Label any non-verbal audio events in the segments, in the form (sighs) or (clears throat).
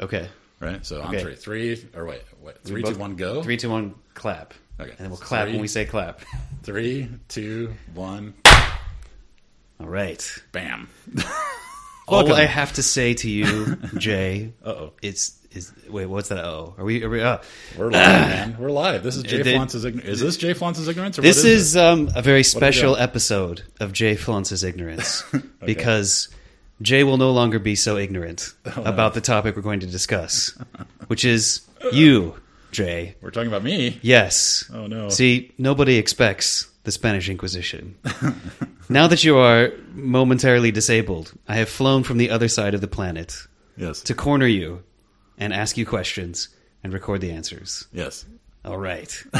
Okay. Right. So on Okay. three, three or wait, wait, three, both- two, one, go. Three, two, one, clap. Okay. And then we'll clap Three. when we say clap. (laughs) Three, two, one, All right. bam. (laughs) All. I have to say to you, (laughs) Jay, Uh-oh. it's is wait, what's that? Oh, are we? Are we? Uh, We're live, (clears throat) man. We're live. This is Jay Did- Flounce's ignorance. Is this Jay Flounce's ignorance? Or this what is um, a very special episode of Jay Flounce's ignorance because Jay will no longer be so ignorant (laughs) Oh, about the topic we're going to discuss, which is you, Jay. We're talking about me. Yes. Oh, no. See, nobody expects the Spanish Inquisition. (laughs) now that you are momentarily disabled, I have flown from the other side of the planet Yes. to corner you and ask you questions and record the answers. Yes. All right. (laughs)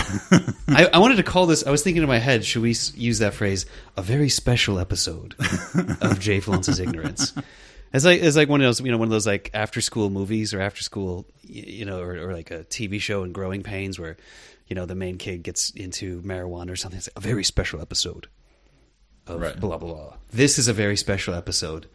I, I wanted to call this. I was thinking in my head, should we use that phrase? A very special episode of Jay Flounce's ignorance. It's like it's like one of those you know one of those like after school movies or after school you know or, or like a TV show in Growing Pains where you know the main kid gets into marijuana or something. It's like a very special episode of Right. blah blah blah. This is a very special episode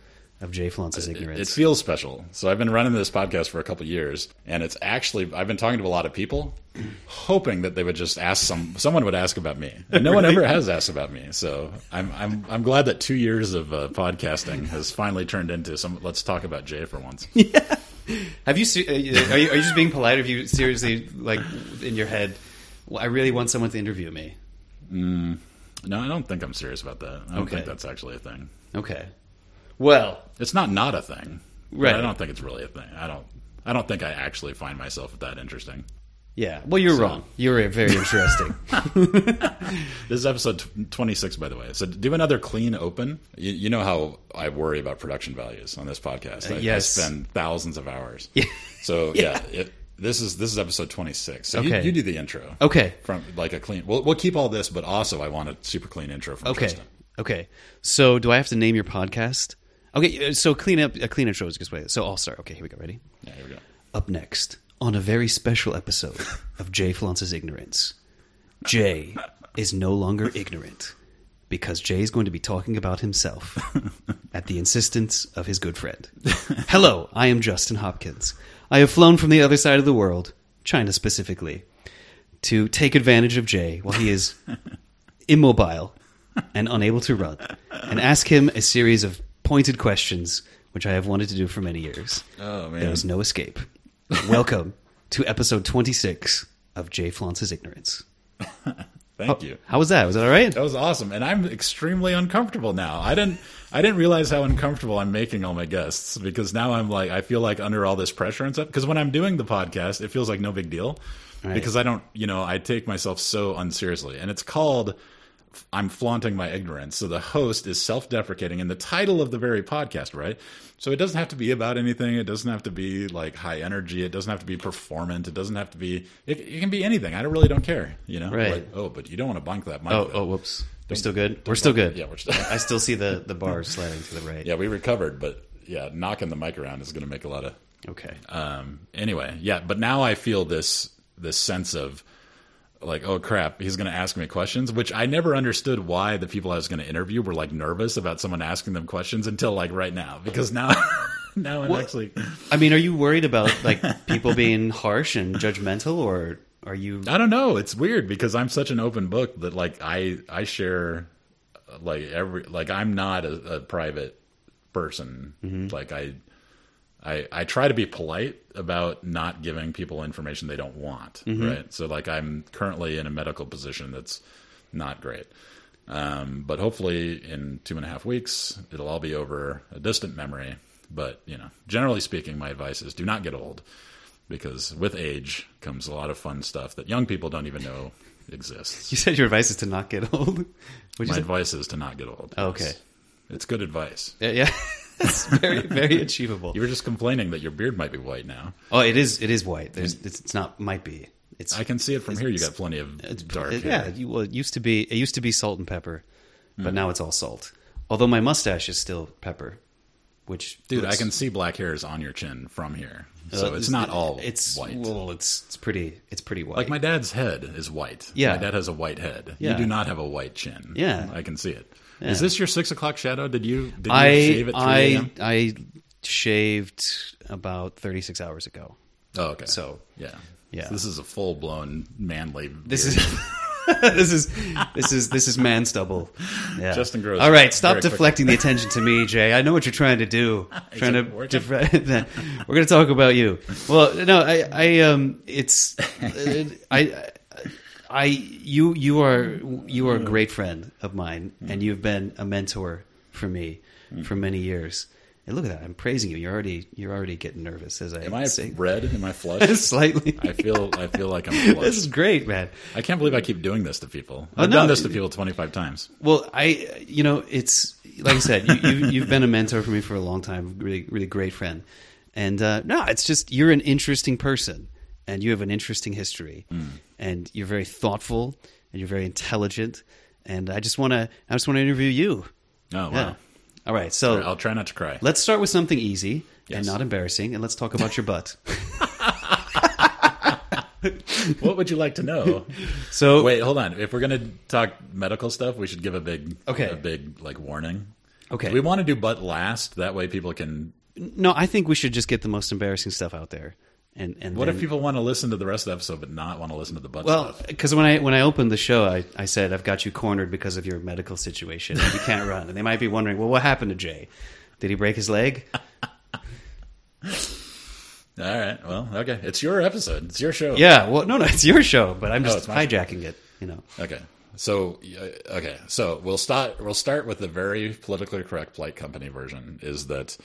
of Jay Flounce's ignorance. It feels special. So I've been running this podcast for a couple years, and it's actually I've been talking to a lot of people, (clears throat) hoping that they would just ask some someone would ask about me. And no one (laughs) ever has asked about me. So I'm I'm I'm glad that two years of uh, podcasting has finally turned into some. Let's talk about Jay for once. (laughs) Have you? uh, Are you? Are you just being polite? Or have you seriously like in your head? Well, I really want someone to interview me. No, I don't think I'm serious about that. I don't Okay. think that's actually a thing. Okay. Well, It's not not a thing. Right. I don't think it's really a thing. I don't. I don't think I actually find myself that interesting. yeah. Well, you're wrong. You're very interesting. (laughs) This is episode 26, by the way. So do another clean open. You, you know how I worry about production values on this podcast. I, yes. I spend thousands of hours. So (laughs) yeah, it, this is this is episode 26. So you, Okay. you do the intro. Okay. From like a clean. We'll, we'll keep all this, but also I want a super clean intro from Okay. Tristan. Okay. So, do I have to name your podcast? Okay. uh, So, clean up a clean intro is good way. So, I'll start. Okay. Here we go. Ready? Yeah, here we go. Up next on a very special episode of Jay Flounce's Ignorance. Jay is no longer ignorant because Jay is going to be talking about himself (laughs) at the insistence of his good friend. Hello, I am Justin Hopkins. I have flown from the other side of the world, China specifically, to take advantage of Jay while he is (laughs) immobile and unable to run, and ask him a series of pointed questions which I have wanted to do for many years. Oh man. There is no escape. Welcome to episode 26 of Jay Flounce's Ignorance. (laughs) Thank you. How was that? Was that all right? That was awesome, and I'm extremely uncomfortable now. I didn't, I didn't realize how uncomfortable I'm making all my guests because now I'm like, I feel like under all this pressure and stuff. Because when I'm doing the podcast, it feels like no big deal Right. because I don't, you know, I take myself so unseriously, and it's called. I'm flaunting my ignorance. So the host is self-deprecating in the title of the very podcast, right? So it doesn't have to be about anything. It doesn't have to be like high energy. It doesn't have to be performant. It doesn't have to be. It, it can be anything. I don't really don't care. You know, Right. Like, oh, but you don't want to bunk that mic. Oh, oh, whoops. We're still good. We're still good. Yeah, we're still. (laughs) I still see the the bars sliding to the right. yeah, we recovered, but yeah, knocking the mic around is going to make a lot of. Okay. Um, anyway, yeah, but now I feel this this sense of like, oh crap, he's going to ask me questions, which I never understood why the people I was going to interview were like nervous about someone asking them questions until like right now, because now (laughs) now I'm actually. I mean, are you worried about like people being harsh and judgmental, or are you? I don't know. It's weird because I'm such an open book that like I I share like every like I'm not a, a private person. Mm-hmm. Like I I I try to be polite about not giving people information they don't want. Right. So like I'm currently in a medical position that's not great. Um, but hopefully in two and a half weeks it'll all be over a distant memory. But you know, generally speaking, my advice is do not get old because with age comes a lot of fun stuff that young people don't even know exists. You said your advice is to not get old. (laughs) What'd My advice is to not get old. Oh, okay. It's, it's good advice. Yeah, yeah. (laughs) it's very very achievable. You were just complaining that your beard might be white now. Oh, it is. It is white. There's. It's, it's not. Might be. It's. I can see it from here. You got plenty of It's dark it- hair. yeah. You, well, it used to be. It used to be salt and pepper, but Hmm. now it's all salt. Although my mustache is still pepper, which Dude, I can see black hairs on your chin from here. uh, So it's not all It's white. Well, it's it's pretty. It's pretty white. like my dad's head is white. Yeah. My dad has a white head. Yeah. You do not have a white chin. Yeah. I can see it. Is this your six o'clock shadow? Did you did you I shave at three I a.m.? I shaved about 36 hours ago. Oh, okay. So yeah, Yeah. So this is a full blown manly. This is (laughs) this is this is this is man stubble. Yeah. Justin grows All right, stop quickly. deflecting the attention to me, Jay. I know what you're trying to do. (laughs) trying to defre- (laughs) We're going to talk about you. Well, no, I I um it's I I you you are you are a great friend of mine and you've been a mentor for me for many years. And look at that. I'm praising you. You're already you're already getting nervous as I Am I say red? Am I (laughs) flushed? slightly. I feel. I feel like I'm (laughs) flushed. this is great, man. I can't believe I keep doing this to people. Oh, I've no. done this to people 25 times. Well, I, you know, it's like I said, you, you, you've been a mentor for me for a long time, really, really great friend. And uh, no, it's just you're an interesting person, and you have an interesting history, hmm. and you're very thoughtful, and you're very intelligent, and I just want to, I just want to interview you. Oh wow. Yeah. All right, so I'll try not to cry. let's start with something easy Yes. and not embarrassing, and let's talk about your butt. (laughs) what would you like to know? (laughs) So Wait, hold on. If we're gonna talk medical stuff, we should give a big, Okay. a big like warning. Okay. We want to do butt last. That way, people can. no, I think we should just get the most embarrassing stuff out there. And and What then- if people want to listen to the rest of the episode but not want to listen to the butt Well, stuff? because when I when I opened the show, I, I said I've got you cornered because of your medical situation. And you can't run, and they might be wondering, well, what happened to Jay? Did he break his leg? (laughs) All right. Well, okay. It's your episode. It's your show. Yeah. Well, no, no, it's your show, but I'm Oh, just my show. hijacking it. You know. Okay. So uh, okay. So we'll start. We'll start with the very politically correct Plight Company version. Is that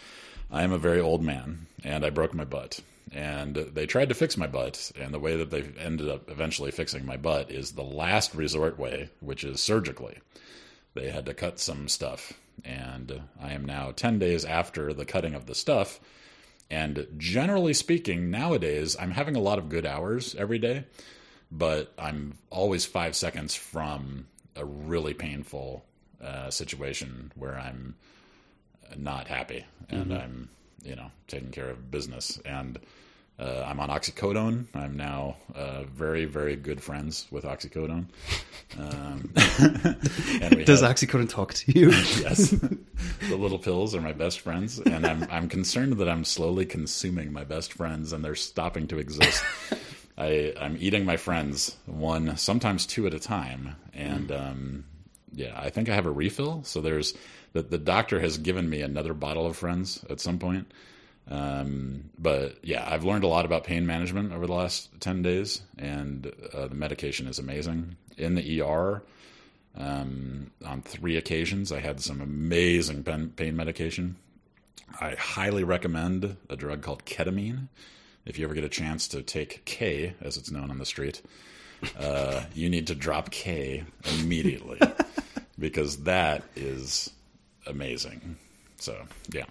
I am a very old man and I broke my butt. And they tried to fix my butt, and the way that they ended up eventually fixing my butt is the last resort way, which is surgically. They had to cut some stuff, and I am now 10 days after the cutting of the stuff. And generally speaking, nowadays, I'm having a lot of good hours every day, but I'm always five seconds from a really painful uh, situation where I'm not happy and I'm, you know, taking care of business. And uh, I'm on oxycodone. I'm now uh, very, very good friends with oxycodone. Um, (laughs) Does have- oxycodone talk to you? (laughs) yes. the little pills are my best friends, and I'm I'm concerned that I'm slowly consuming my best friends, and they're stopping to exist. (laughs) I I'm eating my friends one, sometimes two at a time, and um, yeah, I think I have a refill. So there's the the doctor has given me another bottle of friends at some point. Um, but yeah, I've learned a lot about pain management over the last 10 days, and uh, the medication is amazing. In the ER, um, on three occasions, I had some amazing pain, pain medication. I highly recommend a drug called ketamine. If you ever get a chance to take K, as it's known on the street, uh, you need to drop K immediately (laughs) because that is amazing. So, yeah.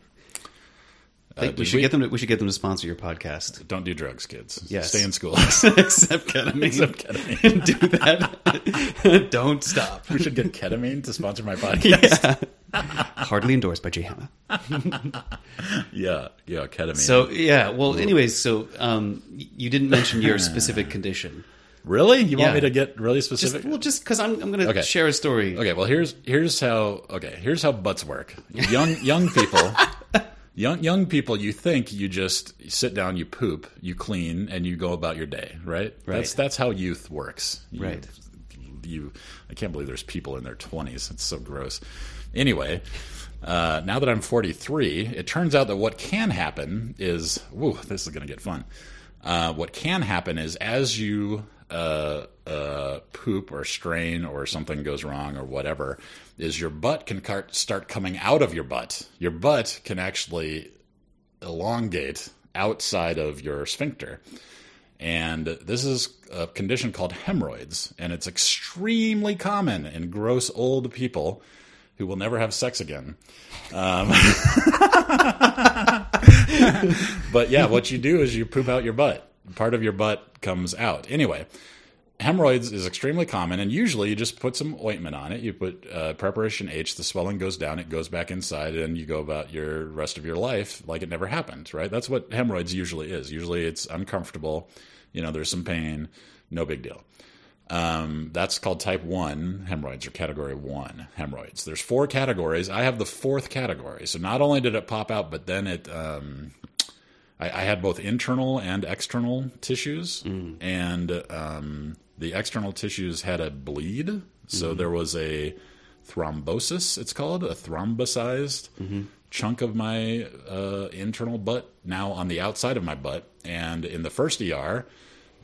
Uh, we should get them. To, we should get them to sponsor your podcast. Don't do drugs, kids. Yes. Stay in school. (laughs) Except ketamine. (laughs) Except ketamine. (laughs) Do that. Don't stop. we should get ketamine to sponsor my podcast. Hardly endorsed by Jay Yeah, yeah, ketamine. So yeah. Well, anyways, so um, you didn't mention your specific condition. really, you Yeah. want me to get really Just, specific? well, just because I'm, I'm going to Okay. share a story. Okay, well here's here's how okay here's how butts work. Young young people, young young people, you think you just sit down, you poop, you clean, and you go about your day, right? Right. That's that's how youth works. You, Right. You, I can't believe there's people in their twenties. It's so gross. Anyway. Uh, now that I'm 43, it turns out that what can happen is, whoa, this is going to get fun. Uh, what can happen is as you uh, uh, poop or strain or something goes wrong or whatever, is your butt can start coming out of your butt. Your butt can actually elongate outside of your sphincter. And this is a condition called hemorrhoids, and it's extremely common in gross old people who will never have sex again. Um, (laughs) but yeah, what you do is you poop out your butt. Part of your butt comes out. Anyway, hemorrhoids is extremely common, and usually you just put some ointment on it. You put uh, preparation H, the swelling goes down, it goes back inside, and you go about your rest of your life like it never happened, right? That's what hemorrhoids usually is. Usually it's uncomfortable, you know, there's some pain, no big deal. Um, that's called type 1 hemorrhoids or category 1 hemorrhoids. There's four categories. I have the fourth category. So not only did it pop out, but then it um, I, I had both internal and external tissues, and um, the external tissues had a bleed. So there was a thrombosis, it's called, a thrombosized chunk of my uh, internal butt now on the outside of my butt. And in the first ER,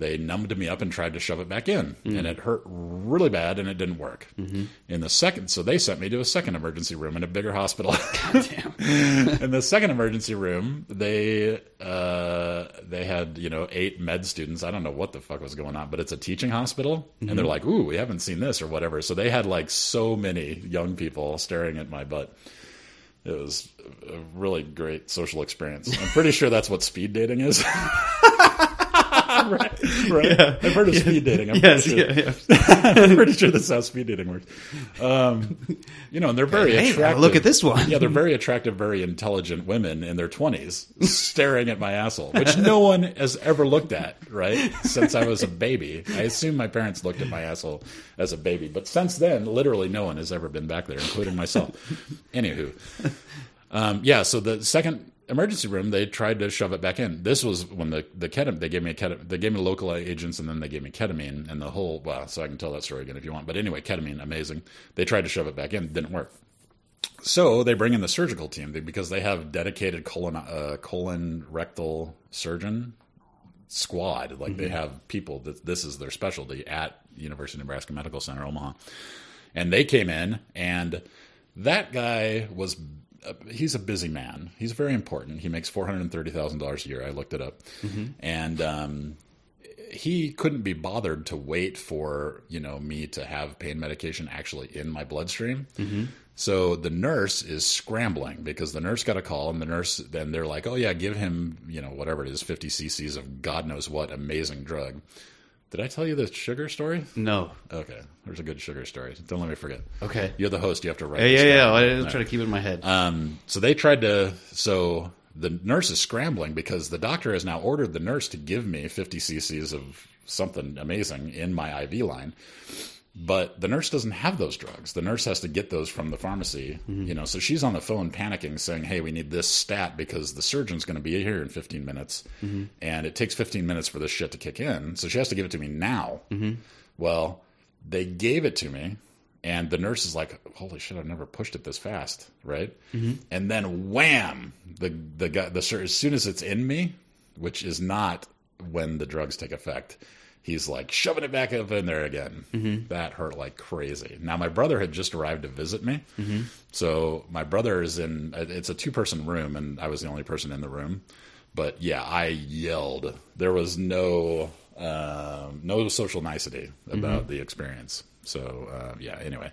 they numbed me up and tried to shove it back in, mm. and it hurt really bad, and it didn't work. Mm-hmm. In the second, so they sent me to a second emergency room in a bigger hospital. (laughs) (laughs) in the second emergency room, they uh, they had you know eight med students. I don't know what the fuck was going on, but it's a teaching hospital, and they're mm-hmm. like, "Ooh, we haven't seen this or whatever." So they had like so many young people staring at my butt. It was a really great social experience. I'm pretty sure that's what speed dating is. (laughs) (laughs) right, right. I've heard of speed dating. I'm Yes, pretty sure. yeah, yeah. (laughs) I'm pretty sure that's how speed dating works. Um, you know, and they're very Hey, attractive. look at this one. Yeah, they're very attractive, very intelligent women in their 20s staring at my asshole, which no one has ever looked at, right? Since I was a baby. I assume my parents looked at my asshole as a baby, but since then, literally no one has ever been back there, including myself. Anywho, um, yeah, so the second emergency room, they tried to shove it back in. This was when the the ketamine they gave me a ketamine, they gave me local agents and then they gave me ketamine and the whole well, so I can tell that story again if you want. But anyway, ketamine, amazing. They tried to shove it back in, didn't work. So they bring in the surgical team because they have dedicated colon uh, colon rectal surgeon squad. Like they have people that this is their specialty at University of Nebraska Medical Center Omaha, and they came in and that guy was. He's a busy man. He's very important. He makes four hundred thirty thousand dollars a year. I looked it up, and um, he couldn't be bothered to wait for you know me to have pain medication actually in my bloodstream. So the nurse is scrambling because the nurse got a call, and the nurse then they're like, "Oh yeah, give him you know whatever it is, fifty cc's of God knows what amazing drug." Did I tell you the sugar story? No. Okay, there's a good sugar story. Don't let me forget. Okay. You're the host. You have to write. Yeah, yeah, yeah. I'll try to keep it in my head. Um, so they tried to. So the nurse is scrambling because the doctor has now ordered the nurse to give me 50 cc's of something amazing in my IV line. But the nurse doesn't have those drugs. The nurse has to get those from the pharmacy, mm-hmm. you know. So she's on the phone panicking, saying, "Hey, we need this stat because the surgeon's going to be here in 15 minutes, mm-hmm. and it takes 15 minutes for this shit to kick in. So she has to give it to me now." Mm-hmm. Well, they gave it to me, and the nurse is like, "Holy shit! I've never pushed it this fast, right?" And then wham! The the guy the as soon as it's in me, which is not when the drugs take effect. He's like shoving it back up in there again. That hurt like crazy. Now my brother had just arrived to visit me, so my brother is in. It's a two person room, and I was the only person in the room. But yeah, I yelled. There was no um, no social nicety about the experience. So uh, yeah. Anyway,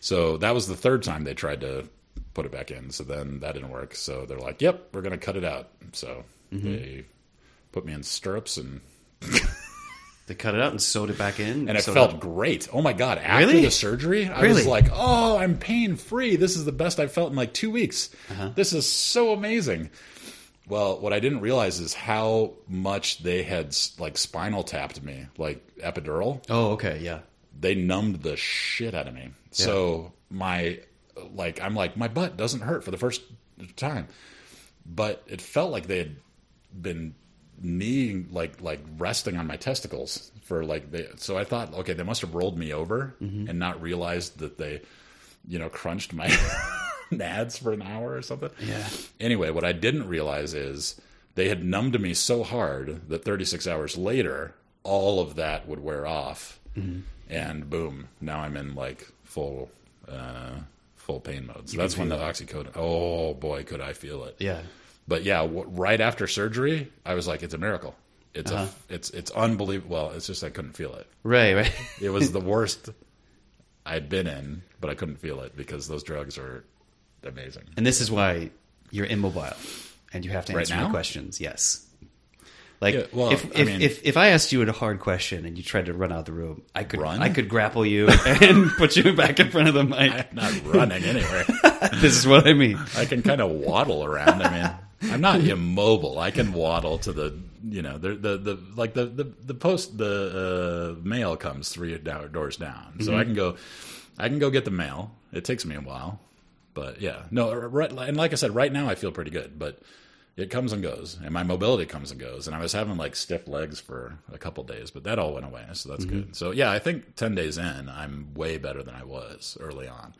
so that was the third time they tried to put it back in. So then that didn't work. So they're like, "Yep, we're going to cut it out." So they put me in stirrups and (laughs) they cut it out and sewed it back in. and it felt up- great. Oh my god! After Really? the surgery, I Really? was like, "Oh, I'm pain free. This is the best I've felt in like two weeks. Uh-huh. This is so amazing." Well, what I didn't realize is how much they had like spinal tapped me, like epidural. Oh, okay, yeah. They numbed the shit out of me. So my like, I'm like, my butt doesn't hurt for the first time, but it felt like they had been kneeing like like resting on my testicles for like they so I thought okay they must have rolled me over and not realized that they you know crunched my (laughs) nads for an hour or something. Yeah. anyway what I didn't realize is they had numbed me so hard that 36 hours later all of that would wear off. And boom now I'm in like full uh full pain mode. So that's when the oxycodone oh boy could I feel it. Yeah. But yeah, w- right after surgery, I was like, "It's a miracle. It's a, uh-huh. it's it's unbelievable." Well, it's just I couldn't feel it. Right, right. (laughs) It was the worst I'd been in, but I couldn't feel it because those drugs are amazing. And this is why you're immobile and you have to Right answer now? questions. Yes. Like Yeah, well, if I if, mean- if if I asked you a hard question and you tried to run out of the room, I could Run? I could grapple you (laughs) and put you back in front of the mic. I'm not running anywhere. (laughs) this is what I mean. I can kind of waddle around. I mean, I'm not immobile. I can waddle to the you know the the, the like the, the the post the uh, mail comes three doors down, so I can go I can go get the mail. It takes me a while, but yeah, no. Right, and like I said, right now I feel pretty good, but it comes and goes, and my mobility comes and goes. And I was having like stiff legs for a couple days, but that all went away, so that's good. So yeah, I think ten days in, I'm way better than I was early on.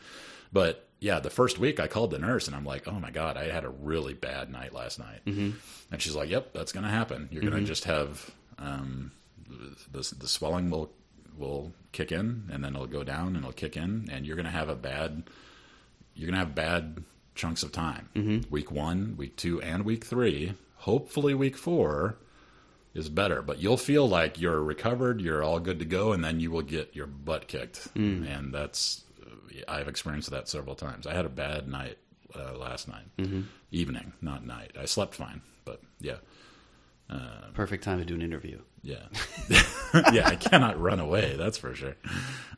But yeah, the first week I called the nurse and I'm like, oh my god, I had a really bad night last night, mm-hmm. and she's like, yep, that's gonna happen. You're gonna just have um, the the swelling will will kick in, and then it'll go down and it'll kick in, and you're gonna have a bad you're gonna have bad chunks of time. Mm-hmm. Week one, week two, and week three. Hopefully, week four is better, but you'll feel like you're recovered, you're all good to go, and then you will get your butt kicked, and that's I've experienced that several times. I had a bad night uh, last night, evening, not night. I slept fine, but yeah, Perfect time to do an interview. yeah, (laughs) yeah. I cannot run away. That's for sure.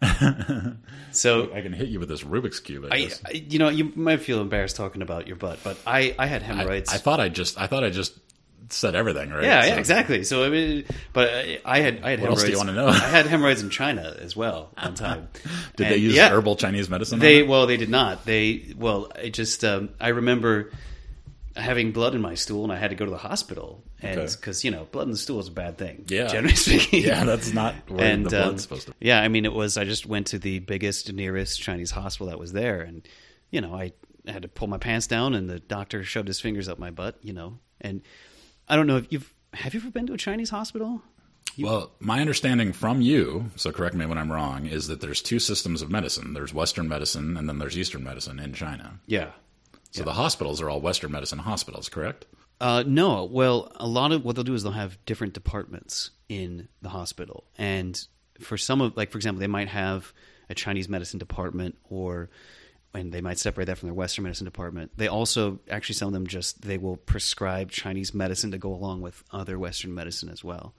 (laughs) So I can hit you with this Rubik's cube. I, I. I you know, you might feel embarrassed talking about your butt, but I, I had I, hemorrhoids. I thought I just I thought I just said everything right. yeah, yeah, exactly. So I mean, but I had I had What else hemorrhoids. do you wanna know? I had hemorrhoids in China as well one (laughs) time. Did And they use yeah, herbal Chinese medicine? They well, they did not. They well, I just um, I remember having blood in my stool, and I had to go to the hospital, and Okay. because you know, blood in the stool is a bad thing. Yeah. generally (laughs) speaking. yeah, that's not where and the blood's um, supposed to. yeah, I mean, it was. I just went to the biggest, nearest Chinese hospital that was there, and you know, I had to pull my pants down, and the doctor shoved his fingers up my butt. You know, and I don't know if you've have you ever been to a Chinese hospital? Well, my understanding from you, so correct me when I'm wrong, is that there's two systems of medicine. There's Western medicine and then there's Eastern medicine in China. Yeah. So the hospitals are all Western medicine hospitals, correct? Uh, no, well, a lot of what they'll do is they'll have different departments in the hospital, and for some of, like for example, they might have a Chinese medicine department, or and they might separate that from their Western medicine department. They also actually some of them just they will prescribe Chinese medicine to go along with other Western medicine as well.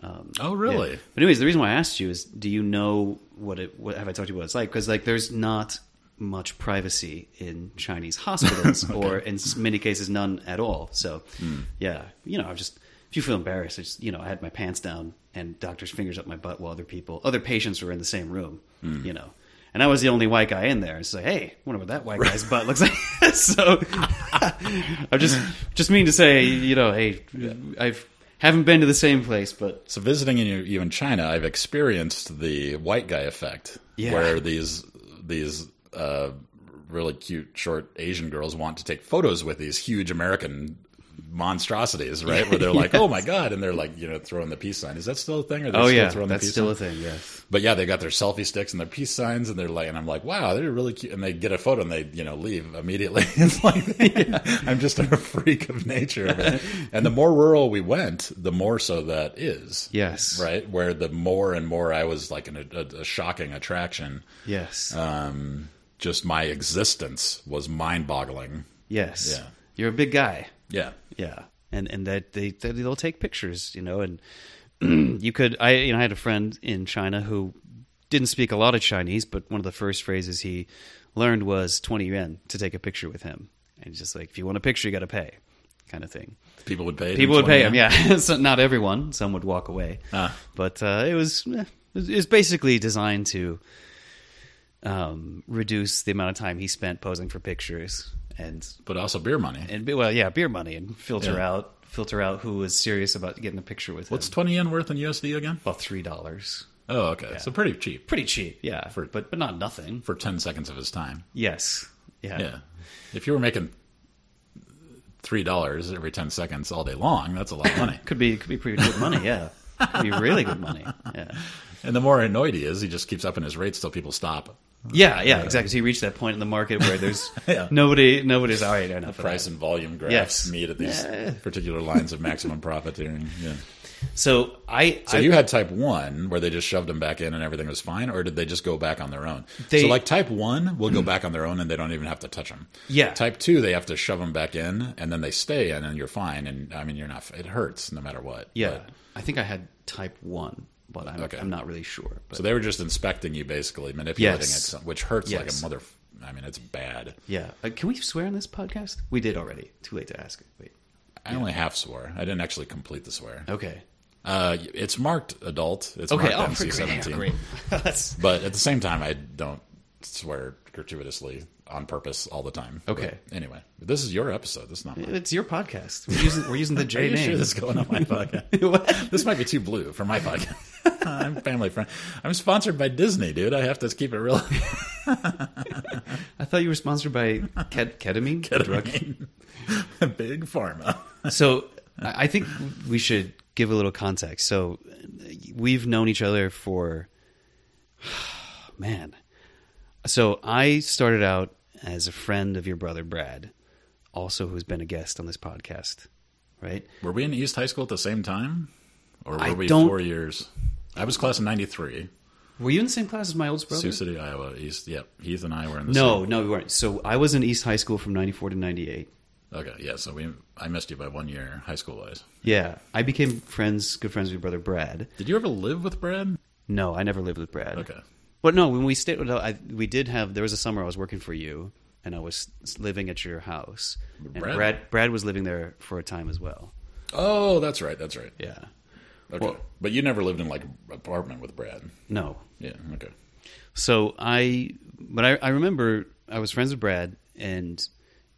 Um, Oh, really? yeah. But anyways, the reason why I asked you is, do you know what it? What, have I talked to you what it's like? Because like, there's not much privacy in Chinese hospitals, (laughs) or in many cases, none at all. So, Hmm. yeah, you know, I'm just if you feel embarrassed, I just you know, I had my pants down and doctor's fingers up my butt while other people, other patients were in the same room, Hmm. you know. And I was the only white guy in there. It's like, hey, I wonder what that white guy's butt looks like. (laughs) so, (laughs) I'm just just mean to say, you know, hey, I've haven't been to the same place, but So visiting you, you in China, I've experienced the white guy effect, Yeah. where these these uh, really cute short Asian girls want to take photos with these huge American monstrosities, right? Where they're (laughs) like, "Oh my god," and they're like, you know, throwing the peace sign. Is that still a thing? They oh still yeah, throwing the that's still sign? a thing. Yes. But yeah, they got their selfie sticks and their peace signs, and they're like, and I'm like, wow, they're really cute. And they get a photo and they, you know, leave immediately. (laughs) it's like, (laughs) I'm just a freak of nature. And the more rural we went, the more so that is. Yes. Right? Where the more and more I was like an, a, a shocking attraction. Yes. Um, just my existence was mind boggling. yes. yeah. You're a big guy. Yeah. Yeah. And and that they that they'll take pictures, you know, and (clears throat) you could I you know I had a friend in China who didn't speak a lot of Chinese, but one of the first phrases he learned was 20 yuan to take a picture with him. And he's just like if you want a picture you got to pay kind of thing. People would pay. People would 20 pay him, yeah. (laughs) so not everyone, some would walk away. Ah. But uh, it was eh, it was basically designed to um, reduce the amount of time he spent posing for pictures and But also beer money. and well, yeah, beer money and filter Yeah. out filter out who was serious about getting a picture with What's him. 20 yen worth in USD again? About three dollars. Oh, okay. So pretty cheap Pretty cheap, yeah, For- but but not nothing. for 10 seconds of his time. Yes, yeah, Yeah. If you were making three dollars every ten seconds all day long, that's a lot of money. (coughs) could be could be pretty good money. Yeah, could be really good money. Yeah, (laughs) and the more annoyed he is, he just keeps upping his rates till people stop. Yeah, yeah, exactly. So you reach that point in the market where there's (laughs) Yeah. nobody nobody's all right enough. of Price and volume graphs Yes. meet at these Yeah. particular lines of maximum profiteering. Yeah. So I So I, you had type one where they just shoved them back in and everything was fine, or did they just go back on their own? They- so like type one will go mm. back on their own and they don't even have to touch them. Yeah. Type two they have to shove them back in and then they stay in and you're fine. And I mean you're not. It hurts no matter what. yeah, But- I think I had type one, but I'm Okay. I'm not really sure. But So they were just inspecting you, basically manipulating Yes. it, which hurts like a mother. I mean, it's bad. yeah, uh, can we swear on this podcast? We did already. Too late to ask. Wait. I only half swore. I didn't actually complete the swear. Okay. Uh, it's marked adult. It's Okay. marked Oh, great. (laughs) seventeen. But at the same time, I don't swear gratuitously on purpose all the time. Okay. But anyway, this is your episode. This is not mine. It's your podcast. We're using, we're using the (laughs) Are J you name. sure this is going on my (laughs) podcast? (laughs) This might be too blue for my podcast. I'm family friend. I'm sponsored by Disney, dude. I have to keep it real. I thought you were sponsored by ket- ketamine. Drug. Big pharma. So I think we should give a little context. So we've known each other for (sighs) man. So I started out as a friend of your brother Brad, also who's been a guest on this podcast, right? Were we in East High School at the same time, or were I we don't- four years? I was class of '93, Were you in the same class as my oldest brother? Sioux City, Iowa. East. Yep. Heath and I were in the No, same. no, we weren't. So I was in East High School from '94 to '98. Okay. Yeah. So we. I missed you by one year, high school wise. Yeah, I became friends, good friends with your brother Brad. Did you ever live with Brad? No, I never lived with Brad. Okay. But no, when we stayed, I, we did have. There was a summer I was working for you, and I was living at your house. And Brad? Brad, Brad, was living there for a time as well. Oh, that's right. That's right. Yeah. Okay. Well- but you never lived in like an apartment with Brad. No. Yeah. Okay. So I, but I, I remember I was friends with Brad, and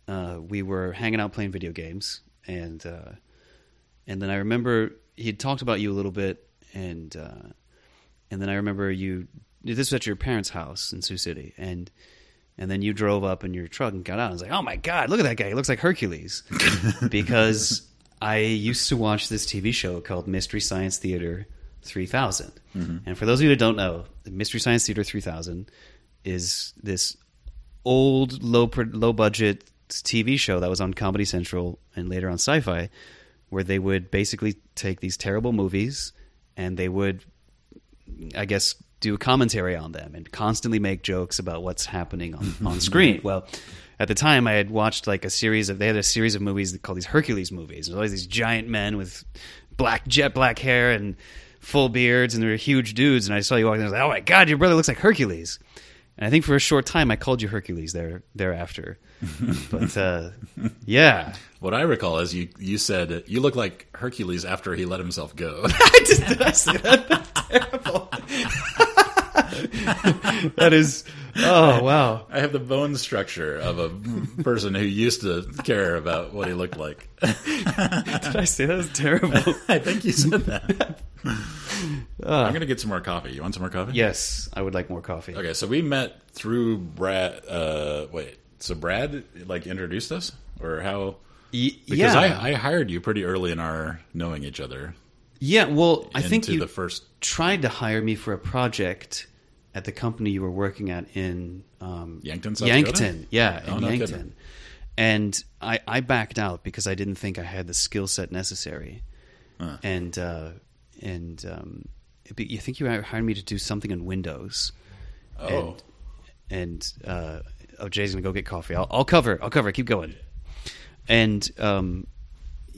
uh, we were hanging out playing video games, and uh, and then I remember he talked about you a little bit, and uh, and then I remember you. This was at your parents' house in Sioux City, and and then you drove up in your truck and got out. and was like, "Oh my god, look at that guy! He looks like Hercules," (laughs) because I used to watch this TV show called Mystery Science Theater 3000. Mm-hmm. And for those of you that don't know, Mystery Science Theater 3000 is this old, low low budget TV show that was on Comedy Central and later on Sci-Fi, where they would basically take these terrible movies and they would, I guess, do a commentary on them and constantly make jokes about what's happening on, (laughs) on screen. Well, at the time, I had watched like a series of they had a series of movies called these Hercules movies. There's always these giant men with black jet black hair and full beards, and they're huge dudes. And I saw you walking, there and I was like, "Oh my god, your brother looks like Hercules." And I think for a short time, I called you Hercules there thereafter. (laughs) but uh, yeah, What I recall is you you said you look like Hercules after he let himself go. (laughs) I just did I say that? That's terrible. That is. Oh wow. I have the bone structure of a person who used to care about what he looked like. Did I say that was terrible? (laughs) I think you said that. (laughs) I'm gonna get some more coffee. You want some more coffee? yes, I would like more coffee. Okay, so we met through Brad. Uh, wait, so Brad like introduced us, or how? Y- Because yeah, I, I hired you pretty early in our knowing each other. yeah. Well, I think you the first. tried to hire me for a project at the company you were working at in um, Yankton, South Yankton, yeah, Oh, in no Yankton. kidding. And I, I backed out because I didn't think I had the skill set necessary. Huh. And uh, and um, you think you hired me to do something in Windows? Oh, and uh, oh, Jay's gonna go get coffee. I'll, I'll cover. I'll cover. it. Keep going. And um,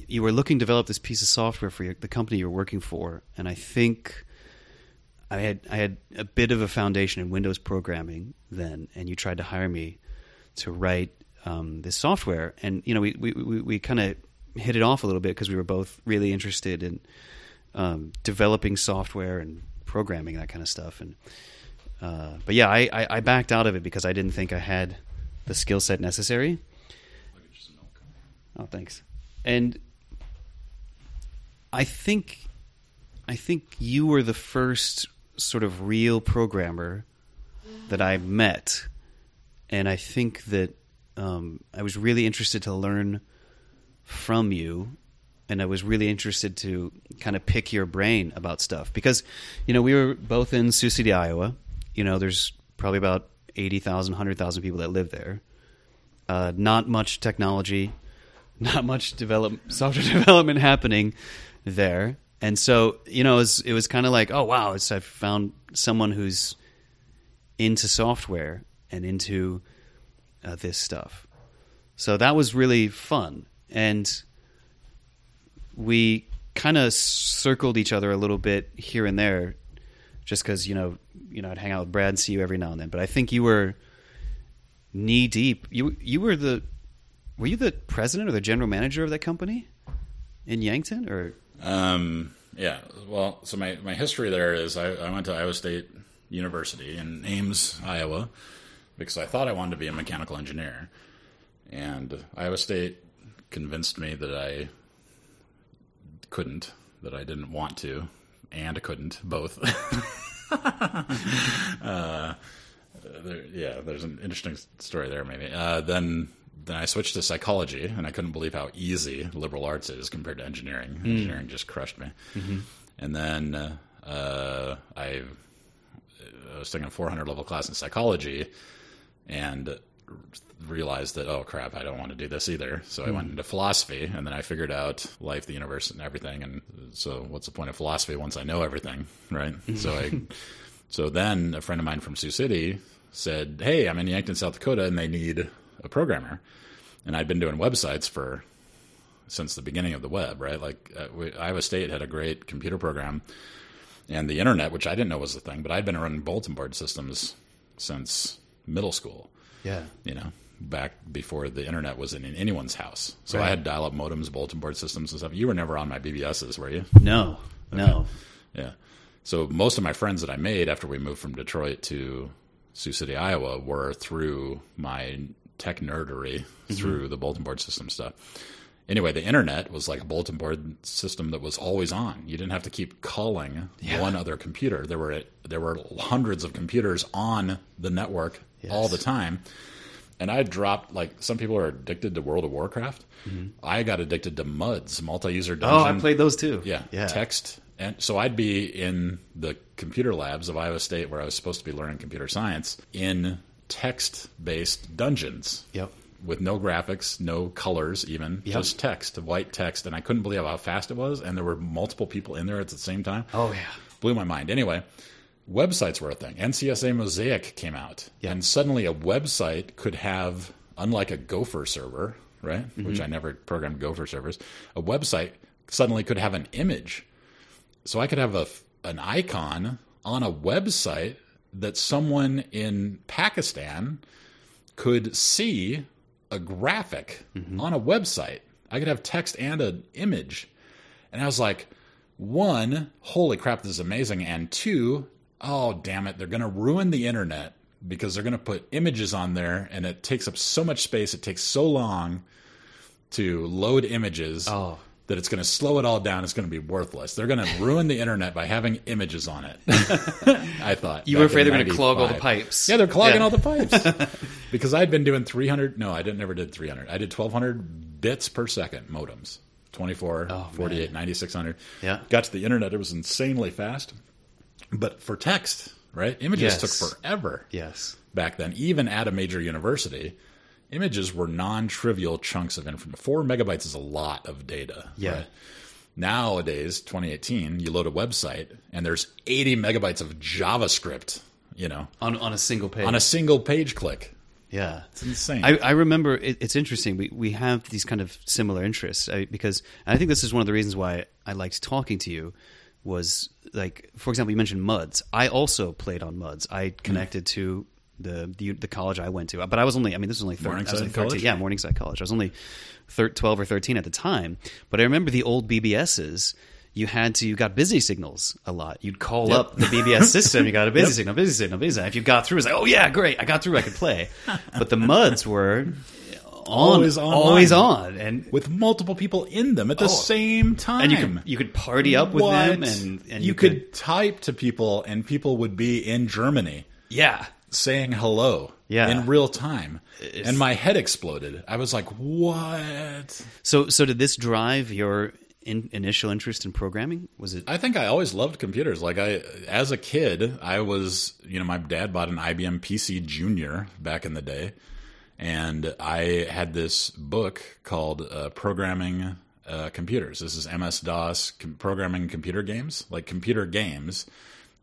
you were looking to develop this piece of software for your, the company you're working for, and I think I had I had a bit of a foundation in Windows programming then, and you tried to hire me to write um, this software, and you know we we we, we kind of hit it off a little bit because we were both really interested in um, developing software and programming that kind of stuff, and uh, but yeah, I, I, I backed out of it because I didn't think I had the skill set necessary. Oh, thanks. And I think I think you were the first sort of real programmer that I met, and I think that um, I was really interested to learn from you, and I was really interested to kind of pick your brain about stuff because, you know, we were both in Sioux City, Iowa. You know, there's probably about 80,000, 100,000 people that live there. Uh, not much technology, (laughs) not much develop software (laughs) development happening there. And so, you know, it was, was kind of like, oh, wow, it's, I found someone who's into software and into uh, this stuff. So that was really fun. And we kind of circled each other a little bit here and there just because, you know, you know, I'd hang out with Brad and see you every now and then. But I think you were knee deep. You, you were the, were you the president or the general manager of that company in Yankton or? Um, yeah. Well, so my, my history there is I, I went to Iowa State University in Ames, Iowa. because I thought I wanted to be a mechanical engineer, and Iowa State convinced me that I couldn't, that I didn't want to, and I couldn't both. (laughs) uh, there, yeah, there's an interesting story there, maybe. Uh, then then I switched to psychology, and I couldn't believe how easy liberal arts is compared to engineering. Hmm. Engineering just crushed me. Mm-hmm. And then uh, uh, I, uh, I was taking a 400 level class in psychology, and realized that oh crap, I don't want to do this either. So I hmm. went into philosophy, and then I figured out life, the universe, and everything. And so, what's the point of philosophy once I know everything, right? Hmm. so I, (laughs) so then a friend of mine from Sioux City said, "Hey, I'm in Yankton, South Dakota, and they need a programmer." And I'd been doing websites for since the beginning of the web, right? Like uh, we, Iowa State had a great computer program, and the internet, which I didn't know was a thing, but I'd been running bulletin board systems since middle school Yeah. you know, back before the internet was in, in anyone's house. So I had dial up modems, bulletin board systems and stuff. You were never on my BBSs, were you? No. No. Yeah. So most of my friends that I made after we moved from Detroit to Sioux City, Iowa, were through my tech nerdery through the bulletin board system stuff. Anyway, the internet was like a bulletin board system that was always on. You didn't have to keep calling one other computer. There were there were hundreds of computers on the network all the time. And I dropped like some people are addicted to World of Warcraft. I got addicted to MUDs, multi-user Mm-hmm. Oh. I played those too. Yeah, Yeah. text. And so I'd be in the computer labs of Iowa State where I was supposed to be learning computer science in text based dungeons. Yep. With no graphics, no colors, even Yep. just text, white text, and I couldn't believe how fast it was. And there were multiple people in there at the same time. Oh yeah. Blew my mind. Anyway, websites were a thing. NCSA Mosaic came out, Yeah. and suddenly a website could have, unlike a Gopher server, right, Mm-hmm. which I never programmed Gopher servers, a website suddenly could have an image. So I could have a an icon on a website that someone in Pakistan could see a graphic mm-hmm. on a website. I could have text and an image. And I was like, one, holy crap, this is amazing. And two, oh, damn it, they're going to ruin the internet because they're going to put images on there and it takes up so much space. It takes so long to load images Oh. That it's going to slow it all down. It's going to be worthless. They're going to ruin the internet by having images on it. I thought. You were afraid they're going to clog all the pipes. Yeah, they're clogging Yeah. all the pipes. (laughs) because I'd been doing 300. No, I didn't, never did 300. I did 1,200 bits per second modems. 24, Oh, 48, 9600. Yeah. Got to the internet. It was insanely fast. But for text, right? Images Yes. took forever Yes. back then, even at a major university. Images were non-trivial chunks of information. Four megabytes is a lot of data. Yeah. right? Nowadays, 2018, you load a website and there's 80 megabytes of JavaScript. You know, On on a single page. on a single page click. yeah. It's insane. I, I remember it, it's interesting. We we have these kind of similar interests I, because I think this is one of the reasons why I liked talking to you was like for example you mentioned Muds. I also played on Muds. I connected mm. to the, the the college I went to, but I was only I mean this was only thir- I was Morningside 13 College? Yeah, Morningside College. I was only thir- 12 or 13 at the time, but I remember the old BBSs. You had to you got busy signals a lot. You'd call Yep. up the BBS (laughs) system. You got a busy Yep. signal, busy signal, busy signal. If you got through, it's like, oh yeah, great, I got through, I could play. But the Muds were on, Always online. always on, and with multiple people in them at the Oh. same time. and you could you could party up with them, and and you, could, type to people, and people would be in Germany yeah, saying hello Yeah. in real time. It's- and my head exploded. I was like, "What?" So so did this drive your in, initial interest in programming? Was it? I think I always loved computers. Like I, as a kid, I was, you know, my dad bought an IBM PC Junior back in the day, and I had this book called uh, Programming uh, Computers. This is MS DOS com- programming computer games, like computer games.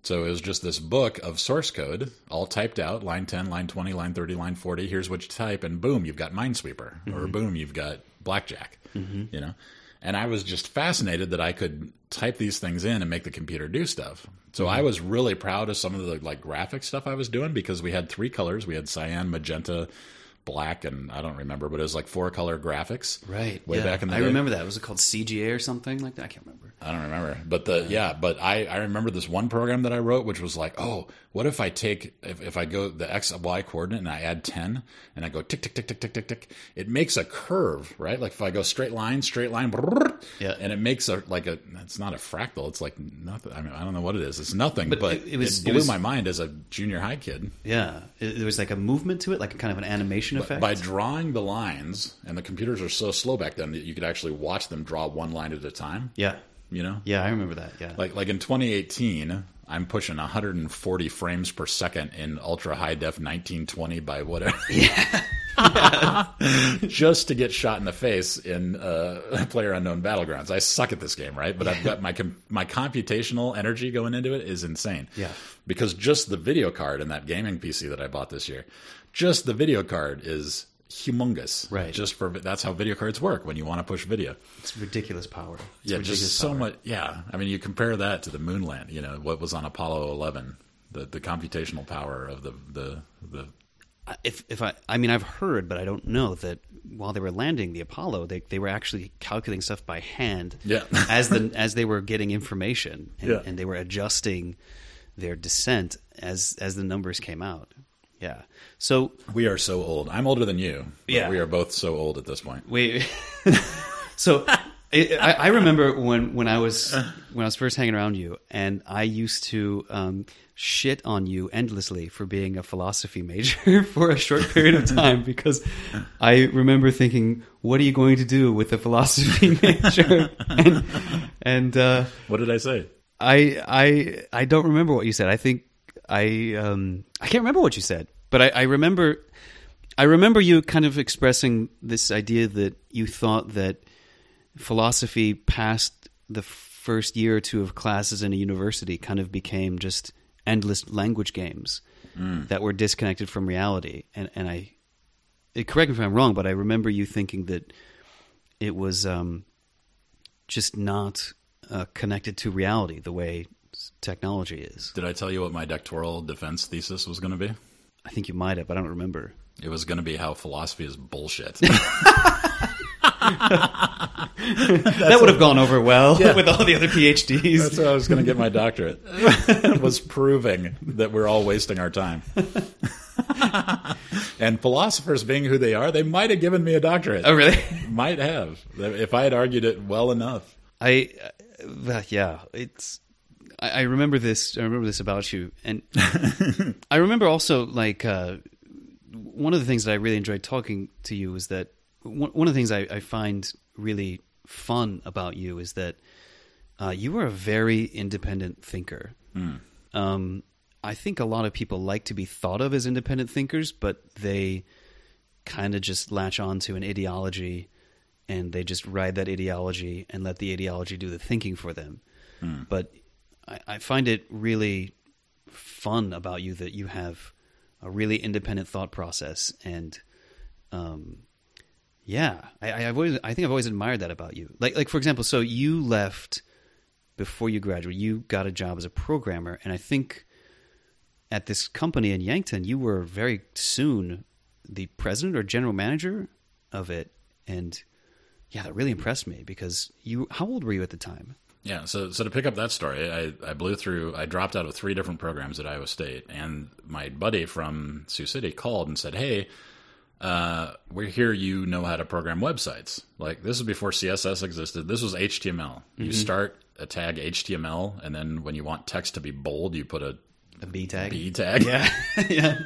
So it was just this book of source code, all typed out, line 10, line 20, line 30, line 40. Here's what you type, and boom, you've got Minesweeper, or mm-hmm. boom, you've got Blackjack. Mm-hmm. You know, and I was just fascinated that I could type these things in and make the computer do stuff. So I mm-hmm. was really proud of some of the like graphic stuff I was doing because we had three colors. We had cyan, magenta, black, and I don't remember, but it was like four color graphics. Right. Way yeah. back in the I day. remember that. Was it called CGA or something like that? I can't remember. I don't remember, but the yeah, but I I remember this one program that I wrote, which was like, oh, what if I take if, if I go the x y coordinate and I add ten and I go tick tick tick tick tick tick tick, it makes a curve, right? Like if I go straight line, straight line, Yeah. and it makes a like a it's not a fractal, it's like nothing. I mean, I don't know what it is. It's nothing, but, But it, it- it was- it blew was- my mind as a junior high kid. Yeah, it, there was like a movement to it, like a kind of an animation effect. By drawing the lines, and the computers are so slow back then that you could actually watch them draw one line at a time. yeah, You know, yeah, I remember that. Yeah, like like in 2018 i'm pushing 140 frames per second in ultra high def 1920 by whatever (laughs) Yeah, (laughs) just to get shot in the face in uh, (laughs) player unknown battlegrounds i suck at this game right but i've got my com- my computational energy going into it is insane Yeah. because just the video card in that gaming pc that i bought this year just the video card is humongous Right. just for that's how video cards work when you want to push video it's ridiculous power. It's yeah, ridiculous just so power. much. Yeah, I mean, you compare that to the moon land. You know what was on Apollo 11, the the computational power of the the the. If if I, I mean, I've heard, but I don't know that while they were landing the Apollo, they they were actually calculating stuff by hand. Yeah. (laughs) as the (laughs) as they were getting information, and, Yeah. and they were adjusting their descent as as the numbers came out. Yeah. So We are so old. I'm older than you. but Yeah. we are both so old at this point. Wait. (laughs) so I, I I remember when, when I was when I was first hanging around you, and I used to um, shit on you endlessly for being a philosophy major (laughs) for a short period of time because I remember thinking, "What are you going to do with a philosophy (laughs) major?" and and uh, What did I say? I I I don't remember what you said. I think I um I can't remember what you said, but I, I remember I remember you kind of expressing this idea that you thought that philosophy past the first year or two of classes in a university kind of became just endless language games that were disconnected from reality. And and I correct me if I'm wrong, but I remember you thinking that it was um, just not uh, connected to reality the way technology is. Did I tell you what my doctoral defense thesis was going to be? I think you might have, but I don't remember. It was going to be how philosophy is bullshit. (laughs) that would have gone over well with all the other PhDs. That's how I was going to get my doctorate. (laughs) was proving that we're all wasting our time. and philosophers being who they are, they might have given me a doctorate. oh, really? Might have if I had argued it well enough. I, uh, yeah, it's. I, I remember this. I remember this about you, and (laughs) I remember also like uh, one of the things that I really enjoyed talking to you is that one, one of the things I, I find really fun about you is that uh, you are a very independent thinker. Um, I think a lot of people like to be thought of as independent thinkers, but they kind of just latch on to an ideology and they just ride that ideology and let the ideology do the thinking for them. But I, I find it really fun about you that you have a really independent thought process and um, yeah, I, I've always I think I've always admired that about you. Like like for example, so you left before you graduated. You got a job as a programmer, and I think at this company in Yankton, you were very soon the president or general manager of it, and yeah, that really impressed me because you. How old were you at the time? Yeah, so so to pick up that story, I, I blew through. I dropped out of three different programs at Iowa State, and my buddy from Sioux City called and said, "Hey, uh, we hear you know how to program websites. Like this is before CSS existed. This was HTML. You start a tag HTML, and then when you want text to be bold, you put a A B tag. B tag. Yeah, (laughs) yeah.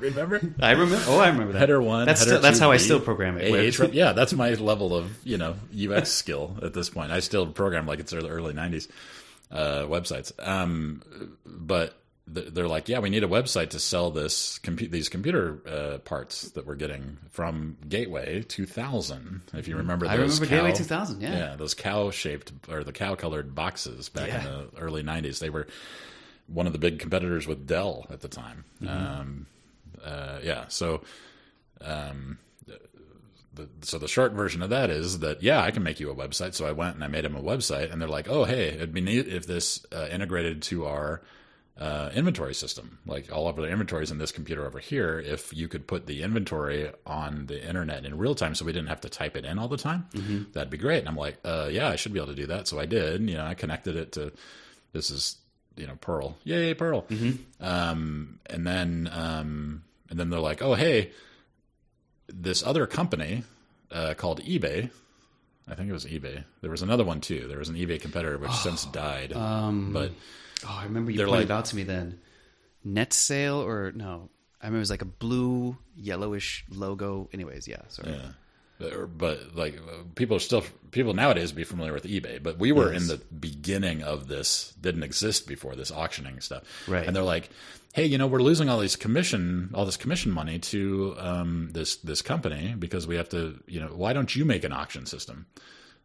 Remember? I remember. Oh, I remember that. Header one. That's header still, that's two, how I still program it. AH, yeah, that's my level of you know UX (laughs) skill at this point. I still program like it's the early '90s uh, websites, um, but they're like, yeah, we need a website to sell this compu- these computer uh, parts that we're getting from Gateway 2000. If you remember, I those remember Gateway cow- 2000, yeah. yeah, those cow shaped or the cow colored boxes back in the early '90s. They were one of the big competitors with Dell at the time. Mm-hmm. Um, uh, yeah, so um, the, so the short version of that is that yeah, I can make you a website. So I went and I made him a website, and they're like, oh hey, it'd be neat if this uh, integrated to our uh, inventory system. Like all of the inventories in this computer over here, if you could put the inventory on the internet in real time, so we didn't have to type it in all the time, that'd be great. And I'm like, uh, yeah, I should be able to do that. So I did. You know, I connected it to this is you know Perl, yay Perl. Um, and then um, and then they're like, oh hey, this other company uh, called eBay. I think it was eBay. There was another one too. There was an eBay competitor which since died. Um, but Oh, I remember you pointed like- out to me then. Net sale or no? I remember it was like a blue yellowish logo. Anyways, yeah. Sorry. Yeah. But, like people are still people nowadays be familiar with eBay, but we were Yes. in the beginning of this didn't exist before this auctioning stuff, Right. And they're like, hey, you know, we're losing all these commission all this commission money to um, this this company because we have to, you know, why don't you make an auction system?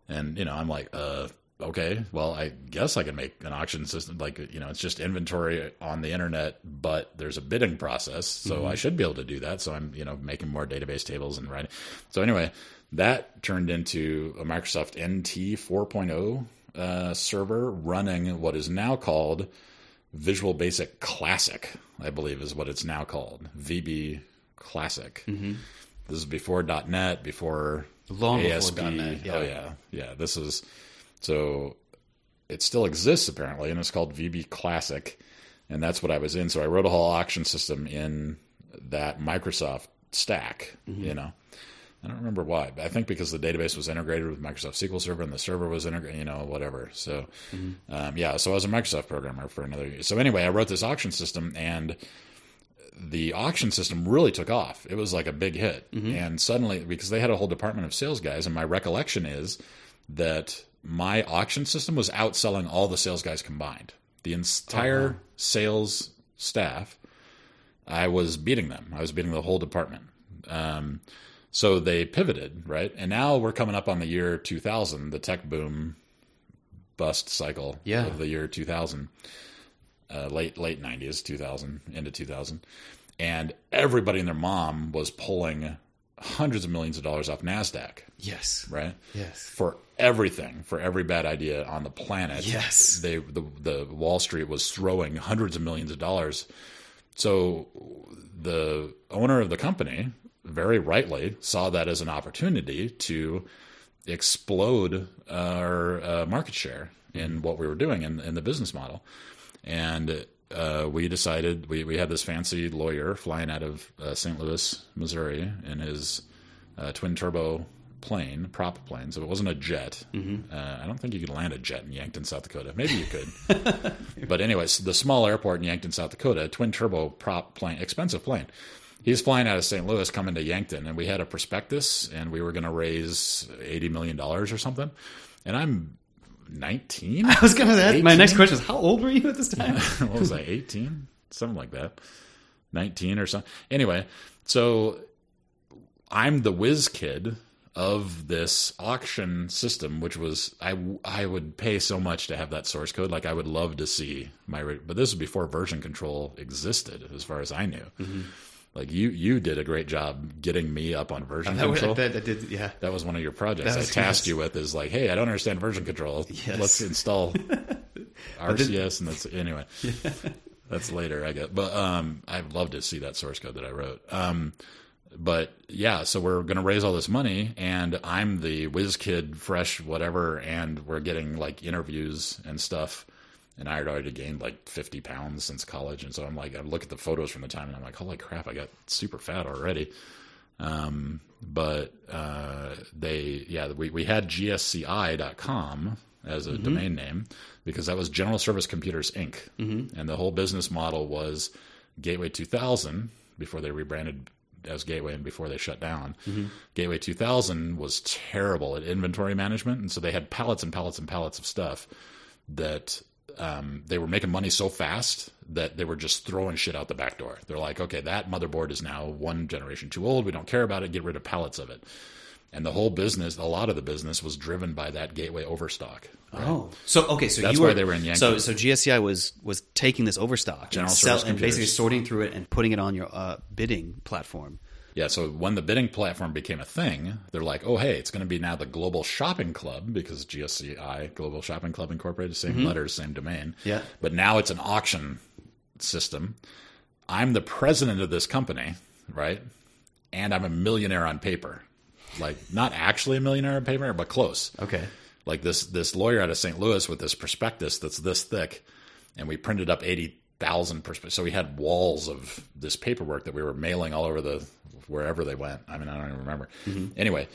And you know, I'm like, uh, okay, well, I guess I can make an auction system. Like, you know, it's just inventory on the internet, but there's a bidding process, so I should be able to do that. So I'm, you know, making more database tables and writing. So anyway, that turned into a Microsoft NT 4.0 uh, server running what is now called Visual Basic Classic, I believe is what it's now called, VB Classic. This is before .NET, before Long before ASP. .NET, yeah. Oh yeah, yeah. This is so it still exists apparently, and it's called VB Classic, and that's what I was in. So I wrote a whole auction system in that Microsoft stack. Mm-hmm. You know, I don't remember why, but I think because the database was integrated with Microsoft SQL Server and the server was integrated. You know, whatever. So um, yeah, so I was a Microsoft programmer for another year. So anyway, I wrote this auction system and the auction system really took off. It was like a big hit. And suddenly, because they had a whole department of sales guys, and my recollection is that my auction system was outselling all the sales guys combined. The entire sales staff, I was beating them. I was beating the whole department. Um, so they pivoted, right? And now we're coming up on the year 2000, the tech boom bust cycle Yeah. of the year 2000 uh, late late nineties, two thousand into two thousand, and everybody and their mom was pulling hundreds of millions of dollars off Nasdaq, Yes. right? Yes. For everything, for every bad idea on the planet, Yes. they the the Wall Street was throwing hundreds of millions of dollars. So the owner of the company, very rightly, saw that as an opportunity to explode our uh, market share in what we were doing in, in the business model. And uh, we decided we, we had this fancy lawyer flying out of uh, St. Louis, Missouri, in his uh, twin turbo plane, prop plane. So it wasn't a jet. Uh, I don't think you could land a jet in Yankton, South Dakota. Maybe you could. (laughs) but anyways, the small airport in Yankton, South Dakota, twin turbo prop plane, expensive plane. He's flying out of St. Louis, coming to Yankton, and we had a prospectus, and we were going to raise eighty million dollars or something. And I'm nineteen. (laughs) I was gonna ask. My next question is, how old were you at this (laughs) time? what was I, 18? Something like that. 19 or something. Anyway, so I'm the whiz kid of this auction system, which was, I, I would pay so much to have that source code. Like, I would love to see my, but this was before version control existed, as far as I knew. Mm-hmm. Like, you, you did a great job getting me up on version that, control. that, that did, yeah. That was one of your projects. I tasked yes. you with is like, hey, I don't understand version control. Yes. Let's install (laughs) RCS, and that's anyway. That's later, I guess. But um, I'd love to see that source code that I wrote. Um, but yeah, so we're going to raise all this money, and I'm the whiz kid, fresh, whatever, and we're getting like interviews and stuff. And I had already gained like 50 pounds since college, and so I'm like, I look at the photos from the time, and I'm like, holy crap, I got super fat already. Um, but uh, they, yeah, we, we had GSCI.com as a domain name because that was General Service Computers Inc. Mm-hmm. And the whole business model was Gateway 2000 before they rebranded as Gateway and before they shut down. Gateway 2000 was terrible at inventory management. And so they had pallets and pallets and pallets of stuff that um, they were making money so fast that they were just throwing shit out the back door. They're like, okay, that motherboard is now one generation too old. We don't care about it. Get rid of pallets of it. And the whole business, a lot of the business was driven by that gateway overstock. Oh, so okay, so That's you were why they were in Yankton. So so GSCI was was taking this overstock, General and, Service and basically sorting through it and putting it on your uh, bidding platform. Yeah, so when the bidding platform became a thing, they're like, oh, hey, it's going to be now the Global Shopping Club because GSCI, Global Shopping Club Incorporated, same mm-hmm. letters, same domain. Yeah. But now it's an auction system. I'm the president of this company, right? And I'm a millionaire on paper. Like not actually a millionaire on paper, but close. Okay. Like this this lawyer out of St. Louis with this prospectus that's this thick, and we printed up eighty thousand prospectus. So we had walls of this paperwork that we were mailing all over the wherever they went. I mean, I don't even remember. Mm-hmm. Anyway,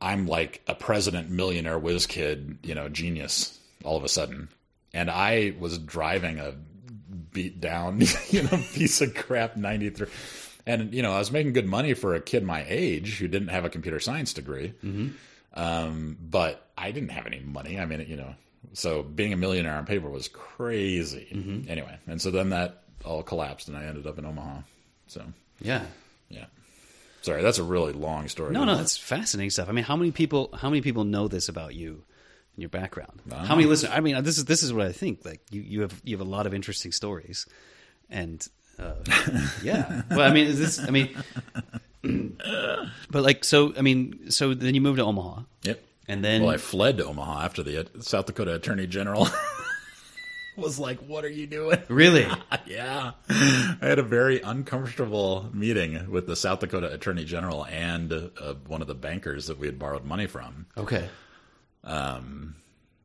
I'm like a president, millionaire, whiz kid, you know, genius all of a sudden. And I was driving a beat down, (laughs) you know, piece of crap 93. And, you know, I was making good money for a kid my age who didn't have a computer science degree. Mm-hmm. Um, but I didn't have any money. I mean, you know, so being a millionaire on paper was crazy. Mm-hmm. Anyway, and so then that all collapsed and I ended up in Omaha. So, Yeah. Sorry, that's a really long story. No, no, that's fascinating stuff. I mean, how many people? How many people know this about you and your background? How many listeners? I mean, this is this is what I think. Like you, you have you have a lot of interesting stories, and uh, (laughs) yeah. Well, I mean, is this? I mean, but like, so I mean, so then you moved to Omaha, Yep. and then Well, I fled to Omaha after the South Dakota Attorney General (laughs) was like, "What are you doing?" (laughs) really, yeah, I had a very uncomfortable meeting with the South Dakota Attorney General and uh, one of the bankers that we had borrowed money from. okay, Um.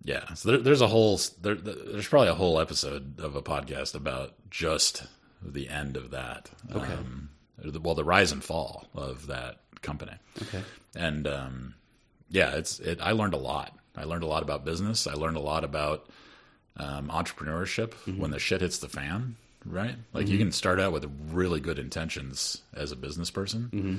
Yeah, so there, there's a whole there, there's probably a whole episode of a podcast about just the end of that. Okay. Um, well, the rise and fall of that company. okay, and um, yeah, it's it. I learned a lot. I learned a lot about business. I learned a lot about um, entrepreneurship mm-hmm. when the shit hits the fan. Right, like you mm-hmm. can start out with really good intentions as a business person, mm-hmm.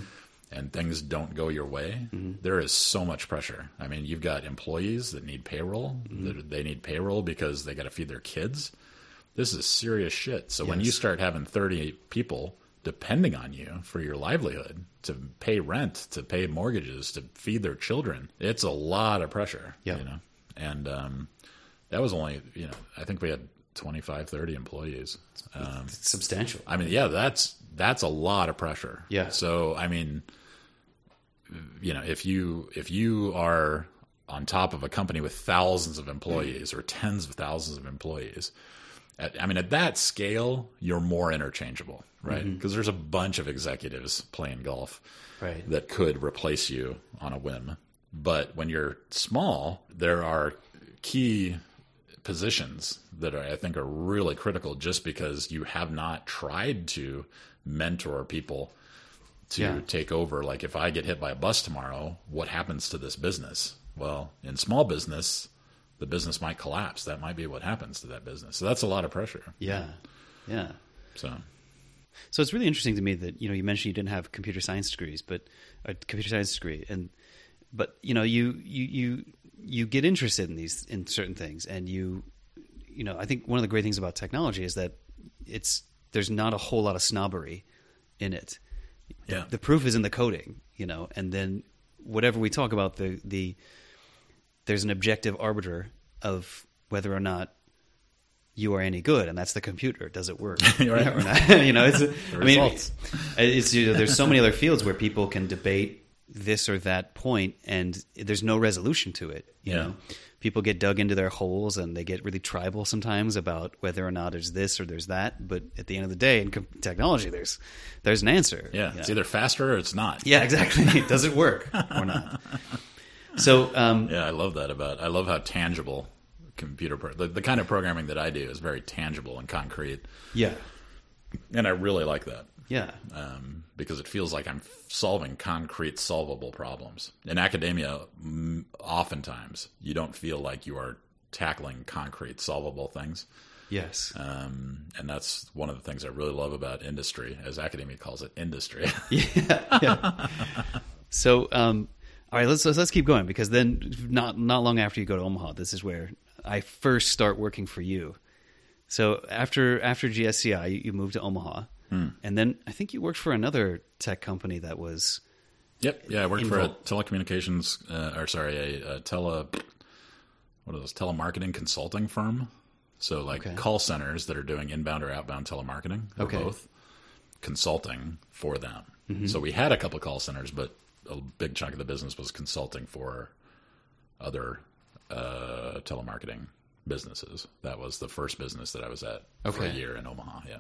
and things don't go your way. There is so much pressure. I mean, you've got employees that need payroll. That they need payroll because they got to feed their kids. This is serious shit. So when you start having thirty people depending on you for your livelihood to pay rent, to pay mortgages, to feed their children. It's a lot of pressure, Yeah. you know. And um, that was only, you know, I think we had 25, 30 employees. Um, it's substantial. I mean, yeah, that's that's a lot of pressure. Yeah. So, I mean, you know, if you if you are on top of a company with thousands of employees or tens of thousands of employees, at, I mean, at that scale, you're more interchangeable, right? Because there's a bunch of executives playing golf Right. that could replace you on a whim. But when you're small, there are key positions that are, I think are really critical just because you have not tried to mentor people to Yeah. take over. Like if I get hit by a bus tomorrow, what happens to this business? Well, in small business, the business might collapse. That might be what happens to that business. So that's a lot of pressure. Yeah, yeah. So So it's really interesting to me that you know you mentioned you didn't have computer science degrees, but a computer science degree, and but you know you you you you get interested in these in certain things, and you you know I think one of the great things about technology is that it's there's not a whole lot of snobbery in it. yeah, The proof is in the coding, you know, and then whatever we talk about the the there's an objective arbiter of whether or not you are any good, and that's the computer. Does it work? (laughs) Right. (laughs) or not? (laughs) you know, it's. I mean, it's you know, there's so many other fields where people can debate this or that point, and there's no resolution to it. You Yeah. know, people get dug into their holes, and they get really tribal sometimes about whether or not there's this or there's that. But at the end of the day, in technology, there's there's an answer. yeah, it's know? either faster or it's not. Yeah, exactly. (laughs) Does it work or not? So, um, Yeah, I love that about. I love how tangible computer pro- the, the kind of programming that I do is very tangible and concrete, yeah, and I really like that yeah, um, because it feels like I'm solving concrete, solvable problems. In academia, oftentimes you don't feel like you are tackling concrete, solvable things, yes, um, and that's one of the things I really love about industry, as academia calls it, industry. (laughs) yeah, yeah. So, um, all right, let's, let's let's keep going because then not not long after you go to Omaha, this is where I first start working for you. So after after GSCI, you, you moved to Omaha, and then I think you worked for another tech company that was Yep. Yeah, I worked for a telecommunications, uh, or sorry, a, a tele, what are those telemarketing consulting firm. So like Okay. call centers that are doing inbound or outbound telemarketing, or Okay. both, consulting for them. So we had a couple call centers, but a big chunk of the business was consulting for other uh, telemarketing businesses. That was the first business that I was at for a year in Omaha. Yeah,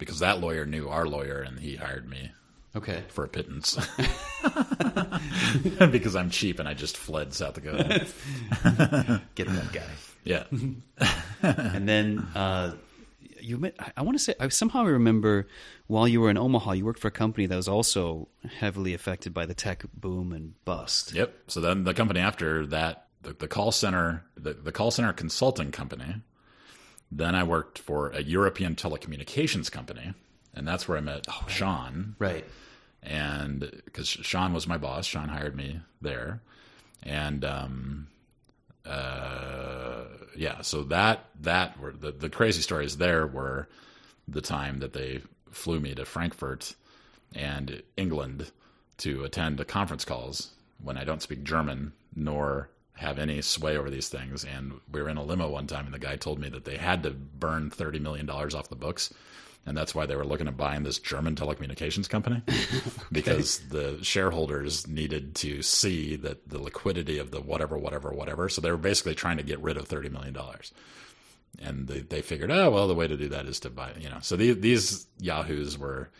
because that lawyer knew our lawyer, and he hired me Okay. for a pittance (laughs) (laughs) because I'm cheap and I just fled South Dakota. (laughs) Get that guy. Yeah, and then uh, you met, I- want to say I somehow remember while you were in Omaha, you worked for a company that was also heavily affected by the tech boom and bust. Yep. So then the company after that, the, the call center, the, the call center consulting company. Then I worked for a European telecommunications company, and that's where I met Sean. Right. And because Sean was my boss, Sean hired me there, and um, uh, yeah. So that that were the the crazy stories there were the time that they flew me to Frankfurt and England to attend the conference calls when I don't speak German nor have any sway over these things. And we were in a limo one time, and the guy told me that they had to burn thirty million dollars off the books, and that's why they were looking at buying this German telecommunications company (laughs) because the shareholders needed to see that the liquidity of the whatever, whatever, whatever. So they were basically trying to get rid of thirty million dollars and they, they figured, oh well, the way to do that is to buy, you know. So the, these yahoos were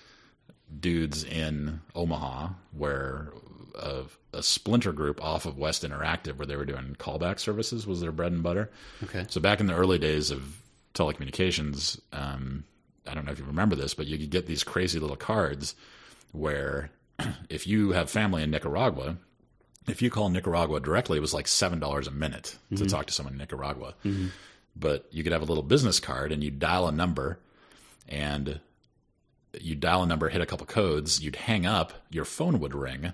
dudes in Omaha, where a, a splinter group off of West Interactive, where they were doing callback services, was their bread and butter. Okay. So back in the early days of telecommunications, um, I don't know if you remember this, but you could get these crazy little cards where (clears throat) if you have family in Nicaragua, if you call Nicaragua directly, it was like seven dollars a minute to talk to someone in Nicaragua. But you could have a little business card and you dial a number, and you dial a number, hit a couple codes, you'd hang up, your phone would ring,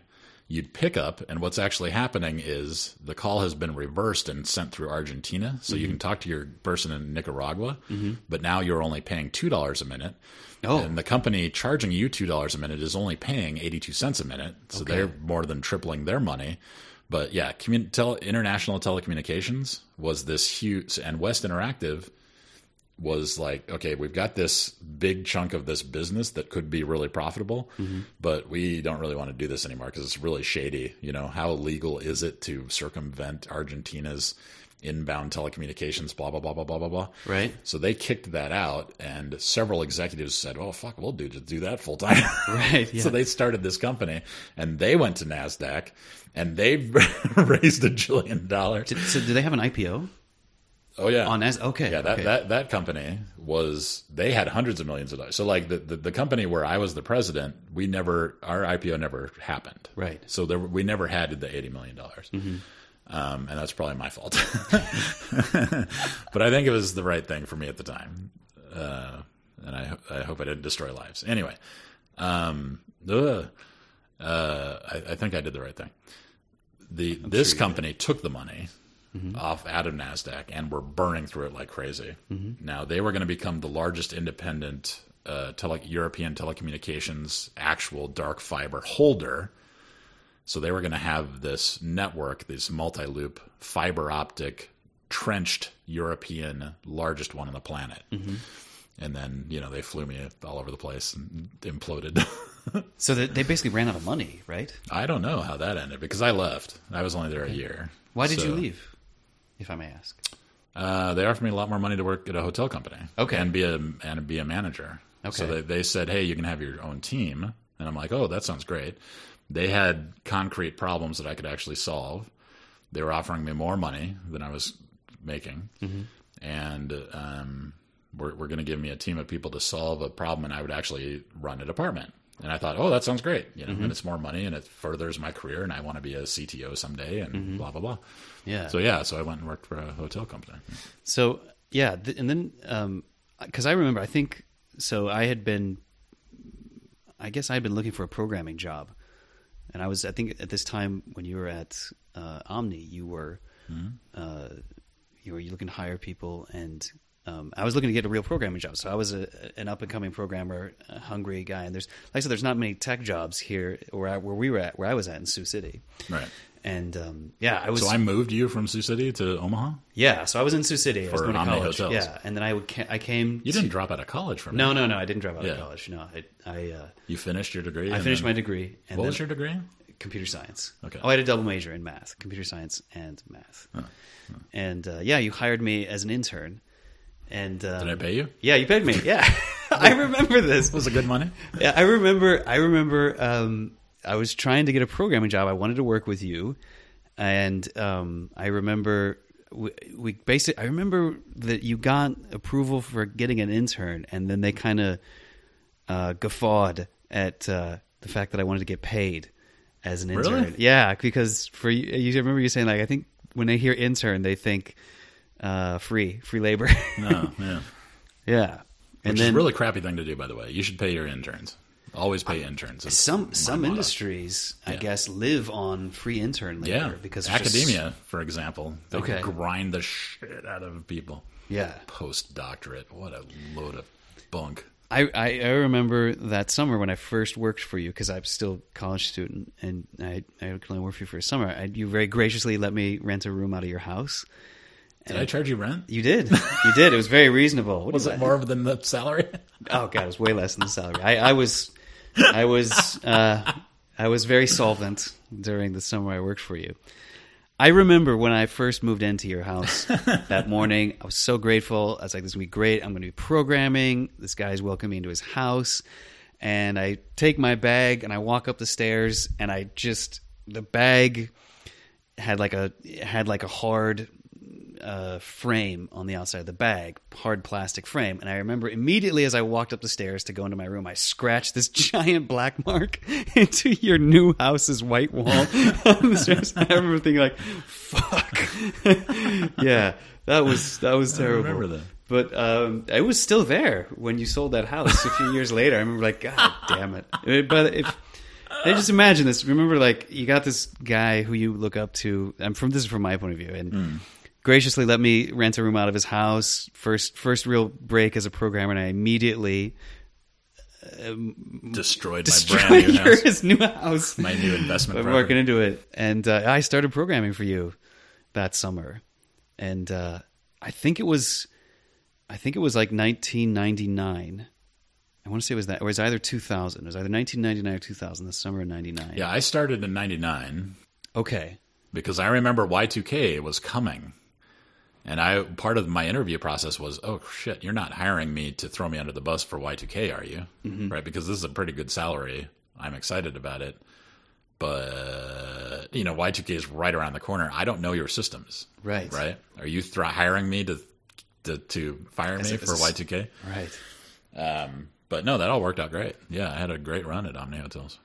you'd pick up, and what's actually happening is the call has been reversed and sent through Argentina, so you mm-hmm. can talk to your person in Nicaragua, mm-hmm. but now you're only paying two dollars a minute. Oh. And the company charging you two dollars a minute is only paying eighty two cents a minute, so Okay. they're more than tripling their money. But yeah, commun- tel- international telecommunications was this huge, and West Interactive was like, okay, we've got this big chunk of this business that could be really profitable, mm-hmm. but we don't really want to do this anymore because it's really shady. You know, how legal is it to circumvent Argentina's inbound telecommunications? Blah blah blah blah blah blah blah. Right. So they kicked that out, and several executives said, "Oh fuck, we'll do just do that full time." (laughs) Right, (laughs) yeah. So they started this company, and they went to Nasdaq, and they (laughs) raised a jillion dollars. Did, so, do they have an IPO Oh yeah, on as? Okay. yeah, that, okay. that that company was they had hundreds of millions of dollars. So like the, the the company where I was the president, we never our IPO never happened. Right. So there, we never had the eighty million dollars, um, and that's probably my fault. (laughs) but I think it was the right thing for me at the time, uh, and I I hope I didn't destroy lives. Anyway, um, ugh, uh, I, I think I did the right thing. The this company took the money Mm-hmm. off out of Nasdaq and were burning through it like crazy. Mm-hmm. Now they were going to become the largest independent uh, tele- European telecommunications actual dark fiber holder. So they were going to have this network, this multi-loop fiber optic trenched European largest one on the planet. Mm-hmm. And then you know they flew me all over the place and imploded. (laughs) So they, they basically ran out of money, right? I don't know how that ended because I left. I was only there a year. Why did So- you leave, if I may ask? Uh, they offered me a lot more money to work at a hotel company. Okay. and be a and be a manager. So Okay. they, they said, hey, you can have your own team, and I'm like, oh, that sounds great. They had concrete problems that I could actually solve. They were offering me more money than I was making, Mm-hmm. and um, we're, we're going to give me a team of people to solve a problem, and I would actually run a department. And I thought, oh, that sounds great. You know, Mm-hmm. and it's more money, and it furthers my career, and I want to be a CTO someday, and blah blah blah. Mm-hmm. Yeah. So yeah, so I went and worked for a hotel company. So yeah, th- and then because I remember, I think so. I had been, I guess I had been looking for a programming job, and I was, I think, at this time when you were at uh, Omni, you were, uh, you were you looking to hire people, and um, I was looking to get a real programming job. So I was a, an up and coming programmer, a hungry guy, and there's, like I said, there's not many tech jobs here where I, where we were at, where I was at in Sioux City, Right. and um, yeah, I was. So I moved you from Sioux City to Omaha. yeah, so I was in Sioux City. I was For going to college. Hotels. Yeah, and then I would ca- I came. You didn't drop out of college from No, it. no, no. I didn't drop out Yeah. of college. No, I I, uh, You finished your degree. I finished my degree. And What was your degree? computer science. Okay. Oh, I had a double major in math, computer science and math. And uh, yeah, you hired me as an intern. And um, Did I pay you? Yeah, you paid me. Yeah, (laughs) (laughs) I remember this. Was it good money? Yeah, I remember. I remember. Um, I was trying to get a programming job. I wanted to work with you, and um, I remember we, we basically. I remember that you got approval for getting an intern, and then they kind of uh, guffawed at uh, the fact that I wanted to get paid as an intern. Really? Yeah, because for you, you remember you saying like I think when they hear intern, they think uh, free, free labor. (laughs) No, yeah. yeah, and Which then is a really crappy thing to do, by the way. You should pay your interns. Always pay interns. is some some motto. industries, I Yeah. guess, live on free intern labor Yeah, because there's just- academia, for example, they Okay. grind the shit out of people. yeah, Postdoctorate, what a load of bunk. I, I I remember that summer when I first worked for you because I'm still a college student and I I could only work for you for a summer. I, you very graciously let me rent a room out of your house. Did I charge you rent? You did, you did. It was very reasonable. What Was it more than the salary? (laughs) Oh god, it was way less than the salary. I, I was, I was, uh, I was very solvent during the summer I worked for you. I remember when I first moved into your house (laughs) that morning. I was so grateful. I was like, "This is gonna be great. I'm gonna be programming. This guy's welcoming me into his house." And I take my bag and I walk up the stairs, and I just the bag had like a had like a hard uh, frame on the outside of the bag, hard plastic frame. And I remember immediately as I walked up the stairs to go into my room, I scratched this (laughs) giant black mark (laughs) into your new house's white wall (laughs) on the stairs. I remember thinking like, "Fuck." yeah, that was that was terrible. remember that. But um, it was still there when you sold that house a few years later. I remember like, God damn it! But if I just imagine this. Remember, like you got this guy who you look up to. I'm from this is from my point of view, and graciously let me rent a room out of his house. First, first real break as a programmer, and I immediately Destroyed, destroyed my brand new (laughs) your- house. his new house. My new investment I'm working into it, and uh, I started programming for you that summer, and uh, I think it was, I think it was like 1999. I want to say it was that, or it was either 2000. It was either 1999 or 2000. The summer of '99. Yeah, I started in 99 Okay. because I remember Y2K was coming. And I part of my interview process was, oh shit, you're not hiring me to throw me under the bus for Y2K, are you? Mm-hmm. Right? Because this is a pretty good salary. I'm excited about it. But, you know, Y2K is right around the corner. I don't know your systems. Right. Right? Are you thr hiring me to, to, to fire As me for as a- Y2K? Right. Um, but no, that all worked out great. Yeah, I had a great run at Omni Hotels.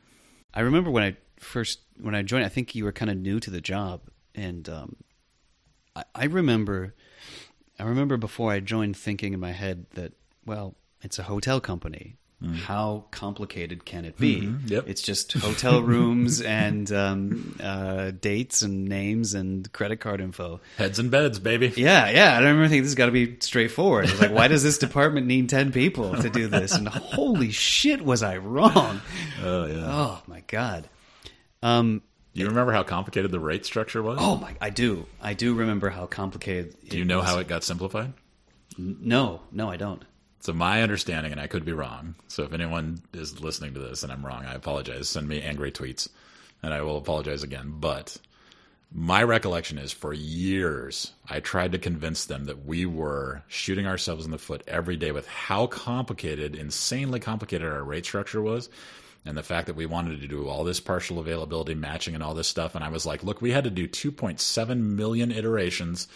I remember when I first when I joined. I think you were kind of new to the job, and um, I, I remember, I remember before I joined, thinking in my head that well, it's a hotel company. How complicated can it be? Mm-hmm. Yep. It's just hotel (laughs) rooms and um, uh, dates and names and credit card info. Heads and beds, baby. Yeah, yeah. I remember thinking this has got to be straightforward. I was like, why does this department need ten people to do this? And holy shit, was I wrong? (laughs) Oh yeah. Oh my god. Um. Do you remember how complicated the rate structure was? Oh my. I do. I do remember how complicated. Do you know how it got simplified? No, no, I don't. So my understanding, and I could be wrong. So if anyone is listening to this and I'm wrong, I apologize. Send me angry tweets, and I will apologize again. But my recollection is, for years, I tried to convince them that we were shooting ourselves in the foot every day with how complicated, insanely complicated our rate structure was. And the fact that we wanted to do all this partial availability matching and all this stuff. And I was like, look, we had to do 2.7 million iterations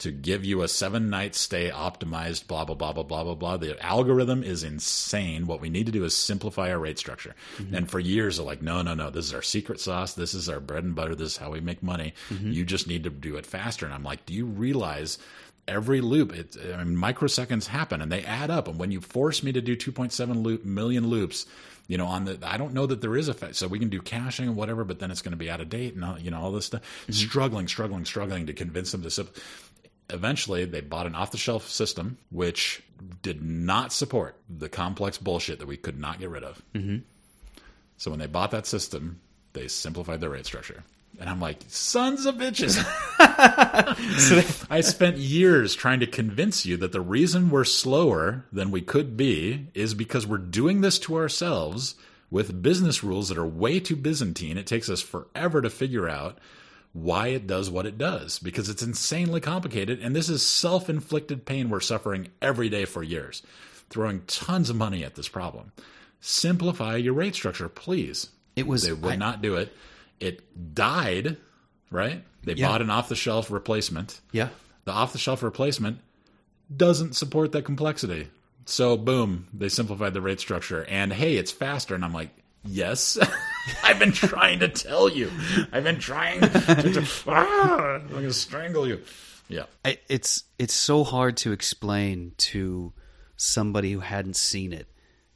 to give you a seven night stay optimized, blah, blah, blah, blah, blah, blah, blah. The algorithm is insane. What we need to do is simplify our rate structure. Mm-hmm. And for years, they're like, no, no, no, this is our secret sauce. This is our bread and butter. This is how we make money. Mm-hmm. You just need to do it faster. And I'm like, do you realize every loop, it, I mean, microseconds happen and they add up. And when you force me to do 2.7 loop, million loops, you know, on the, I don't know that there is a, fa- so we can do caching and whatever, but then it's going to be out of date and, all, you know, all this stuff. Struggling, struggling, struggling to convince them to, sim- eventually they bought an off the shelf system which did not support the complex bullshit that we could not get rid of. Mm-hmm. So when they bought that system, they simplified their rate structure. And I'm like, sons of bitches. (laughs) I spent years trying to convince you that the reason we're slower than we could be is because we're doing this to ourselves with business rules that are way too Byzantine. It takes us forever to figure out why it does what it does because it's insanely complicated. And this is self inflicted pain we're suffering every day for years, throwing tons of money at this problem. Simplify your rate structure, please. It was They would I- not do it. It died, right? They Yeah. bought an off the shelf replacement. yeah. The off the shelf replacement doesn't support that complexity. So, boom, they simplified the rate structure. And hey, it's faster. And I'm like, yes, (laughs) I've been trying to tell you. I've been trying to, (laughs) to ah, I'm going to strangle you. Yeah. I, it's it's so hard to explain to somebody who hadn't seen it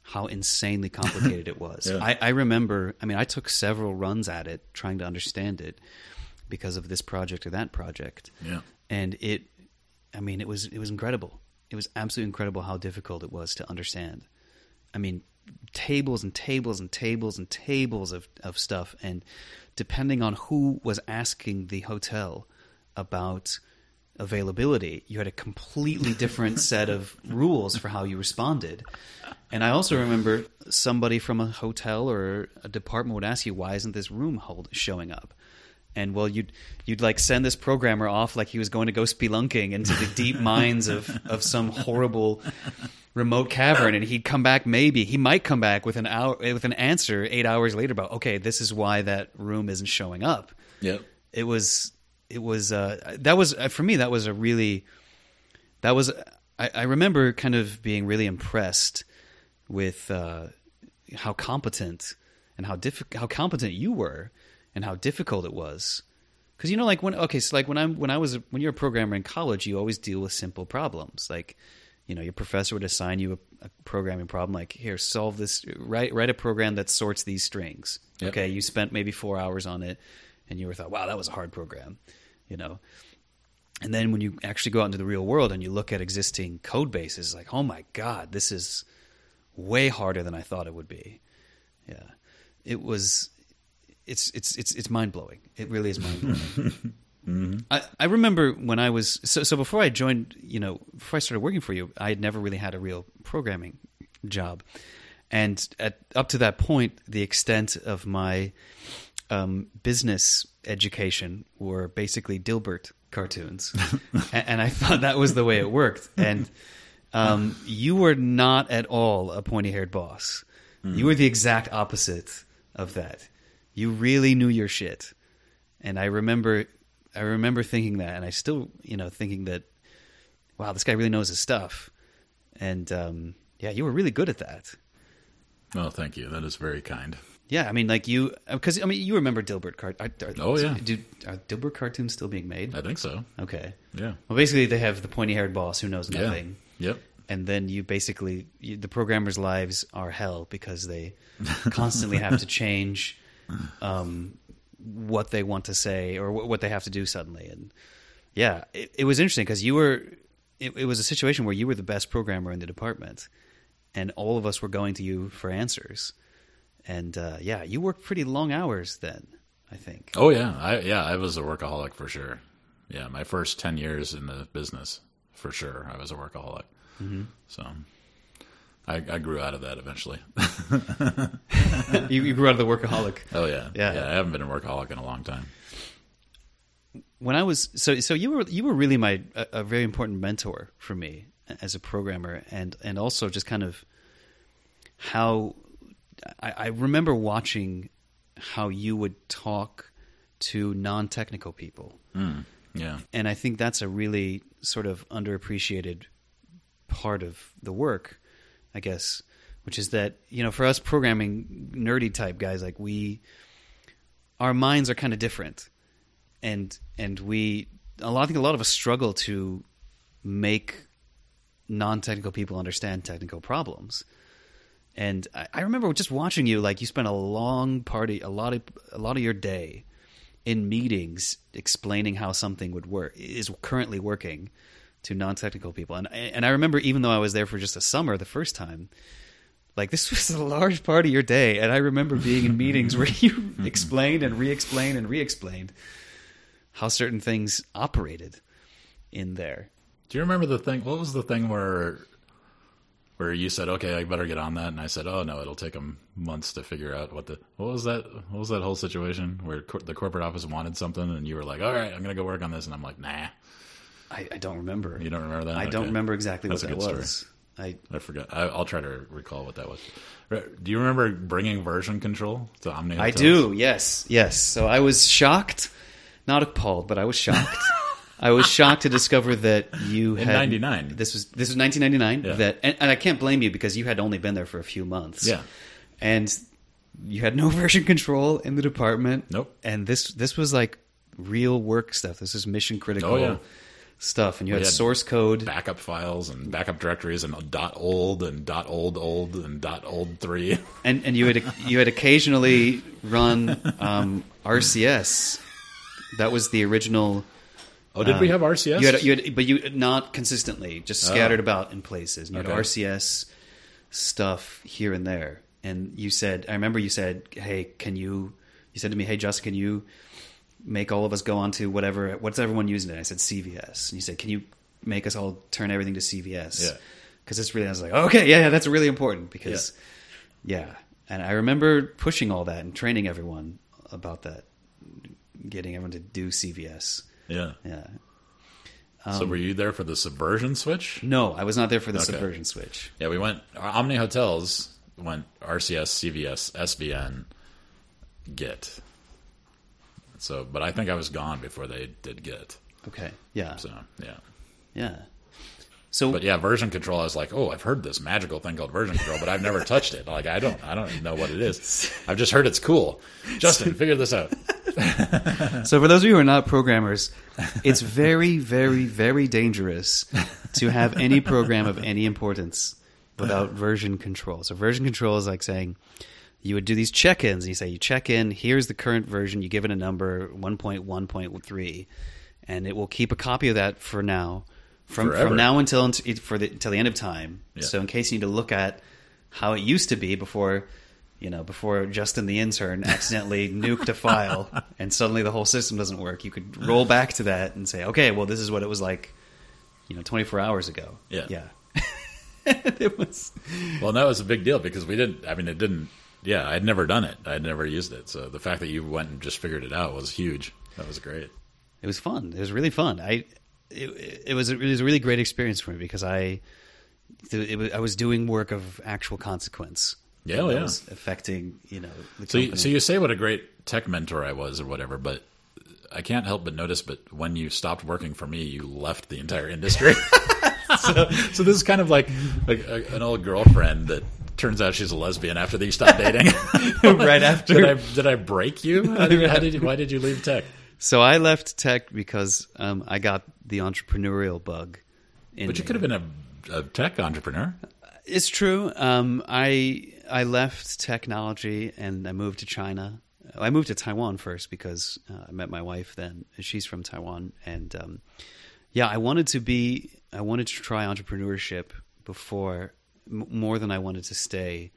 how insanely complicated it was. (laughs) Yeah. I, I remember. I mean, I took several runs at it trying to understand it because of this project or that project. Yeah. and it. I mean, it was it was incredible. It was absolutely incredible how difficult it was to understand. I mean, tables and tables and tables and tables of, of stuff. And depending on who was asking the hotel about availability, you had a completely different (laughs) set of rules for how you responded. And I also remember somebody from a hotel or a department would ask you, "Why isn't this room hold showing up?" And well, you'd you'd like send this programmer off like he was going to go spelunking into the deep mines of of some horrible remote cavern, and he'd come back. Maybe he might come back with an hour with an answer eight hours later about okay, this is why that room isn't showing up. Yep. It was it was uh, that was uh, for me that was a really that was I, I remember kind of being really impressed with uh, how competent and how diff- how competent you were and how difficult it was. Because you know like when okay so like when I'm when I was when you're a programmer in college you always deal with simple problems. Like you know your professor would assign you a, a programming problem like here solve this write write a program that sorts these strings. Yep. okay you spent maybe four hours on it and you were thought wow that was a hard program you know and then when you actually go out into the real world and you look at existing code bases like oh my god this is way harder than I thought it would be. Yeah, it was. It's it's it's it's mind blowing. It really is mind blowing. (laughs) Mm-hmm. I, I remember when I was so so before I joined, you know, before I started working for you, I had never really had a real programming job, and at up to that point, the extent of my um, business education were basically Dilbert cartoons, (laughs) and, and I thought that was the way it worked. And um, you were not at all a pointy-haired boss. You were the exact opposite of that. You really knew your shit, and I remember, I remember thinking that, and I still, you know, thinking that, wow, this guy really knows his stuff, and um, yeah, you were really good at that. Oh, thank you. That is very kind. Yeah, I mean, like you, because I mean, you remember Dilbert cart. Are, are, Oh, yeah. Do, are Dilbert cartoons still being made? I think so. Okay. Yeah. Well, basically, they have the pointy-haired boss who knows Yeah. nothing, Yep. and then you basically you, the programmers' lives are hell because they (laughs) constantly have to change um, what they want to say or wh- what they have to do suddenly. And yeah, it, it was interesting because you were. It, it was a situation where you were the best programmer in the department, and all of us were going to you for answers. And uh, yeah, you worked pretty long hours then. I think. Oh yeah, I yeah, I was a workaholic for sure. Yeah, my first ten years in the business, for sure, I was a workaholic. Mm-hmm. So, I, I grew out of that eventually. (laughs) you, you grew out of the workaholic. oh yeah, Yeah. yeah. I haven't been a workaholic in a long time. when I was so so you were you were really my a, a very important mentor for me as a programmer and and also just kind of how I, I remember watching how you would talk to non technical people. Mm, yeah, and I think that's a really sort of underappreciated part of the work, I guess, which is that you know for us programming nerdy type guys like we, our minds are kind of different, and and we a lot I think a lot of us struggle to make non-technical people understand technical problems. And I, I remember just watching you like you spent a long party, a lot of a lot of your day in meetings explaining how something would work is currently working to non-technical people and and I remember even though I was there for just a summer the first time like this (laughs) was a large part of your day and I remember being in meetings where you (laughs) explained and re-explained and re-explained how certain things operated in there Do you remember the thing? What was the thing where where you said, "Okay, I better get on that," and I said, "Oh no, it'll take them months to figure out what the what was that what was that whole situation where cor- the corporate office wanted something, and you were like, "All right, I'm gonna go work on this," and I'm like, "Nah." I, I don't remember. You don't remember that? I don't remember exactly That's what that was. I I forgot. I, I'll try to recall what that was. Do you remember bringing version control to Omni? I do. Yes, yes. So I was shocked, not appalled, but I was shocked. (laughs) I was shocked to discover that you In had 99. This was this was 1999. Yeah. That and, and I can't blame you because you had only been there for a few months. Yeah. and you had no (laughs) version control in the department. Nope. And this this was like real work stuff. This is mission critical Oh, yeah. stuff, and you had had source code. backup files and backup directories and dot old and dot old old and dot old three. (laughs) and and you had you had occasionally run um, RCS. That was the original. Oh, did we um, have RCS? You had, you had, but you not consistently, just oh. scattered Oh. about in places. And you Okay. had RCS stuff here and there. And you said, I remember you said, "Hey, can you?" You said to me, "Hey, Justin, can you make all of us go on to whatever? What's everyone using it?" I said CVS, and you said, "Can you make us all turn everything to CVS?" Yeah. Because it's really, I was like, okay, yeah, yeah, that's really important because, yeah. And I remember pushing all that and training everyone about that, getting everyone to do CVS. Yeah. Yeah. so um, were you there for the subversion switch? No, I was not there for the Okay. subversion switch. Yeah, we went. Omni Hotels went RCS, CVS, SVN, Git. So, but I think I was gone before they did Git. Okay. Yeah. So, yeah. Yeah. So But yeah, version control. I was like, oh, I've heard this magical thing called version control, but I've never touched it. Like, I don't, I don't know what it is. I've just heard it's cool. Justin, figure this out. (laughs) So for those of you who are not programmers, it's very, very, very dangerous to have any program of any importance without version control. So version control is like saying you would do these check-ins. And you say you check in. Here's the current version. You give it a number, one point one point three, and it will keep a copy of that for now, from Forever. from now until for the until the end of time. Yeah. So in case you need to look at how it used to be before you know, before Justin the intern accidentally (laughs) nuked a file and suddenly the whole system doesn't work, you could roll back to that and say, okay, well, this is what it was like, you know, 24 hours ago. Yeah. Yeah. (laughs) it was. Well, that was a big deal because we didn't. I mean, it didn't. Yeah, I'd never done it. I'd never used it. So the fact that you went and just figured it out was huge. That was great. It was fun. It was really fun. I, it, it was, a, it was a really great experience for me because I, it was, I was doing work of actual consequence. Yeah, oh, that yeah. was affecting, you know, the So, you, so you say what a great tech mentor I was, or whatever, but I can't help but notice. But when you stopped working for me, you left the entire industry. (laughs) (laughs) so, so this is kind of like, like a, an old girlfriend that turns out she's a lesbian after you stop dating. (laughs) Right after. did I did I break you? How did, how did you? Why did you leave tech? So I left tech because um, I got the entrepreneurial bug. In But you me. could have been a, a tech entrepreneur. It's true. Um, I I left technology and I moved to China. I moved to Taiwan first because uh, I met my wife then. She's from Taiwan, and um, yeah, I wanted to be. I wanted to try entrepreneurship before m- more than I wanted to stay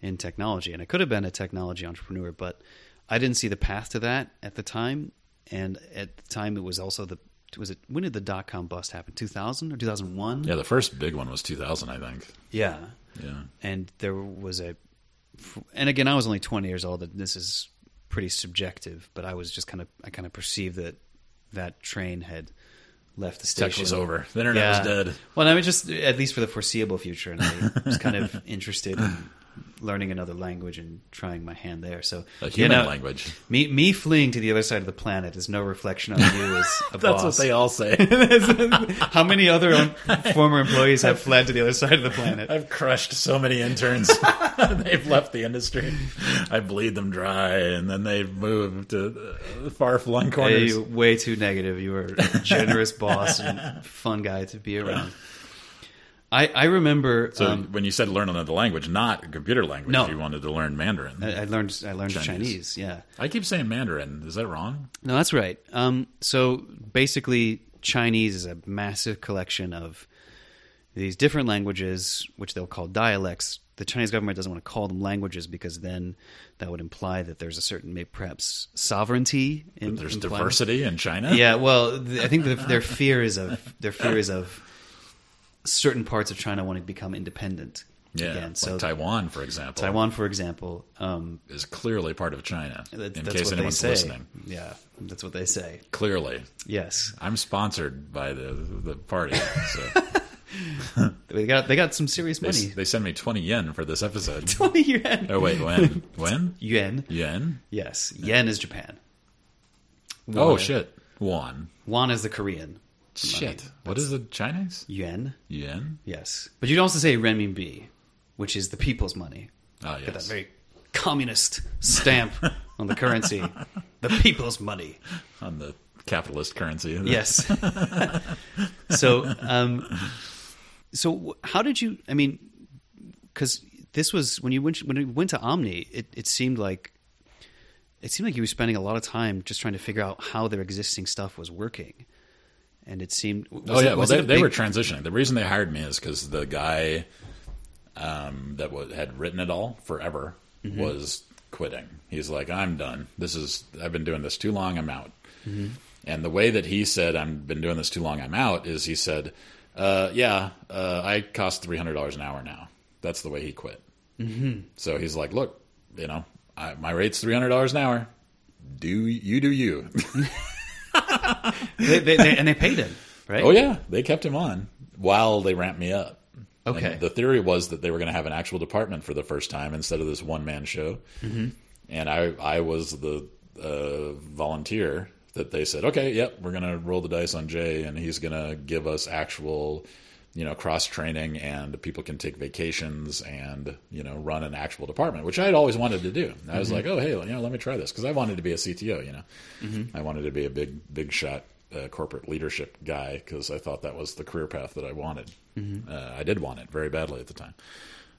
in technology. And I could have been a technology entrepreneur, but I didn't see the path to that at the time. And at the time, it was also the was it when did the dot com bust happen? Two thousand or two thousand one? Yeah, the first big one was 2000, I think. Yeah Yeah. and there was a and again i was only 20 years old and this is pretty subjective but i was just kind of i kind of perceived that that train had left the station Tech was over. The internet was dead. well i was just at least for the foreseeable future and i was kind of (laughs) interested in learning another language and trying my hand there so A you human know, language. me me fleeing to the other side of the planet is no reflection on you as (laughs) a That's boss what they all say. (laughs) how many other um, former employees have fled to the other side of the planet I've crushed so many interns. (laughs) they've left the industry. I bleed them dry, and then they move to uh, far-flung corners. you way too negative. You were a generous boss and fun guy to be around. I, I remember so um, when you said learn another language, not computer language, No. you wanted to learn Mandarin. I, I learned I learned Chinese. Chinese. Yeah, I keep saying Mandarin. Is that wrong? no, that's right. Um, so basically, Chinese is a massive collection of these different languages, which they'll call dialects. The Chinese government doesn't want to call them languages because then that would imply that there's a certain, maybe perhaps sovereignty. In, There's implied. diversity in China. Yeah, well, th- I think the, their fear is of their fear is of certain parts of China want to become independent Yeah, again. So like Taiwan, for example, Taiwan, for example, um, is clearly part of China. that- in that's case what they anyone's listening, Yeah, that's what they say. clearly, Yes, I'm sponsored by the the party. So (laughs) they got they got some serious money. they send me 20 yen for this episode. (laughs) Twenty yuan. Oh wait, when? When? Yuan. Yen? Yes, yen is Japan. Oh shit, won. Won is the Korean. Shit, what is the Chinese? Yuan. Yen? Yes, but you'd also say renminbi, which is the people's money. Oh Get that very communist stamp (laughs) on the currency. The people's money. On the capitalist currency. Yes. (laughs) so, um, so how did you? I mean, because this was when you went when you went to Omni, it, it seemed like it seemed like you were spending a lot of time just trying to figure out how their existing stuff was working, and it seemed. Oh it- yeah, well they, it they were transitioning. The reason they hired me is because the guy um, that wa had written it all forever Mm-hmm. was quitting. He's like, I'm done. This is I've been doing this too long. I'm out. Mm-hmm. And the way that he said I've been doing this too long. I'm out is he said, uh, Yeah, uh, I cost three hundred dollars an hour now. That's the way he quit. Mm-hmm. So he's like, Look, you know, I, my rate's three hundred dollars an hour. Do you do you? (laughs) they, they, they, and they paid him, right? Oh yeah, they kept him on while they ramped me up. Okay. And the theory was that they were going to have an actual department for the first time instead of this one man show. Mm-hmm. And I I was the uh, volunteer that they said, okay, yep, we're going to roll the dice on Jay, and he's going to give us actual. You know, cross training, and people can take vacations, and you know, run an actual department, which I had always wanted to do. I was like, oh, hey, you know, let me try this because I wanted to be a CTO. You know, I wanted to be a big, big shot uh, corporate leadership guy because I thought that was the career path that I wanted. Uh, I did want it very badly at the time.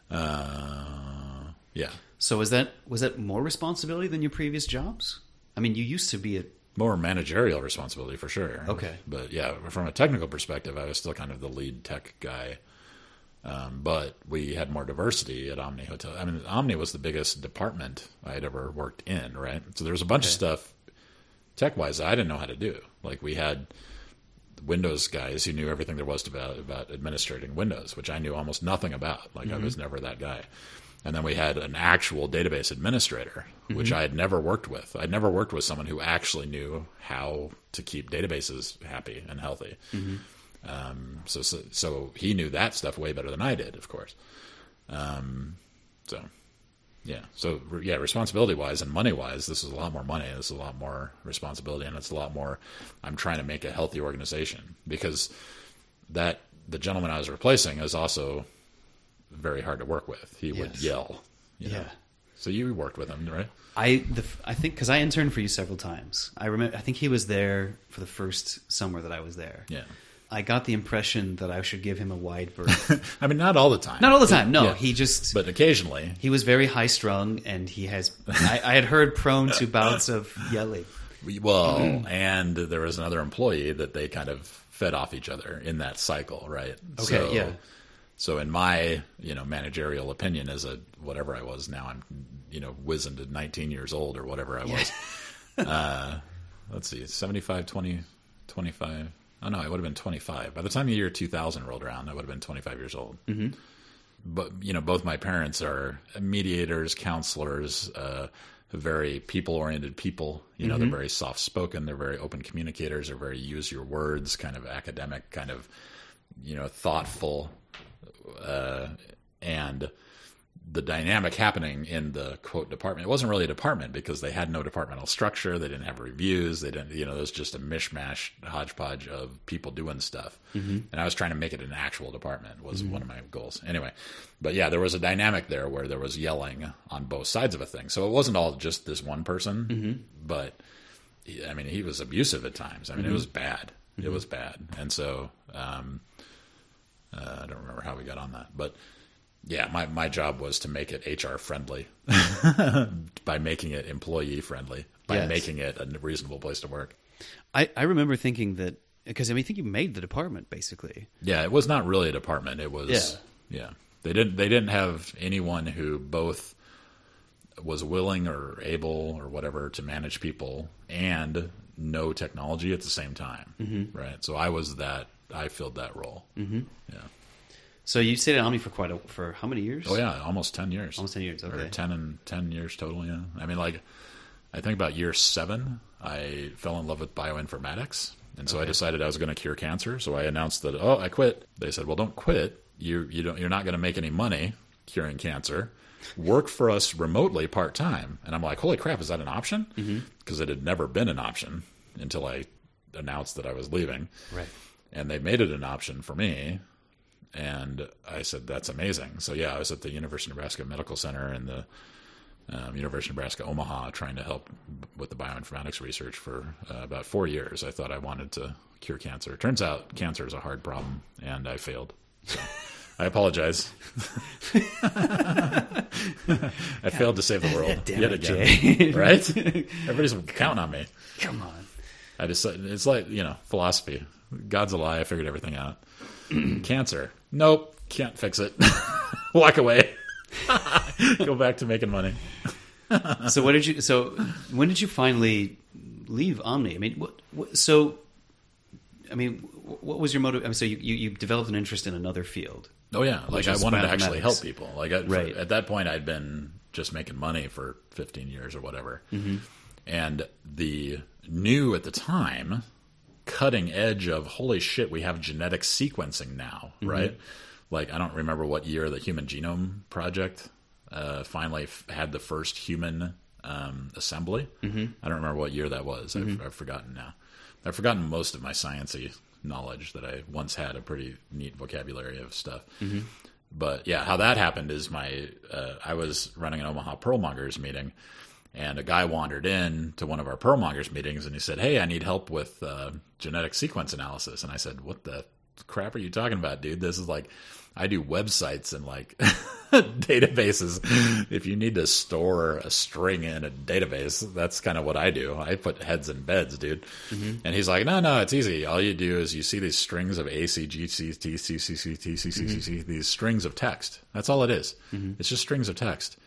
Uh, yeah, So was that was that more responsibility than your previous jobs? I mean, you used to be a more managerial responsibility for sure. Okay. but yeah, from a technical perspective, I was still kind of the lead tech guy. Um, but we had more diversity at Omni Hotel. I mean, Omni was the biggest department I had ever worked in, right? So there was a bunch of stuff tech wise I didn't know how to do. Like we had Windows guys who knew everything there was to about about administrating Windows, which I knew almost nothing about. Like I was never that guy. And then we had an actual database administrator, which I had never worked with. I'd never worked with someone who actually knew how to keep databases happy and healthy. Um, so, so, so he knew that stuff way better than I did, of course. Um, so, yeah. So, re- yeah, responsibility wise and money wise, this is a lot more money. This is a lot more responsibility, and it's a lot more. I'm trying to make a healthy organization because that the gentleman I was replacing is also very hard to work with. He would Yes. yell. You know? Yeah. So you worked with him, right? I the I think because I interned for you several times. I remember. I think he was there for the first summer that I was there. Yeah. I got the impression that I should give him a wide berth. (laughs) I mean, not all the time. Not all the time. No, Yeah. he just But occasionally, he was very high strung, and he has. I, I had heard prone to bouts of yelling. We- Well, and there was another employee that they kind of fed off each other in that cycle, right? Okay, so, yeah. So in my, you know, managerial opinion as a whatever I was now, I'm, you know, wizened at 19 years old or whatever I was. (laughs) uh, let's see, 75, 20, 25. Oh no, I would have been 25. By the time the year 2000 rolled around, I would have been 25 years old. Mm-hmm. But you know, both my parents are mediators, counselors, uh, very people-oriented people. You know, they're very soft-spoken. They're very open communicators. They're very use your words, kind of academic, kind of you know, thoughtful, uh, and the dynamic happening in the quote department. It wasn't really a department because they had no departmental structure. They didn't have reviews. They didn't, you know, it was just a mishmash, hodgepodge of people doing stuff. Mm-hmm. And I was trying to make it an actual department was mm-hmm. one of my goals. Anyway, but yeah, there was a dynamic there where there was yelling on both sides of a thing. So it wasn't all just this one person, mm-hmm. but I mean, he was abusive at times. I mean, it was bad. It was bad. And so, um, uh, I don't remember how we got on that, but yeah, my, my job was to make it HR friendly (laughs) by making it employee friendly, by Yes. making it a reasonable place to work. I, I remember thinking that because I mean, I think you made the department basically. Yeah, it was not really a department. It was yeah. They didn't they didn't have anyone who both was willing or able or whatever to manage people and know technology at the same time. Mm-hmm. Right. So I was that I filled that role. Mm-hmm. Yeah. So you stayed at Omni for quite a for how many years? Oh yeah, almost ten years. almost ten years. or Okay. ten and ten years total. Yeah, I mean, like, I think about year seven, I fell in love with bioinformatics, and so I decided I was going to cure cancer. So I announced that, oh, I quit. They said, well, don't quit. You you don't you're not going to make any money curing cancer. Work for us remotely part time. And I'm like, holy crap, is that an option? Because it had never been an option until I announced that I was leaving Right. And they made it an option for me. And I said, "That's amazing." So yeah, I was at the University of Nebraska Medical Center and the um, University of Nebraska Omaha trying to help with the bioinformatics research for uh, about four years. I thought I wanted to cure cancer. Turns out cancer is a hard problem, and I failed. So (laughs) I apologize. (laughs) I failed to save the world (laughs) yet again. Right? Everybody's counting on me. Come on. I just it's like you know philosophy. God's a lie. I figured everything out. (clears throat) Cancer. Nope. Can't fix it. (laughs) Walk away. (laughs) Go back to making money. (laughs) So what did you? So when did you finally leave Omni? I mean, what? what so, I mean, what was your motive? I mean, so you, you you developed an interest in another field. Oh yeah, like I wanted to actually help people. Like I, Right. at that point, I'd been just making money for 15 years or whatever, mm-hmm. and the new at the time cutting edge of holy shit, we have genetic sequencing now, right? Like I don't remember what year the Human Genome Project uh, finally f- had the first human um, assembly. Mm-hmm. I don't remember what year that was. I've, I've forgotten now. I've forgotten most of my sciencey knowledge that I once had a pretty neat vocabulary of stuff. But yeah, how that happened is my uh, I was running an Omaha Perl Mongers meeting, and a guy wandered in to one of our Perl Mongers meetings, and he said, "Hey, I need help with uh, genetic sequence analysis." And I said, "What the crap are you talking about, dude? This is like." I do websites and like (laughs) databases. If you need to store a string in a database, that's kind of what I do. I put heads in beds, dude. Mm-hmm. And he's like, no, no, it's easy. All you do is you see these strings of A, C, G, C, T, C, C, C, T, C, C, C, C, mm-hmm. these strings of text. That's all it is. Mm-hmm. It's just strings of text.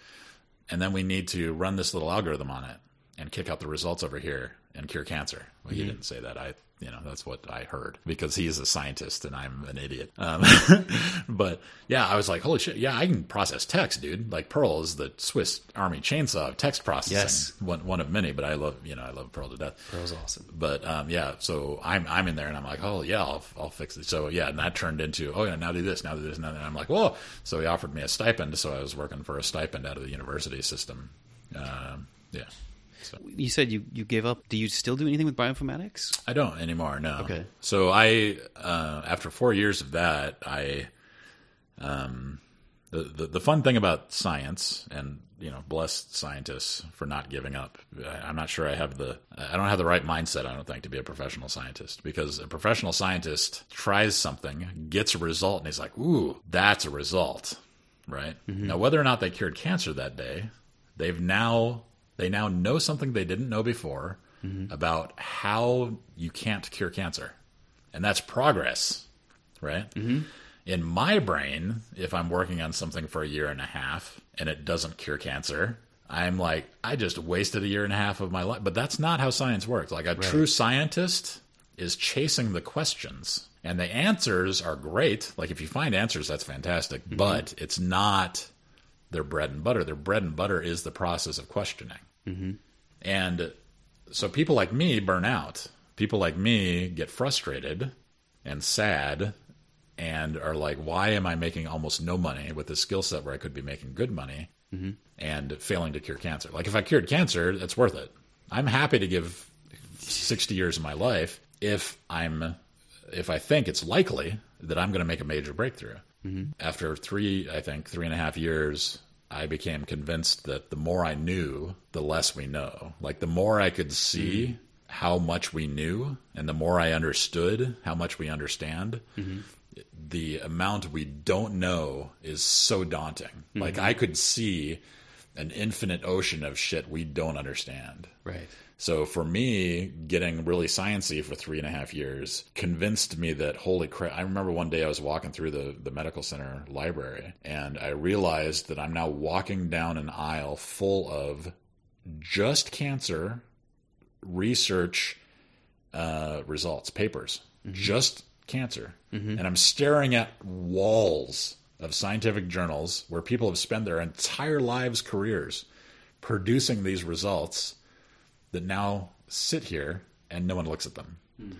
And then we need to run this little algorithm on it and kick out the results over here and cure cancer. Well, he didn't say that. I, you know, that's what I heard because he's a scientist and I'm an idiot. Um, (laughs) but yeah, I was like, holy shit, yeah, I can process text, dude. Like Perl is the Swiss Army chainsaw of text processing. Yes. One, one of many, but I love, you know, I love Perl to death. Was awesome. But um, yeah, so I'm I'm in there and I'm like, oh yeah, I'll I'll fix it. So yeah, and that turned into oh yeah, now do this, now do this, and then I'm like, whoa. So he offered me a stipend, so I was working for a stipend out of the university system. Um, yeah, so You said you you gave up. Do you still do anything with bioinformatics? I don't anymore. No. Okay. So I uh, after four years of that, I um the, the the fun thing about science and you know blessed scientists for not giving up I, i'm not sure i have the i don't have the right mindset i don't think to be a professional scientist because a professional scientist tries something gets a result and he's like ooh that's a result right now whether or not they cured cancer that day they've now they now know something they didn't know before mm-hmm. about how you can't cure cancer and that's progress right mm-hmm. in my brain, if I'm working on something for a year and a half and it doesn't cure cancer, I'm like, I just wasted a year and a half of my life. But that's not how science works. Like a true scientist is chasing the questions. And the answers are great. Like if you find answers, that's fantastic. Mm-hmm. But it's not their bread and butter. Their bread and butter is the process of questioning. Mm-hmm. And so people like me burn out. People like me get frustrated and sad and are like, why am I making almost no money with a skill set where I could be making good money mm-hmm. and failing to cure cancer? Like, if I cured cancer, it's worth it. I'm happy to give 60 years of my life if I'm if I think it's likely that I'm going to make a major breakthrough. Mm-hmm. After three, I think three and a half years, I became convinced that the more I knew, the less we know. Like the more I could see mm-hmm. how much we knew, and the more I understood how much we understand, mm-hmm. the amount we don't know is so daunting. Like mm-hmm. I could see an infinite ocean of shit we don't understand. Right. So for me, getting really sciency for three and a half years convinced me that holy crap! I remember one day I was walking through the the medical center library, and I realized that I'm now walking down an aisle full of just cancer research uh, results, papers, just cancer. And I'm staring at walls of scientific journals where people have spent their entire lives, careers producing these results that now sit here and no one looks at them. Hmm.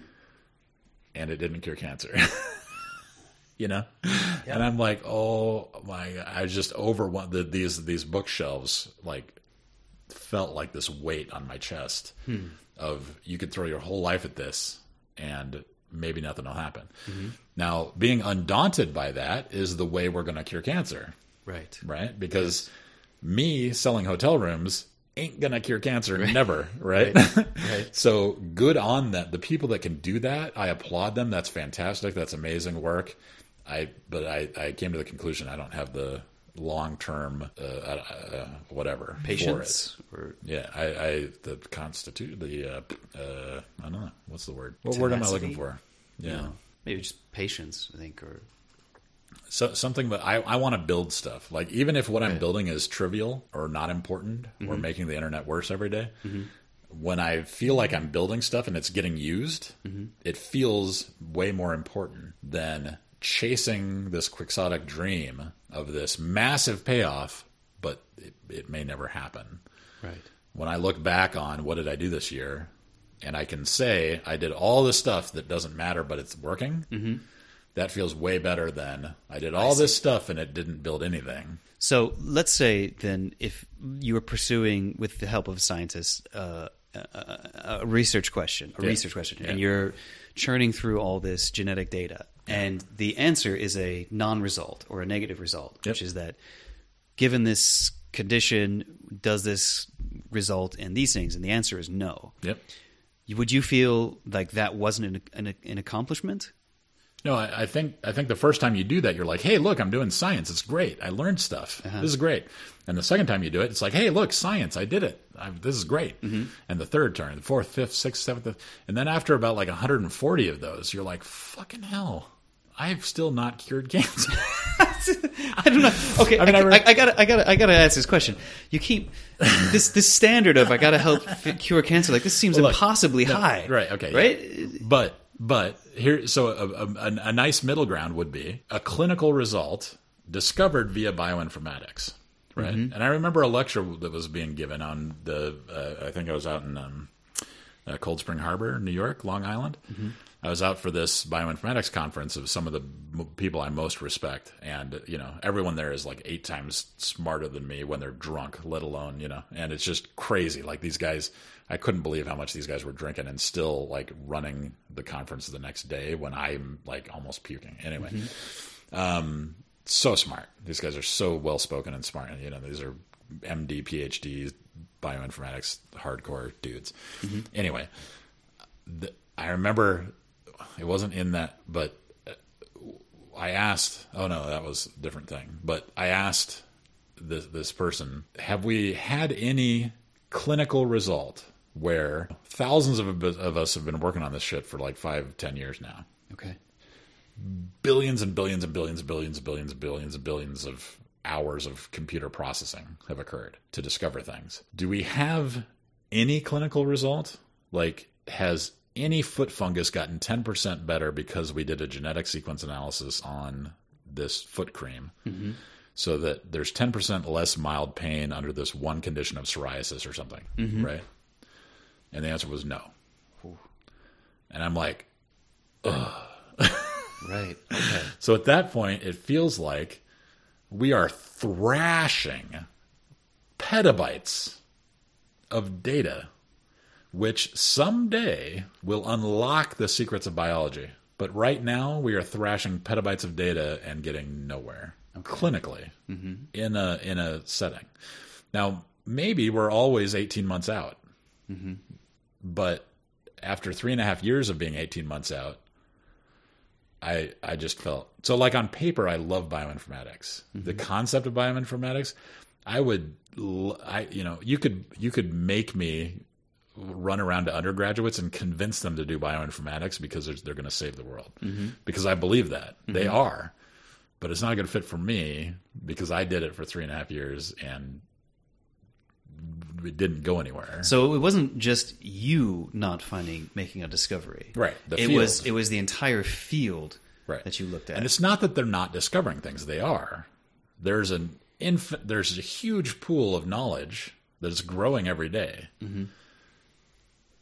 And it didn't cure cancer. (laughs) you know? And I'm like, oh my, I was just over one, the, these, these bookshelves, like, felt like this weight on my chest hmm. of you could throw your whole life at this and maybe nothing will happen. Mm-hmm. Now, being undaunted by that is the way we're going to cure cancer, Right. right? Because me selling hotel rooms ain't to cure cancer, never, (laughs) right? Right. (laughs) so good on that. The people that can do that, I applaud them. That's fantastic. That's amazing work. I, but I, I came to the conclusion I don't have the long term, uh, uh, whatever. Patience. Or Yeah, I, I the constitute the uh, uh, I don't know what's the word. What word am I looking for? Yeah, no, maybe just patience. I think, or so something that I I want to build stuff. Like even if what I'm building is trivial or not important or mm-hmm. making the internet worse every day, mm-hmm. when I feel like I'm building stuff and it's getting used, mm-hmm. it feels way more important than chasing this quixotic dream of this massive payoff, but it, it may never happen. right. when I look back on what did I do this year, and I can say I did all this stuff that doesn't matter, but it's working. That feels way better than I did all this stuff and it didn't build anything. So let's say then, if you were pursuing, with the help of a scientist, uh, a, a research question, a Yeah. research question, and you're churning through all this genetic data, and the answer is a non-result or a negative result, which is that given this condition, does this result in these things? And the answer is no. Yep. Would you feel like that wasn't an, an, an accomplishment? No, I, I think I think the first time you do that, you're like, "Hey, look, I'm doing science. It's great. I learned stuff. Uh-huh. This is great." And the second time you do it, it's like, "Hey, look, science. I did it. I, this is great." Mm-hmm. And the third turn, the fourth, fifth, sixth, seventh, and then after about like 140 of those, you're like, "Fucking hell, I've still not cured (laughs) cancer." (laughs) I don't know. Okay, I, mean, I I, I, gotta, I gotta, I gotta ask this question. You keep (laughs) this this standard of I gotta help cure cancer. Like this seems Well, look, impossibly high. Right. Okay. Right. But but here, so a, a, a nice middle ground would be a clinical result discovered via bioinformatics. Right. And I remember a lecture that was being given on the. Uh, I think I was out in um, uh, Cold Spring Harbor, New York, Long Island. I was out for this bioinformatics conference of some of the m- people I most respect, and you know, everyone there is like eight times smarter than me when they're drunk, let alone you know, and it's just crazy. Like these guys, I couldn't believe how much these guys were drinking and still like running the conference the next day when I'm like almost puking. Anyway, um, so smart. These guys are so well spoken and smart. And, you know, these are MD, PhD, bioinformatics, hardcore dudes. Anyway, the, I remember it wasn't in that, but uh, I asked. Oh no, that was a different thing. But I asked this this person, have we had any clinical result where thousands of, of us have been working on this shit for like five, ten years now? Okay. billions and billions and billions and billions and billions and billions and billions of hours of computer processing have occurred to discover things. Do we have any clinical result? Like, has any foot fungus gotten 10% better because we did a genetic sequence analysis on this foot cream? Mm-hmm. So that there's 10% less mild pain under this one condition of psoriasis or something, mm-hmm. right? And the answer was no. And I'm like, (laughs) Right. (laughs) Okay. So at that point, it feels like we are thrashing petabytes of data, which someday will unlock the secrets of biology. But right now, we are thrashing petabytes of data and getting nowhere clinically mm-hmm. in a in a setting. Now, maybe we're always eighteen months out, mm-hmm. But after three and a half years of being eighteen months out, I I just felt so like on paper I love bioinformatics. The mm-hmm. concept of bioinformatics, I would I you know, you could you could make me run around to undergraduates and convince them to do bioinformatics because they're, they're going to save the world. Mm-hmm. Because I believe that. Mm-hmm. They are. But it's not going to fit for me because I did it for three and a half years and it didn't go anywhere. So it wasn't just you not finding making a discovery. Right, it was it was the entire field right. that you looked at. And it's not that they're not discovering things; they are. There's an inf- There's a huge pool of knowledge that is growing every day. Mm-hmm.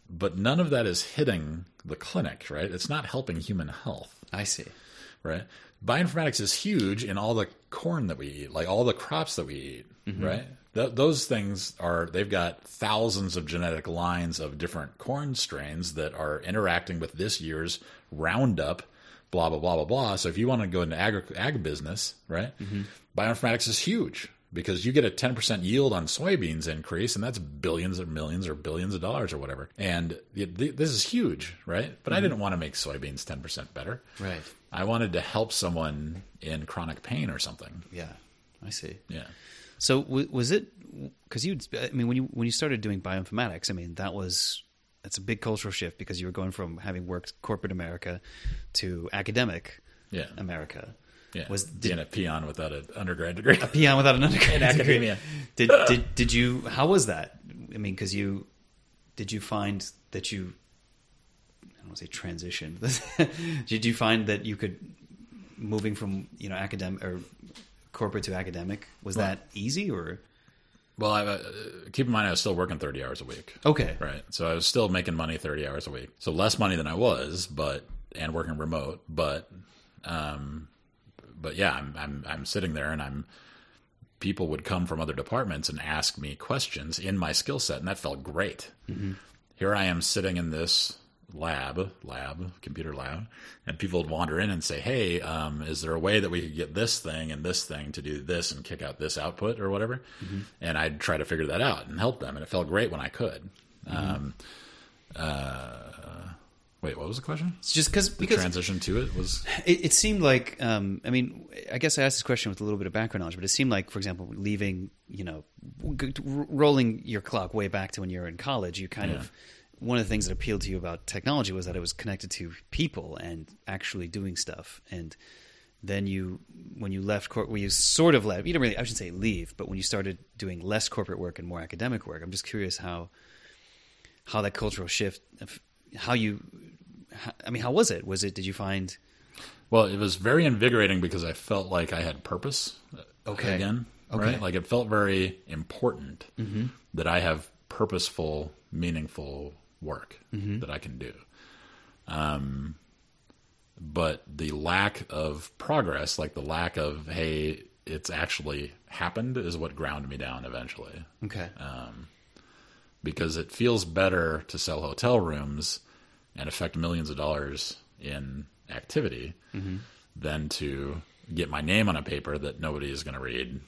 But none of that is hitting the clinic, right? It's not helping human health. I see. right? Bioinformatics is huge in all the corn that we eat, like all the crops that we eat, right? Th- those things are, they've got thousands of genetic lines of different corn strains that are interacting with this year's Roundup, blah, blah, blah, blah, blah. So if you want to go into ag, ag business, right? Mm-hmm. Bioinformatics is huge because you get a 10% yield on soybeans increase, and that's billions or millions or billions of dollars or whatever. And th- th- this is huge, right? But I mm-hmm. didn't want to make soybeans 10% better. Right. I wanted to help someone in chronic pain or something. Yeah. I see. Yeah. So w- was it because you? I mean, when you when you started doing bioinformatics, I mean that was that's a big cultural shift because you were going from having worked corporate America to academic Yeah. America. Yeah. Was being a peon without an undergrad degree. A peon without an (laughs) undergrad In academia. Did did did you? How was that? I mean, because you did you find that you? I don't want to say transition. (laughs) did you find that you could moving from you know academic or corporate to academic was that easy or well, I, uh, keep in mind I was still working 30 hours a week. okay? Right. So I was still making money 30 hours a week. So less money than I was, but, and working remote. But, um, but yeah, I'm, I'm, I'm sitting there and I'm, people would come from other departments and ask me questions in my skill set. And that felt great. Here I am sitting in this lab, lab, computer lab, and people would wander in and say, Hey, um, is there a way that we could get this thing and this thing to do this and kick out this output or whatever? And I'd try to figure that out and help them. And it felt great when I could. Um, uh, wait, what was the question? It's just cause, The because transition to it was it, it seemed like um, I mean I guess I asked this question with a little bit of background knowledge, but it seemed like, for example, leaving you know rolling your clock way back to when you were in college, you kind Yeah. of one of the things that appealed to you about technology was that it was connected to people and actually doing stuff and then you when you left court well you sort of left you didn't really i shouldn't say leave but when you started doing less corporate work and more academic work i'm just curious how how that cultural shift how you how, i mean how was it was it did you find Well, it was very invigorating because I felt like I had purpose uh, Okay. again. Okay. Right? Like it felt very important that I have purposeful, meaningful work mm-hmm. that I can do. Um, but the lack of progress, like the lack of, hey, it's actually happened, is what ground me down eventually. okay um, Because it feels better to sell hotel rooms and affect millions of dollars in activity mm-hmm. than to get my name on a paper that nobody is going to read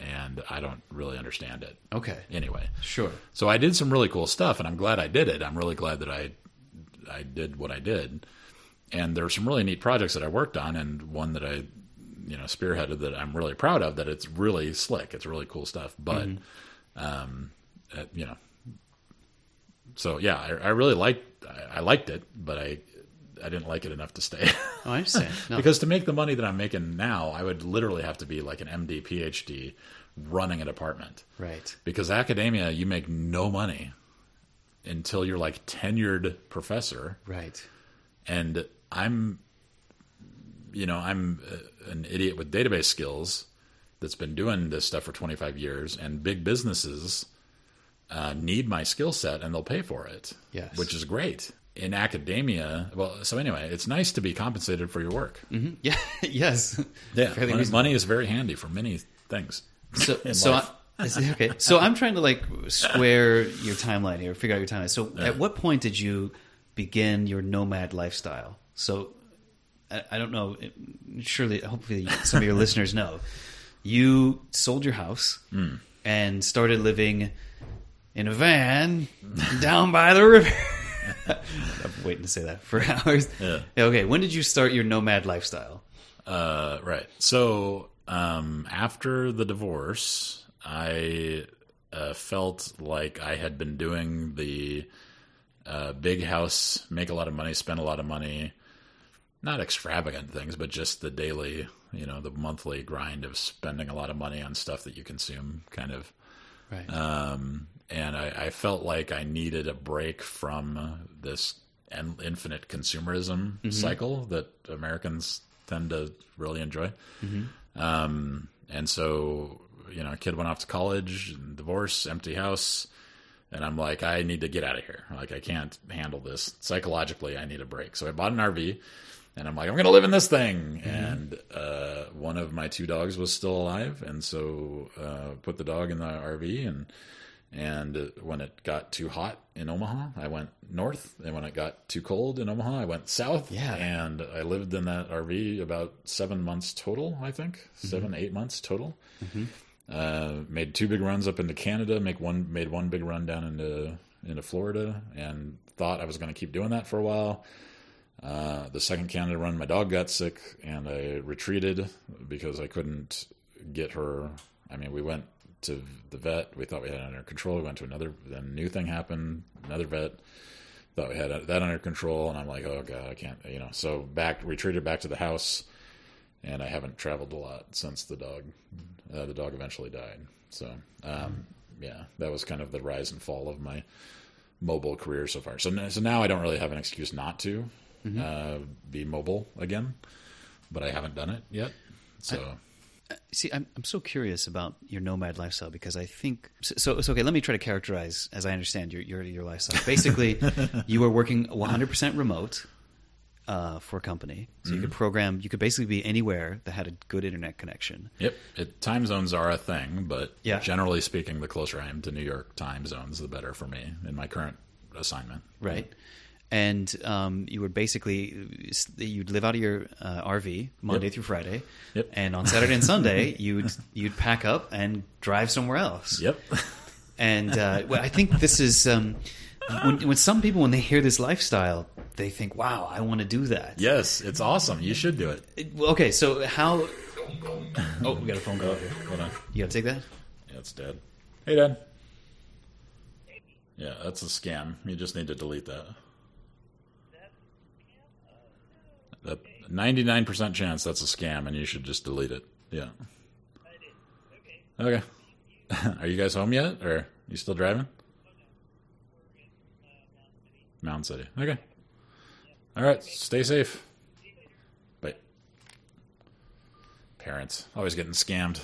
and I don't really understand it okay anyway. sure So I did some really cool stuff, and I'm glad I did it. I'm really glad that I I did what I did. And there were some really neat projects that I worked on, and one that I you know spearheaded that I'm really proud of. That it's really slick. It's really cool stuff. But um, uh, you know, so yeah, I, I really liked I, I liked it, but I I didn't like it enough to stay. oh i understand (laughs) no. Because to make the money that I'm making now, I would literally have to be like an MD, PhD, running a department right. Because academia you make no money until you're like tenured professor. Right. And i'm you know i'm uh, an idiot with database skills that's been doing this stuff for 25 years and big businesses uh, need my skill set and they'll pay for it. Yes. which is great in academia well so anyway it's nice to be compensated for your work Mhm. (laughs) yeah (laughs) yes yeah money, is very handy for many things So, (laughs) so. I, okay. So I'm trying to like square your timeline here, figure out your timeline. So, at what point did you begin your nomad lifestyle? So, I, I don't know. Surely, hopefully, some of your listeners know. You sold your house Hmm. and started living in a van down by the river. I'm waiting to say that for (laughs) hours. Yeah. Okay. When did you start your nomad lifestyle? Uh, right. So um, after the divorce, I uh, felt like I had been doing the uh, big house, make a lot of money, spend a lot of money, not extravagant things, but just the daily, you know, the monthly grind of spending a lot of money on stuff that you consume kind of Right. um, and I, I felt like I needed a break from this en- infinite consumerism cycle that Americans tend to really enjoy. Um, and so, you know, a kid went off to college, divorce, empty house, and I'm like, I need to get out of here. Like, I can't handle this psychologically. I need a break. So I bought an RV. And I'm like, I'm going to live in this thing. And uh, one of my two dogs was still alive, and so uh, put the dog in the RV. And and when it got too hot in Omaha, I went north. And when it got too cold in Omaha, I went south. Yeah. And I lived in that RV about seven months total, I think, 7 eight months total. Uh, made two big runs up into Canada. Make one made one big run down into into Florida, and thought I was going to keep doing that for a while. Uh, the second Canada run, my dog got sick, and I retreated because I couldn't get her. I mean, we went to the vet. We thought we had it under control. We went to another. Then a new thing happened. Another vet thought we had that under control, and I'm like, oh god, I can't. You know, so back retreated back to the house, and I haven't traveled a lot since the dog. Uh, the dog eventually died. So um, yeah, that was kind of the rise and fall of my mobile career so far. So n- so now I don't really have an excuse not to uh, be mobile again, but I haven't done it yet. So See, I'm I'm so curious about your nomad lifestyle because I think so. So, okay, let me try to characterize, as I understand your your your lifestyle. Basically, (laughs) you are working 100 percent remote uh, for a company, so you could program. You could basically be anywhere that had a good internet connection. Yep, it, time zones are a thing, but Yeah. generally speaking, the closer I am to New York time zones, the better for me in my current assignment. right? And um, you would basically you'd live out of your uh, RV Monday Yep. through Friday, Yep. and on Saturday and Sunday you'd you'd pack up and drive somewhere else. Yep. And uh, well, I think this is um, when when some people when they hear this lifestyle, they think, "Wow, I want to do that." yes, it's awesome. You should do it. It- well, okay, so how? Oh, we got a phone call. here. Hold on. You got to take that. Yeah, it's dead. Hey, Dad. Yeah, that's a scam. You just need to delete that. Ninety-nine percent chance that's a scam, and you should just delete it. Yeah. Okay. (laughs) Are you guys home yet, or you still driving? Mountain City. Okay. All right. Stay safe. Bye. Parents always getting scammed.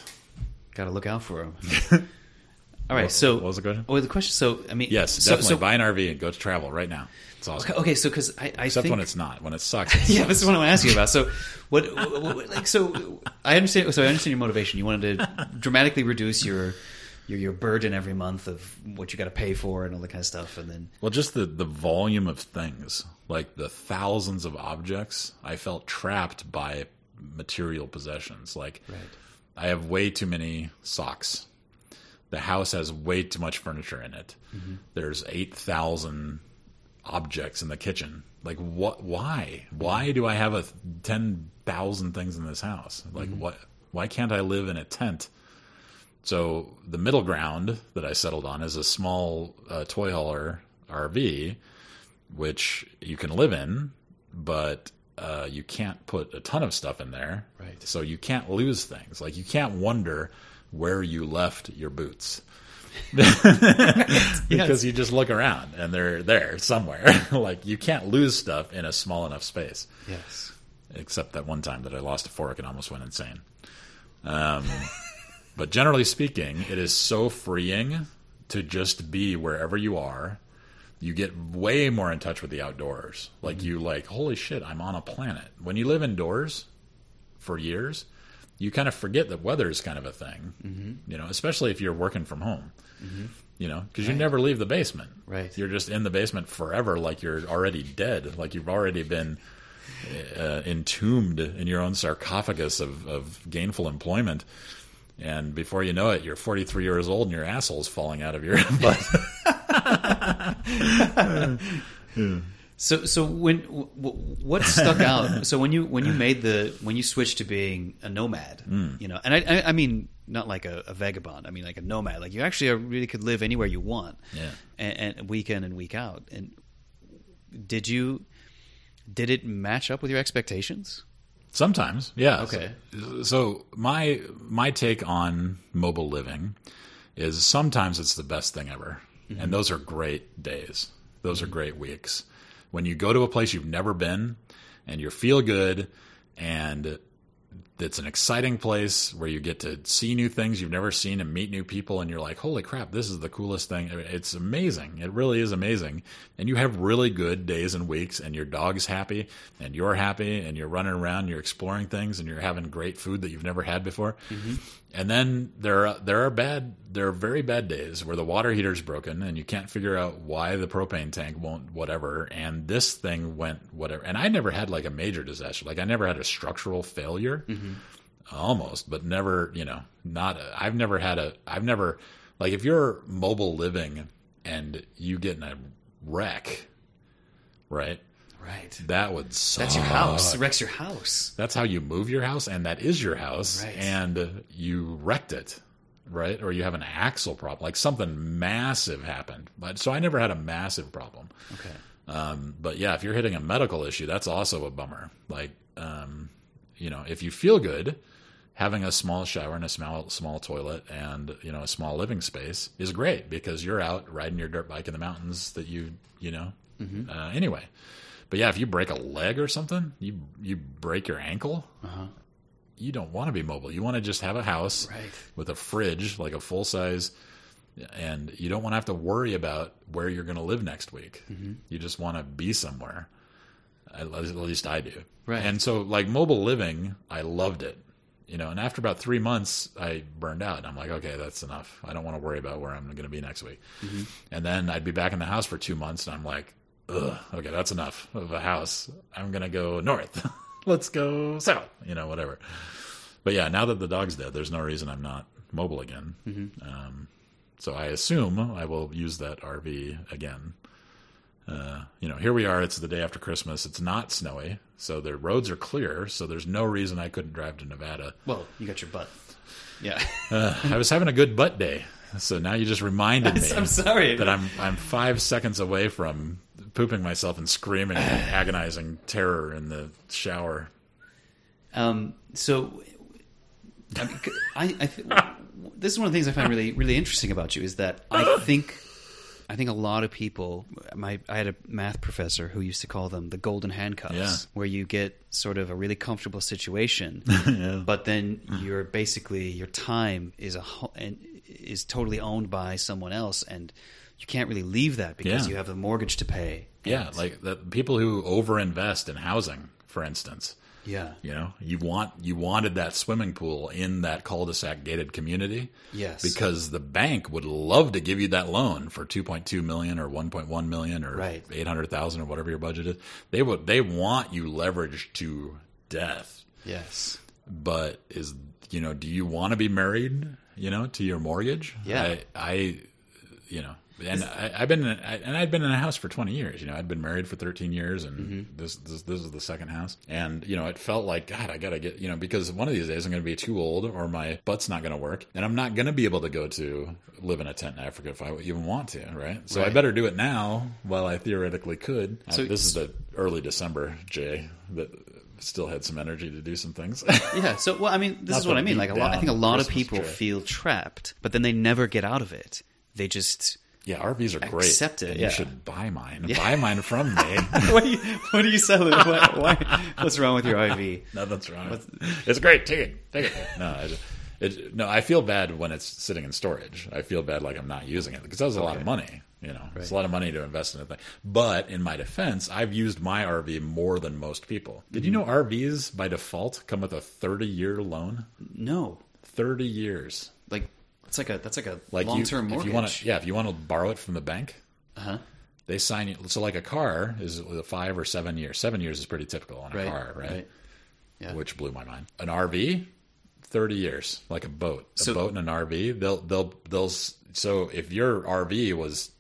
Got to look out for them. (laughs) All right, so What was the question? Oh, the question. So, I mean, Yes, so, definitely So, buy an RV and go to travel right now. It's awesome. okay, so because I, I Except think, when it's not. When it sucks. It (laughs) yeah, sucks. this is what I want to ask you about. So, what, what, what- like, so I understand. So I understand your motivation. You wanted to dramatically reduce your your your burden every month of what you got to pay for and all that kind of stuff, and then Well, just the, the volume of things, like the thousands of objects, I felt trapped by material possessions. Like, Right. I have way too many socks. The house has way too much furniture in it. There's 8,000 objects in the kitchen. Like, what? Why? Why do I have a 10,000 things in this house? Like, what? Why can't I live in a tent? So the middle ground that I settled on is a small uh, toy hauler RV, which you can live in, but uh, you can't put a ton of stuff in there. Right. So you can't lose things. Like you can't wonder where you left your boots. (laughs) because you just look around and they're there somewhere. (laughs) like you can't lose stuff in a small enough space yes, except that one time that I lost a fork and almost went insane. Um, (laughs) but generally speaking, it is so freeing to just be wherever you are. You get way more in touch with the outdoors. Like you like, holy shit, I'm on a planet. When you live indoors for years, you kind of forget that weather is kind of a thing. Mm-hmm. You know, especially if you're working from home. You know, because you never leave the basement. Right. You're just in the basement forever, like you're already dead. Like you've already been uh, entombed in your own sarcophagus of, of gainful employment. And before you know it, you're 43 years old and your asshole's falling out of your (laughs) butt. (laughs) (laughs) So, so when what stuck (laughs) out? So when you when you made the when you switched to being a nomad, hmm. you know, and I, I, I mean not like a, a vagabond. I mean like a nomad. Like you actually really could live anywhere you want, Yeah. and, and week in and week out. And did you did it match up with your expectations? Sometimes, yeah. Okay. So, so my my take on mobile living is sometimes it's the best thing ever. And mm-hmm. those are great days. Those are great weeks. When you go to a place you've never been and you feel good and it's an exciting place where you get to see new things you've never seen and meet new people and you're like holy crap this is the coolest thing. It's amazing. It really is amazing. And you have really good days and weeks and your dog's happy and you're happy and you're running around you're exploring things and you're having great food that you've never had before mm-hmm. And then there are, there are bad there are very bad days where the water heater's broken and you can't figure out why the propane tank won't whatever. And this thing went whatever. And I never had like a major disaster. Like I never had a structural failure. Mm-hmm. Almost but never you know not I've never had a I've never like if you're mobile living and you get in a wreck right Right. that would suck. That's your house. It wrecks your house. That's how you move your house, and that is your house, Right. and you wrecked it, right? Or you have an axle problem, like something massive happened. But so I never had a massive problem. Okay. Um, but yeah, if you're hitting a medical issue, that's also a bummer. Like, um, you know, if you feel good, having a small shower and a small small toilet and you know a small living space is great because you're out riding your dirt bike in the mountains that you you know uh, anyway. But yeah, if you break a leg or something, you you break your ankle. You don't want to be mobile. You want to just have a house Right. with a fridge, like a full size, and you don't want to have to worry about where you're going to live next week. Mm-hmm. You just want to be somewhere. At at least I do. Right. And so, like mobile living, I loved it. You know, and after about three months, I burned out. I'm like, okay, that's enough. I don't want to worry about where I'm going to be next week. Mm-hmm. And then I'd be back in the house for two months, and I'm like, ugh, okay, that's enough of a house. I'm going to go north. (laughs) Let's go south. You know, whatever. But yeah, now that the dog's dead, there's no reason I'm not mobile again. Um, so I assume I will use that RV again. Uh, you know, here we are. It's the day after Christmas. It's not snowy, so the roads are clear. So there's no reason I couldn't drive to Nevada. Well, you got your butt. Yeah. (laughs) Uh, I was having a good butt day, so now you just reminded (laughs) me I'm sorry. that I'm I'm five seconds away from pooping myself and screaming in (sighs) agonizing terror in the shower. Um, so, I, mean, I, I th- this is one of the things I find really, really interesting about you is that I (gasps) think, I think a lot of people. My, I had a math professor who used to call them the golden handcuffs, Yeah. where you get sort of a really comfortable situation, (laughs) but then (sighs) you're basically your time is a and is totally owned by someone else, and you can't really leave that because Yeah. you have a mortgage to pay. Yeah, And- like the people who overinvest in housing, for instance. yeah, You know, you want you wanted that swimming pool in that cul-de-sac gated community. Yes. Because the bank would love to give you that loan for 2.2 million or 1.1 million or Right. 800,000 or whatever your budget is. They would they want you leveraged to death. yes, But is you know, do you want to be married, you know, to your mortgage? Yeah. I, I you know, and I, I've been in, I, and I'd been in a house for 20 years. You know, I'd been married for 13 years, and Mm-hmm. this, this this is the second house. And you know, it felt like God, I gotta get you know because one of these days I'm going to be too old, or my butt's not going to work, and I'm not going to be able to go to live in a tent in Africa if I even want to, right? So I better do it now while I theoretically could. So- Uh, this is the early December, Jay, that still had some energy to do some things. (laughs) Yeah. So, well, I mean, this Not is what I mean. Like a lot, I think a lot of people feel trapped, but then they never get out of it. They just. Yeah, RVs are great. Accept it, yeah. You should buy mine. Buy mine from me. (laughs) what, are you, what are you selling? Why, why, what's wrong with your RV? (laughs) Nothing's wrong. It's great. Take it. Take it. No, I, it, no. I feel bad when it's sitting in storage. I feel bad like I'm not using it because that was a lot of money. You know, it's a lot of money to invest in a thing. But in my defense, I've used my RV more than most people. Did you know Mm-hmm. RVs by default come with a 30 year loan? No, 30 years. It's like a that's like a Like long you, term if mortgage. you want to, yeah, if you want to borrow it from the bank, uh-huh. they sign you. So like a car is a five or seven years. Seven years is pretty typical on a Right. car, right? Right. Yeah. Which blew my mind. An RV, thirty years, like a boat. A So- boat and an RV. They'll they'll they'll. So if your RV was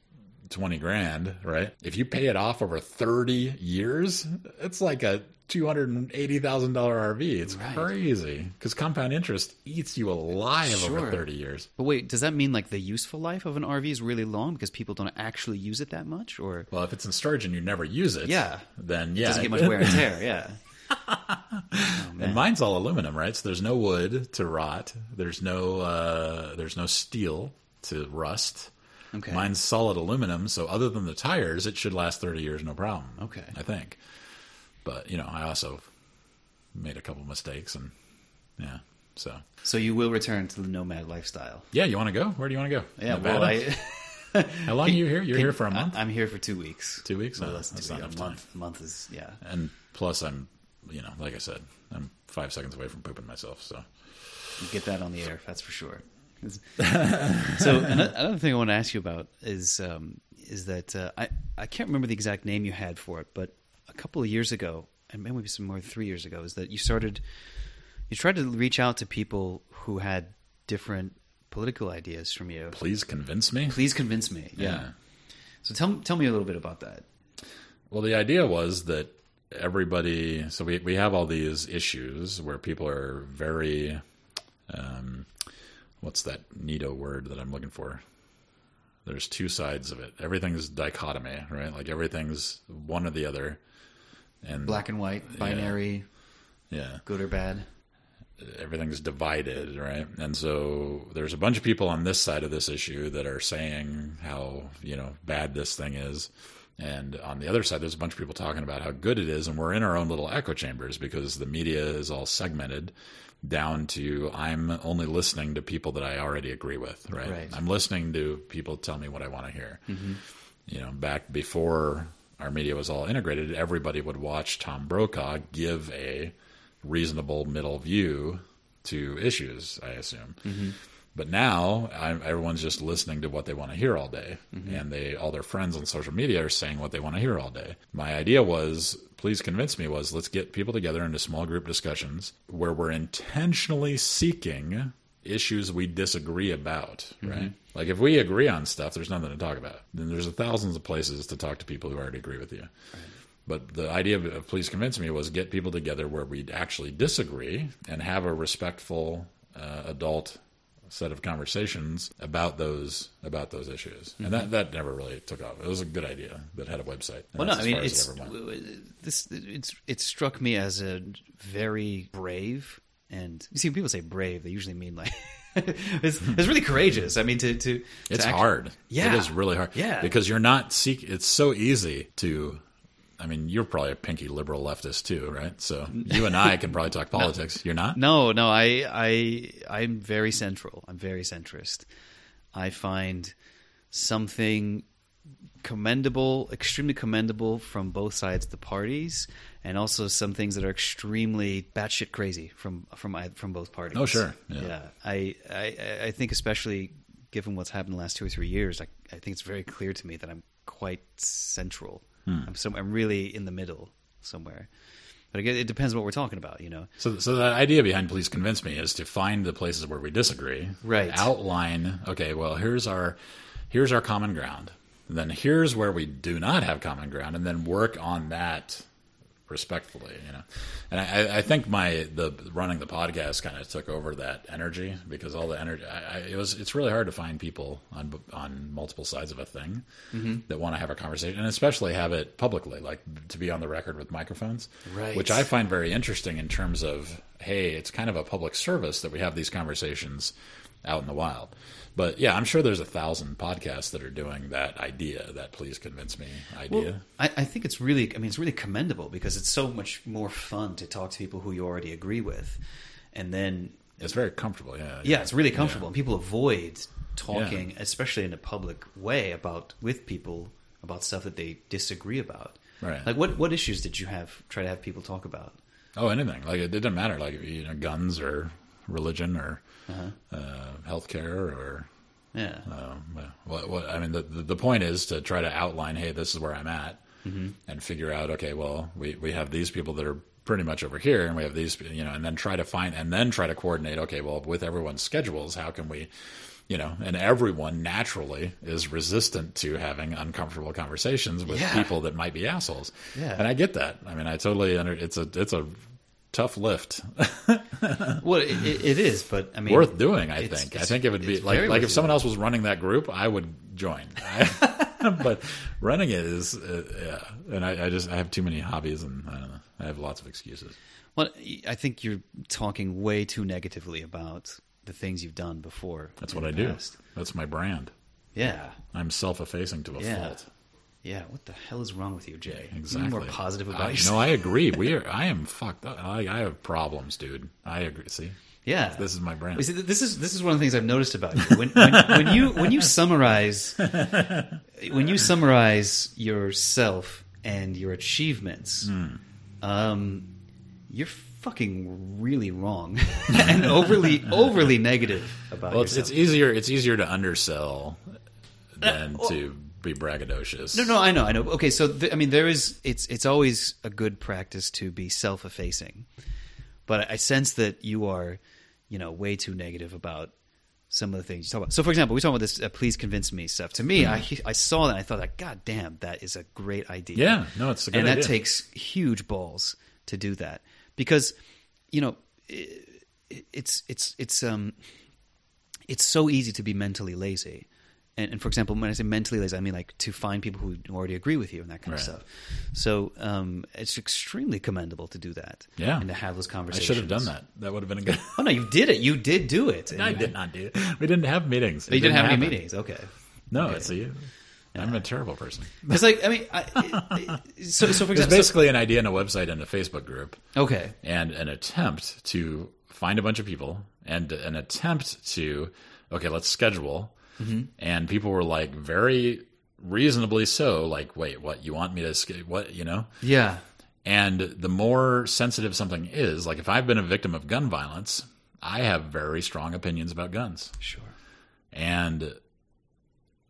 twenty grand, right? If you pay it off over thirty years, it's like a two hundred and eighty thousand dollar RV. It's Right. crazy because compound interest eats you alive Sure. over thirty years. But wait, does that mean like the useful life of an RV is really long because people don't actually use it that much, or Well, if it's in storage and you never use it, Yeah. then it yeah, doesn't get much wear and tear? Yeah. (laughs) And mine's all aluminum, right? So there's no wood to rot. There's no uh, there's no steel. to rust. Okay. Mine's solid aluminum, so other than the tires, it should last 30 years no problem. Okay. I think. But, you know, I also made a couple mistakes and yeah. So, So you will return to the nomad lifestyle. yeah, you want to go? Where do you want to go? Yeah, Nevada? well, I, How long are you here? You're here for a month? I, am here for two weeks. Two weeks? No, that's that's not enough A month. A month is yeah. and plus I'm, you know, like I said, I'm 5 seconds away from pooping myself, so You get that on the air, that's for sure. (laughs) so another thing I want to ask you about is um, is that uh, I I can't remember the exact name you had for it, but couple of years ago, and maybe some more than three years ago, is that you started you tried to reach out to people who had different political ideas from you. please convince me. Please convince me. Yeah. So tell tell me a little bit about that. Well, the idea was that everybody. So we we have all these issues where people are very, um, what's that neato word that I'm looking for? There's two sides of it. Everything's dichotomy, right? Like everything's one or the other. And Black and white, binary, yeah, good or bad. everything's divided, right? And so there's a bunch of people on this side of this issue that are saying how, you know, bad this thing is. And on the other side, there's a bunch of people talking about how good it is. And we're in our own little echo chambers because the media is all segmented down to I'm only listening to people that I already agree with, right? Right. I'm listening to people tell me what I want to hear. Mm-hmm. You know, back before our media was all integrated, everybody would watch Tom Brokaw give a reasonable middle view to issues, I assume. Mm-hmm. But now I'm, everyone's just listening to what they want to hear all day, mm-hmm. and they all their friends on social media are saying what they want to hear all day. My idea was, please convince me, was let's get people together into small group discussions where we're intentionally seeking issues we disagree about, right? Like if we agree on stuff, there's nothing to talk about. Then there's thousands of places to talk to people who already agree with you. But the idea of, please convince me was get people together where we'd actually disagree and have a respectful uh, adult set of conversations about those about those issues. And that that never really took off. It was a good idea that had a website. Well, no, I mean it's it this. It's it struck me as a very brave and you see when people say brave, they usually mean like (laughs) it's, it's really courageous. I mean to to to It's hard. Yeah. It is really hard. Yeah. Because you're not seek it's so easy to I mean, you're probably a pinky liberal leftist too, right? So you and I can probably talk (laughs) politics. You're not? No, no, I I I'm very central. I'm very centrist. I find something commendable, extremely commendable from both sides of the parties, and also some things that are extremely batshit crazy from from from both parties. Oh, sure. Yeah. I, I I think especially given what's happened the last two or three years, I, I think it's very clear to me that I'm quite central. Hmm. I'm some I'm really in the middle somewhere. But again, it depends what we're talking about, you know. So, so the idea behind "Please Convince Me" is to find the places where we disagree, Right. Outline, okay, well, here's our here's our common ground. Then here's where we do not have common ground, and then work on that respectfully, you know. And I, I think my the running the podcast kind of took over that energy because all the energy. I, I, it was it's really hard to find people on on multiple sides of a thing mm-hmm. that want to have a conversation, and especially have it publicly, like to be on the record with microphones, Right. Which I find very interesting in terms of hey, it's kind of a public service that we have these conversations out in the wild. But yeah, I'm sure there's a thousand podcasts that are doing that idea, that please convince me idea. I, I think it's really, I mean, it's really commendable because it's so much more fun to talk to people who you already agree with, and then it's very comfortable, yeah. yeah, it's really comfortable, and people avoid talking, especially in a public way, about with people about stuff that they disagree about. Right. Like, what what issues did you have try to have people talk about? Oh, anything. Like it didn't matter. Like you know, guns or religion or Uh-huh. uh, healthcare or Yeah, um, what, what I mean. The, the point is to try to outline. Hey, this is where I'm at, Mm-hmm. and figure out. Okay, well, we we have these people that are pretty much over here, and we have these, you know, and then try to find and then try to coordinate. Okay, well, with everyone's schedules, how can we? You know, and everyone naturally is resistant to having uncomfortable conversations with Yeah. people that might be assholes. Yeah. and I get that. I mean, I totally under. It's a it's a tough lift. (laughs) well, it, it, is, but I mean, worth doing. I it's- think. I think it would be like like if someone else was running that group, I would join. (laughs) (laughs) but running it is, uh, yeah. And I, I just I have too many hobbies, and I don't know. I have lots of excuses. Well, I think you're talking way too negatively about the things you've done before. That's what I the do. That's my brand. Yeah, I'm self-effacing to a Yeah. fault. Yeah. What the hell is wrong with you, Jay? Be Exactly. more positive about I, yourself. No, I agree. We are. (laughs) I am fucked up. I, I have problems, dude. I agree. See, yeah, this is my brand. See, this is this is one of the things I've noticed about you. When, when, when you when you summarize (laughs) when you summarize yourself and your achievements, Hmm. um, you're fucking really wrong (laughs) and overly overly negative about yourself. Well, it's, it's easier. It's easier to undersell than to be braggadocious. no, no, I know, I know. Okay, so th- I mean, there is. It's it's always a good practice to be self-effacing, but I, I sense that you are, you know, way too negative about some of the things you talk about. So, for example, we talk about this. Uh, Please convince me stuff. To me, I I saw that and I thought, like, God damn, that is a great idea. Yeah, no, it's a good idea. and that idea. takes huge balls to do that because, you know, i it's it's it's um it's so easy to be mentally lazy. And, and for example, when I say mentally lazy, I mean like to find people who already agree with you and that kind of stuff. So um, it's extremely commendable to do that. Yeah. and to have those conversations. I should have done that. That would have been a good. (laughs) Oh no, you did it. You did do it. And I did not do it. We didn't have meetings. You didn't have any meetings. Okay. No, Okay. it's a. I'm a terrible person. (laughs) It's like I mean, I, it- so so for It's example, basically an idea and a website and a Facebook group, okay, and an attempt to find a bunch of people, and an attempt to okay, let's schedule. Mm-hmm. And people were like very reasonably so, like, wait, what? You want me to? sch- What? You know? yeah, And the more sensitive something is, like if I've been a victim of gun violence, I have very strong opinions about guns. sure, And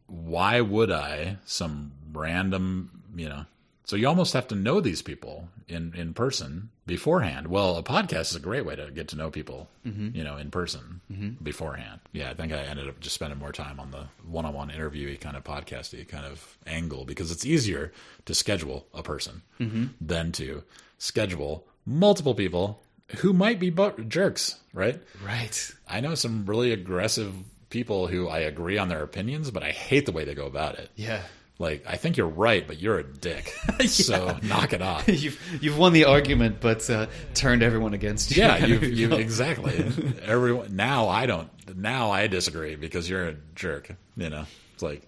why would I, some random, you know, so you almost have to know these people in, in person beforehand. Well, a podcast is a great way to get to know people, mm-hmm. you know, in person mm-hmm. beforehand. Yeah, I think I ended up just spending more time on the one on one interviewee kind of podcasty kind of angle because it's easier to schedule a person mm-hmm. than to schedule multiple people who might be bu- jerks, right? right. I know some really aggressive people who I agree on their opinions, but I hate the way they go about it. Yeah. Like, I think you're right, but you're a dick. (laughs) So knock it off. (laughs) You've you've won the argument, but uh, turned everyone against you. Yeah, (laughs) you, you exactly. Everyone now I don't. Now I disagree because you're a jerk. You know, it's like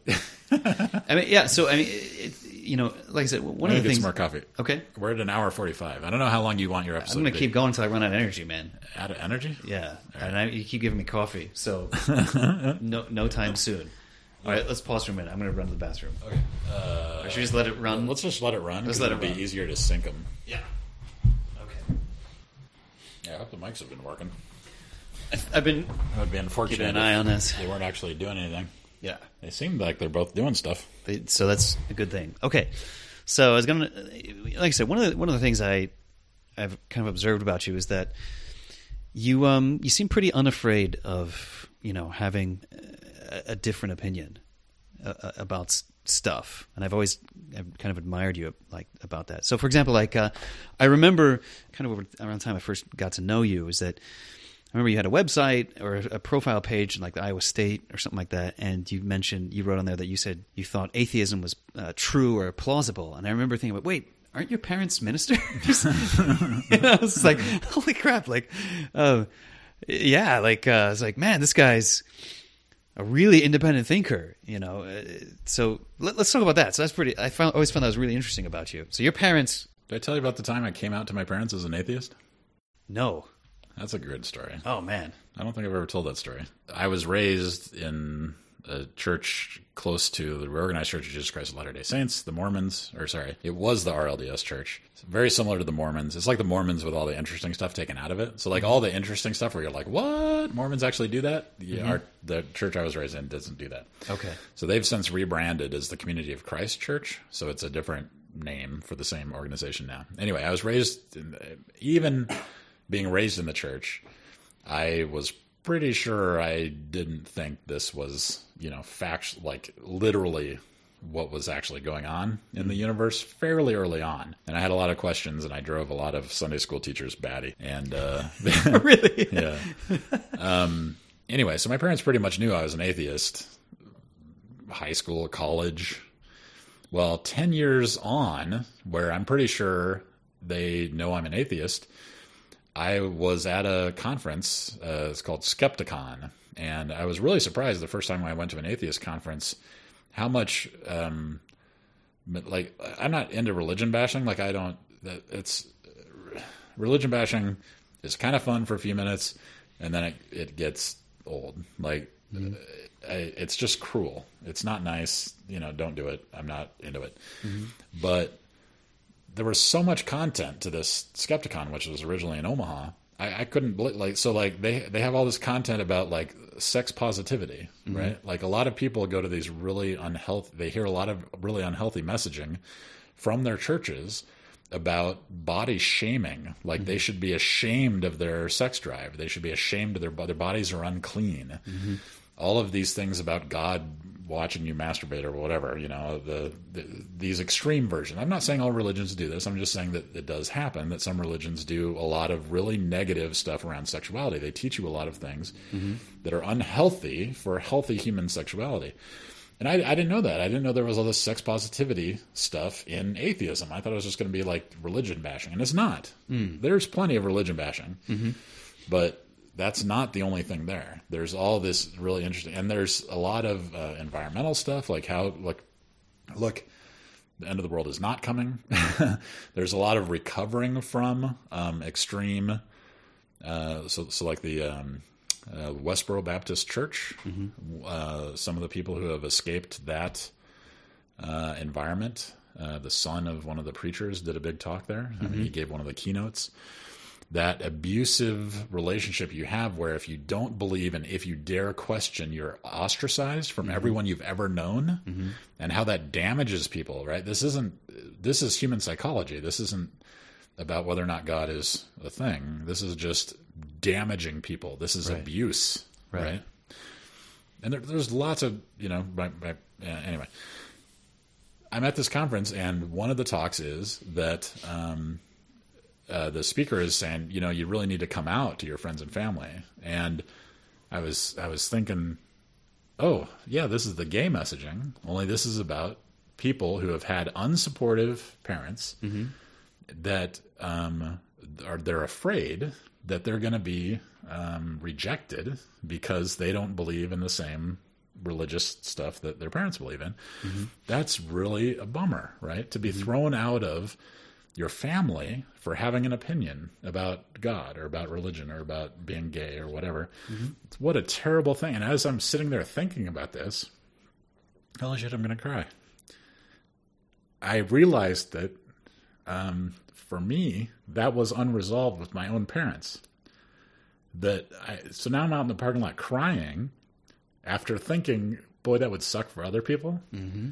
I mean, yeah. So I mean, it, you know, like I said, one I of the get things. some more coffee. Okay, We're at an hour forty-five. I don't know how long you want your episode. I'm going to keep going until I run out of energy, man. Out of energy. Yeah, and I, you keep giving me coffee, so no no time soon. All right, let's pause for a minute. I'm going to run to the bathroom. Okay. Uh, Or should we just let it run? let's just let it run. Let's 'cause let it'll it be run. easier to sync them. Yeah. Okay. Yeah, I hope the mics have been working. I've been It would be unfortunate. keeping an eye on this. They weren't actually doing anything. Yeah. They seemed like they're both doing stuff. They- so that's a good thing. Okay, so I was gonna, like I said, one of the one of the things I I've kind of observed about you is that you um you seem pretty unafraid of you know having a, different opinion uh, about s- stuff, and I've always I've kind of admired you like about that. So, for example, like uh, I remember kind of over, around the time I first got to know you is that. I remember you had a website or a profile page in like the Iowa State or something like that, and you mentioned you wrote on there that you said you thought atheism was uh, true or plausible, and I remember thinking, wait, aren't your parents ministers? (laughs) you know, I was like, (laughs) holy crap, like, uh, yeah, like uh, I was like, man, this guy's a really independent thinker, you know. Uh, so let, us talk about that. So that's pretty. I found always found that was really interesting about you. So your parents, Did I tell you about the time I came out to my parents as an atheist? no, That's a good story. oh man, I don't think I've ever told that story. I was raised in a church close to the Reorganized Church of Jesus Christ of Latter day Saints, the Mormons, or sorry, it was the RLDS church. It's very similar to the Mormons. It's like the Mormons with all the interesting stuff taken out of it. So, like, all the interesting stuff where you're like, what? Mormons actually do that? Yeah, mm-hmm. our, the church I was raised in doesn't do that. okay, So they've since rebranded as the Community of Christ Church. So it's a different name for the same organization now. Anyway, I was raised, in, even being raised in the church, I was pretty sure I didn't think this was, you know, fact, like literally what was actually going on in the universe fairly early on. And I had a lot of questions and I drove a lot of Sunday school teachers batty. And, uh, (laughs) (laughs) really, yeah. Um, anyway, so my parents pretty much knew I was an atheist. High school, college. Well, 10 years on, where I'm pretty sure they know I'm an atheist, I was at a conference. Uh, it's called Skepticon, and I was really surprised the first time I went to an atheist conference how much um, like I'm not into religion bashing. Like I don't. It's religion bashing is kind of fun for a few minutes, and then it, it gets old. Like mm-hmm. I, it's just cruel. It's not nice. You know, don't do it. I'm not into it. Mm-hmm. But there was so much content to this Skepticon, which was originally in Omaha. I, I couldn't like so like they they have all this content about like sex positivity, mm-hmm. right? Like a lot of people go to these really unhealthy. They hear a lot of really unhealthy messaging from their churches about body shaming. Like mm-hmm. they should be ashamed of their sex drive. They should be ashamed of their their bodies are unclean. Mm-hmm. All of these things about God watching you masturbate or whatever, you know, the, the, these extreme versions. I'm not saying all religions do this. I'm just saying that it does happen that some religions do a lot of really negative stuff around sexuality. They teach you a lot of things mm-hmm. that are unhealthy for healthy human sexuality. And I, I, didn't know that. I didn't know there was all this sex positivity stuff in atheism. I thought it was just going to be like religion bashing, and it's not. Mm. There's plenty of religion bashing, mm-hmm. but that's not the only thing there. There's all this really interesting, and there's a lot of uh, environmental stuff, like how look, look, the end of the world is not coming. (laughs) there's a lot of recovering from um, extreme. Uh, so, so like the um, uh, Westboro Baptist Church, mm-hmm. Uh, some of the people who have escaped that uh, environment. Uh, the son of one of the preachers did a big talk there. Mm-hmm. I mean, he gave one of the keynotes that abusive relationship you have where if you don't believe and if you dare question you're ostracized from mm-hmm. everyone you've ever known mm-hmm. and how that damages people right this isn't this is human psychology this isn't about whether or not god is a thing this is just damaging people this is right. abuse right, right? and there, there's lots of you know by, by, anyway i'm at this conference and one of the talks is that um, uh, the speaker is saying, you know, you really need to come out to your friends and family. And I was I was thinking, oh yeah, this is the gay messaging. Only this is about people who have had unsupportive parents mm-hmm. that um, are they're afraid that they're going to be um, rejected because they don't believe in the same religious stuff that their parents believe in. Mm-hmm. That's really a bummer, right? To be mm-hmm. thrown out of your family for having an opinion about God or about religion or about being gay or whatever. Mm-hmm. What a terrible thing. And as I'm sitting there thinking about this, holy shit, I'm going to cry. I realized that um, for me, that was unresolved with my own parents. That I, so now I'm out in the parking lot crying after thinking, boy, that would suck for other people. Mm-hmm.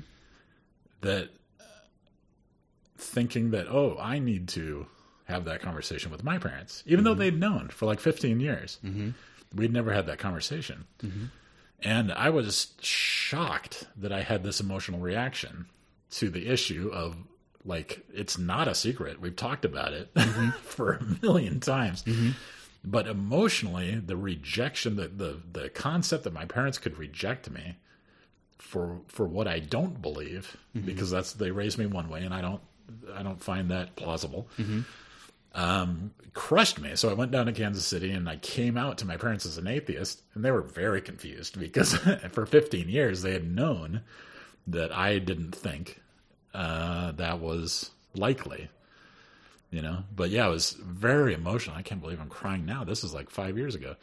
That thinking that oh i need to have that conversation with my parents even mm-hmm. though they'd known for like 15 years mm-hmm. we'd never had that conversation mm-hmm. and i was shocked that i had this emotional reaction to the issue of like it's not a secret we've talked about it mm-hmm. (laughs) for a million times mm-hmm. but emotionally the rejection the, the the concept that my parents could reject me for for what I don't believe mm-hmm. because that's they raised me one way and I don't I don't find that plausible. Mm-hmm. Um, crushed me. So I went down to Kansas City and I came out to my parents as an atheist, and they were very confused because (laughs) for 15 years they had known that I didn't think uh, that was likely. You know, but yeah, it was very emotional. I can't believe I'm crying now. This is like five years ago.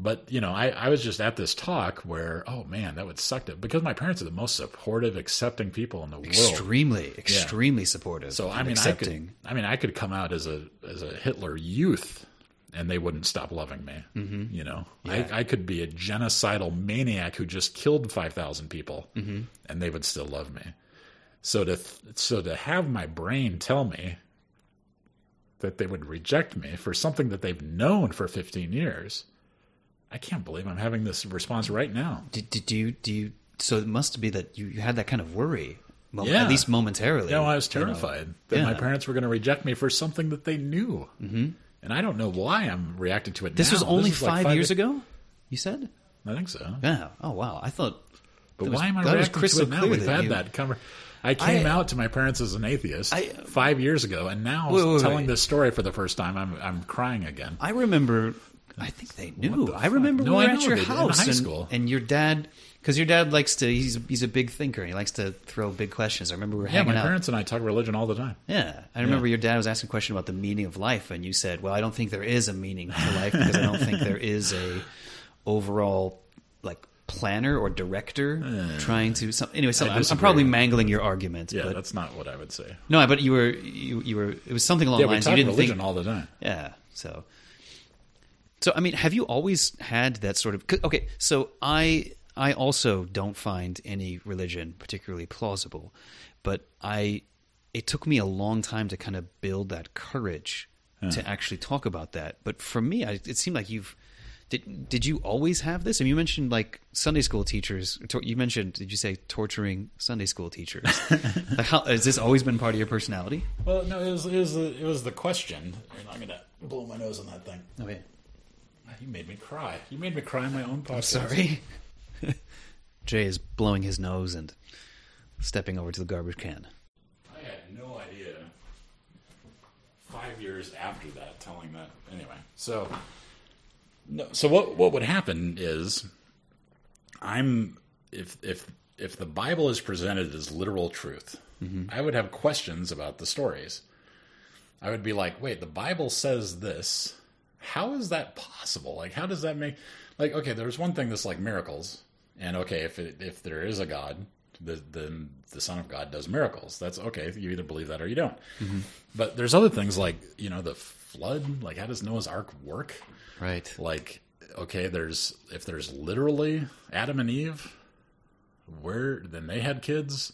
But you know, I, I was just at this talk where, oh man, that would suck to because my parents are the most supportive, accepting people in the world. Extremely, extremely yeah. supportive. So I mean, accepting. I could, I mean, I could come out as a as a Hitler youth, and they wouldn't stop loving me. Mm-hmm. You know, yeah. I, I, could be a genocidal maniac who just killed five thousand people, mm-hmm. and they would still love me. So to so to have my brain tell me that they would reject me for something that they've known for fifteen years I can't believe I'm having this response right now. Do you do you? So it must be that you, you had that kind of worry, yeah. at least momentarily. You know, I was terrified you know. that yeah. my parents were going to reject me for something that they knew, mm-hmm. and I don't know why I'm reacting to it. This now. was only this five, five, years ago. You said? I think so. Yeah. Oh wow. I thought. But why am I reacting to it now? We've had you... that conversation. I came I- out to my parents as an atheist I- five years ago, and now Wait, wait, telling wait. this story for the first time, I'm I'm crying again. I remember. I think they knew. I remember No, we were I at your in house high and, school. and your dad, because your dad likes to. He's he's a big thinker. He likes to throw big questions. I remember we were having. Yeah, hanging my parents and I talk religion all the time. Yeah, I remember your dad was asking a question about the meaning of life, and you said, "Well, I don't think there is a meaning to life because I don't think there (laughs) is a overall like planner or director (laughs) trying to." Some, anyway, so I'm, I'm probably mangling your argument. Yeah, but, that's not what I would say. no, but you were you you were it was something along Yeah, the we lines talk you didn't religion think. all the time. Yeah, so so I mean, have you always had that sort of okay? So I I also don't find any religion particularly plausible, but I it took me a long time to kind of build that courage to actually talk about that. But for me, I, it seemed like you've did did you always have this? I mean, you mentioned like Sunday school teachers. tor- You mentioned did you say torturing Sunday school teachers? (laughs) like how, has this always been part of your personality? Well, no, it was it was the, it was the question. And I'm gonna blow my nose on that thing. Okay, You made me cry. You made me cry in my own podcast. sorry. (laughs) Jay is blowing his nose and stepping over to the garbage can. I had no idea. Five years after that, telling that anyway. So, no. So what what would happen is, I'm if if if the Bible is presented as literal truth, mm-hmm. I would have questions about the stories. I would be like, wait, the Bible says this. How is that possible? Like, how does that make? Like, okay, there's one thing that's like miracles, and okay, if it, if there is a God, the, then the Son of God does miracles. That's okay. You either believe that or you don't. Mm-hmm. But there's other things like you know the flood. Like, how does Noah's Ark work? Right. Like, okay, there's if there's literally Adam and Eve, where then they had kids,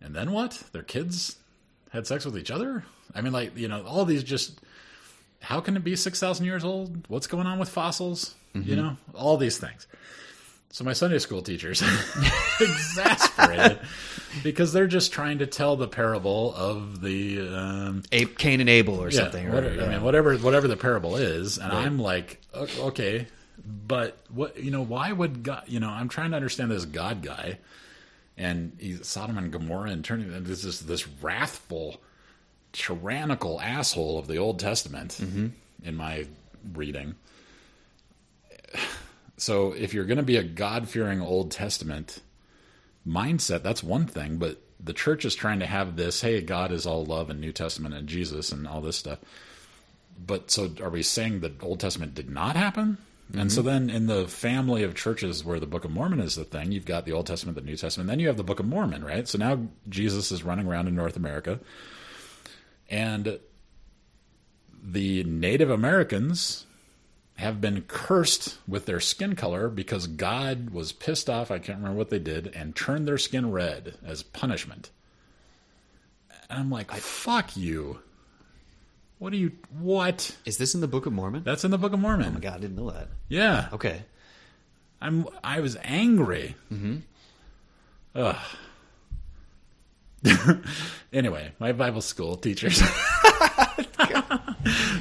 and then what? Their kids had sex with each other. I mean, like you know, all these just how can it be six thousand years old? What's going on with fossils? You know, all these things. So my Sunday school teachers (laughs) (laughs) exasperated because they're just trying to tell the parable of the um, Ape, Cain and Abel or yeah, something. what- or, I mean, whatever whatever the parable is, and I'm like, okay, but what you know? Why would God? You know, I'm trying to understand this God guy, and he's Sodom and Gomorrah, and turning this this, this wrathful, tyrannical asshole of the Old Testament Mm-hmm. in my reading. So, if you're going to be a God fearing Old Testament mindset, that's one thing, but the church is trying to have this hey, God is all love and New Testament and Jesus and all this stuff. But so are we saying the Old Testament did not happen? And so then in the family of churches where the Book of Mormon is the thing, you've got the Old Testament, the New Testament, then you have the Book of Mormon, right? So now Jesus is running around in North America. And the Native Americans have been cursed with their skin color because God was pissed off, I can't remember what they did, and turned their skin red as punishment. And I'm like, fuck you. What are you, what? Is this in the Book of Mormon? That's in the Book of Mormon. oh my god, I didn't know that. Yeah. Okay. I'm, I was angry. Mm-hmm. Ugh. (laughs) anyway, my Bible school teachers. (laughs)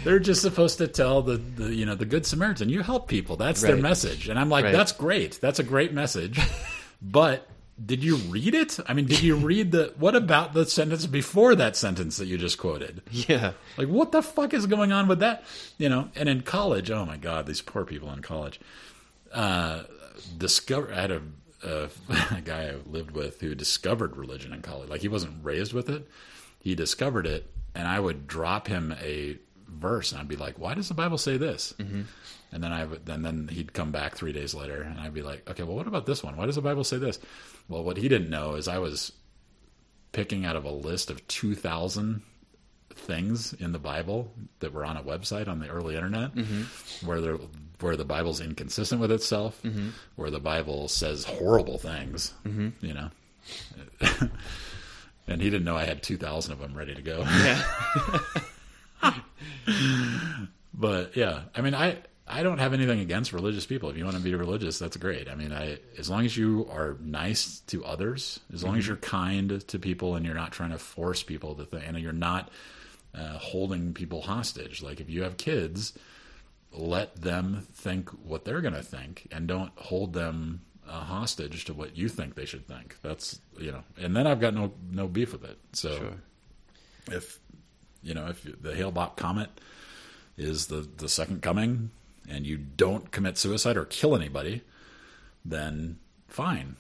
They're just supposed to tell the, the you know the good Samaritan. You help people. That's their message. And I'm like, Right. that's great. That's a great message. but did you read it? I mean, did you read the? What about the sentence before that sentence that you just quoted? Yeah. Like, what the fuck is going on with that? You know, and in college, oh my god, these poor people in college. Uh, discover. I had a, a, (laughs) a guy I lived with who discovered religion in college. Like, he wasn't raised with it. He discovered it, and I would drop him a verse, and I'd be like, "Why does the Bible say this?" Mm-hmm. And then I would, and then he'd come back three days later, and I'd be like, "Okay, well, what about this one? Why does the Bible say this?" Well, what he didn't know is I was picking out of a list of two thousand things in the Bible that were on a website on the early internet where there where the Bible's inconsistent with itself, mm-hmm. where the Bible says horrible things, mm-hmm. you know. (laughs) and he didn't know I had 2000 of them ready to go. Yeah. (laughs) but yeah, I mean I I don't have anything against religious people. If you want to be religious, that's great. I mean, I as long as you are nice to others, as long as mm-hmm. you're kind to people and you're not trying to force people to think and you're not uh, holding people hostage. Like if you have kids, let them think what they're going to think and don't hold them a hostage to what you think they should think. That's you know, and then I've got no no beef with it. So Sure. if you know if the Hale-Bopp comet is the the second coming, and you don't commit suicide or kill anybody, then fine.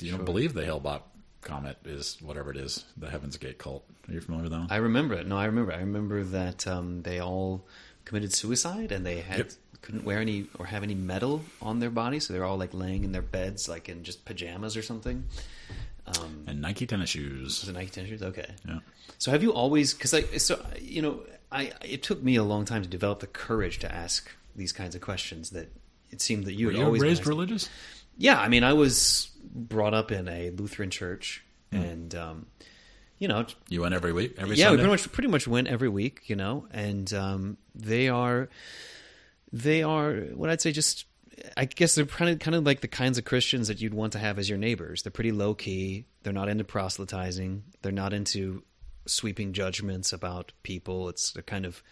You don't believe the Hale-Bopp comet is whatever it is, the Heaven's Gate cult. Are you familiar with that? One? I remember it. No, I remember. I remember that um, they all committed suicide and they had Yep. couldn't wear any or have any metal on their body, so they're all like laying in their beds, like in just pajamas or something. Um, and Nike tennis shoes. was it Nike tennis? shoes? Okay. Yeah. So have you always? Because I so you know I it took me a long time to develop the courage to ask these kinds of questions that it seemed that you Were had you always raised religious? Yeah, I mean, I was brought up in a Lutheran church, Hmm. and um, you know, You went every week, every yeah, Sunday. we pretty much pretty much went every week, you know, and um, they are they are what I'd say just. I guess they're kind of kind of like the kinds of Christians that you'd want to have as your neighbors. They're pretty low key. They're not into proselytizing. They're not into sweeping judgments about people. It's they're kind of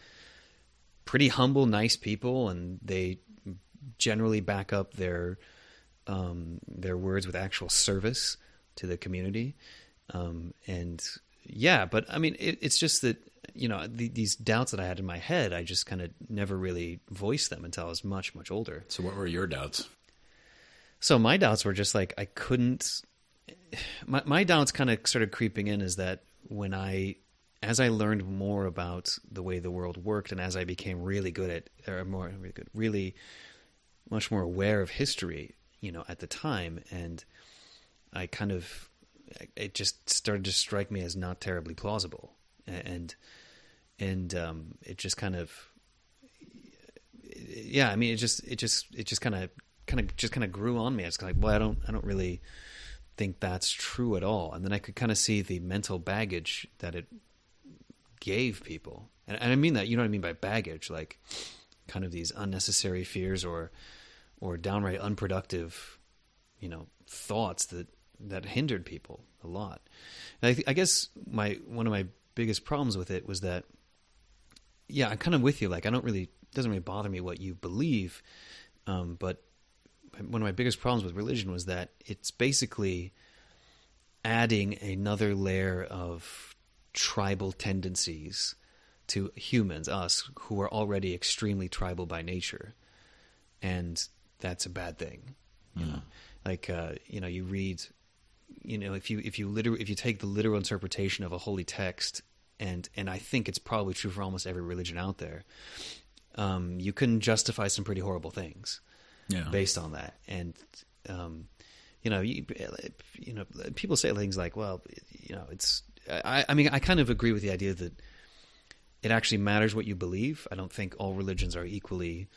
pretty humble, nice people, and they generally back up their um, their words with actual service to the community. Um, and yeah, but I mean, it, it's just that you know the, these doubts that I had in my head, I just kind of never really voiced them until I was much much older. So, what were your doubts? So my doubts were just like I couldn't. My my doubts kind of started creeping in is that when I, as I learned more about the way the world worked, and as I became really good at, or more really good, really much more aware of history, you know, at the time, and I kind of, it just started to strike me as not terribly plausible, and and um, it just kind of yeah, I mean, it just, it just, it just kind of, kind of, just kind of grew on me. It's like, well, I don't, I don't really think that's true at all. And then I could kind of see the mental baggage that it gave people, and, and I mean that, you know what I mean by baggage, like kind of these unnecessary fears or, or downright unproductive, you know, thoughts that that hindered people a lot. And I, th- I guess my one of my biggest problems with it was that yeah, I'm kind of with you. Like, I don't really it doesn't really bother me what you believe, um, but one of my biggest problems with religion was that it's basically adding another layer of tribal tendencies to humans, us, who are already extremely tribal by nature, and that's a bad thing. You know, like uh, you know, you read, you know, if you if you liter- if you take the literal interpretation of a holy text, and and I think it's probably true for almost every religion out there, um, you can justify some pretty horrible things Yeah. based on that. And um, you know, you, you know, people say things like, "Well, you know, it's." I, I mean, I kind of agree with the idea that it actually matters what you believe. I don't think all religions are equally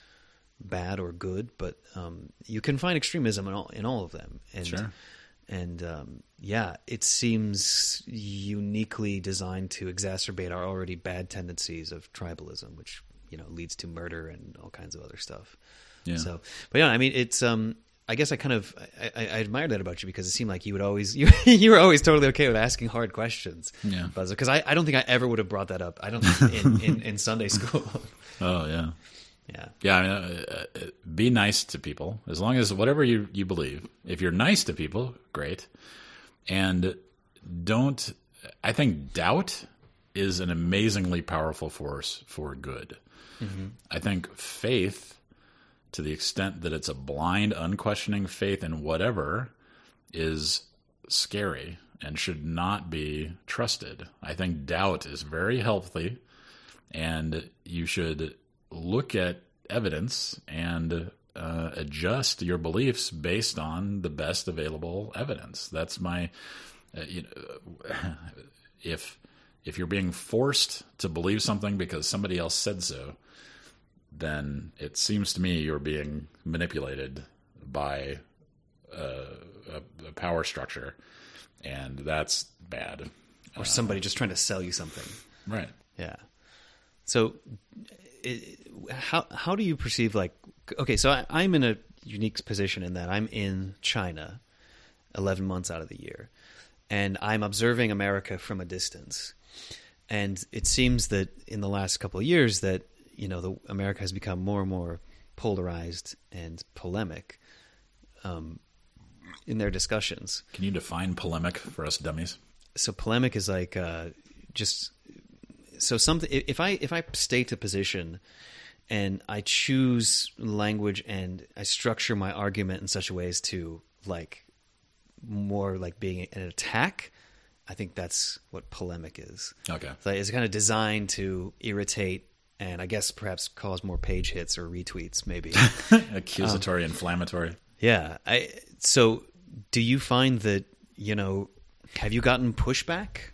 bad or good, but um, you can find extremism in all in all of them. And Sure. And um, yeah, it seems uniquely designed to exacerbate our already bad tendencies of tribalism, which you know leads to murder and all kinds of other stuff. Yeah. So, but yeah, I mean, it's. Um, I guess I kind of I, I I admire that about you because it seemed like you would always (laughs) you you were always totally okay with asking hard questions. Yeah. because I, I don't think I ever would have brought that up. I don't think in, in, in Sunday (laughs) school. Oh yeah. Yeah, Yeah, I mean, uh, uh, be nice to people as long as whatever you you believe. If you're nice to people, great, and don't. I think doubt is an amazingly powerful force for good. I think faith, to the extent that it's a blind, unquestioning faith in whatever, is scary and should not be trusted. I think doubt is very healthy and you should look at evidence and uh, adjust your beliefs based on the best available evidence. That's my, uh, you know, (sighs) if if you're being forced to believe something because somebody else said so, then it seems to me you're being manipulated by uh, a, a power structure, and that's bad. or somebody just trying to sell you something. Right. Yeah. So, it, how how do you perceive like? Okay, so I, I'm in a unique position in that I'm in China, eleven months out of the year, and I'm observing America from a distance, and it seems that in the last couple of years that you know the America has become more and more polarized and polemic. Um, in their discussions. Can you define polemic for us dummies? So polemic is like uh, just so something. If I if I state a position and I choose language and I structure my argument in such a way as to like more like being an attack. I think that's what polemic is. Okay. So it's kind of designed to irritate and I guess perhaps cause more page hits or retweets, maybe. (laughs) Accusatory, um, inflammatory. yeah. I so do you find that you know have you gotten pushback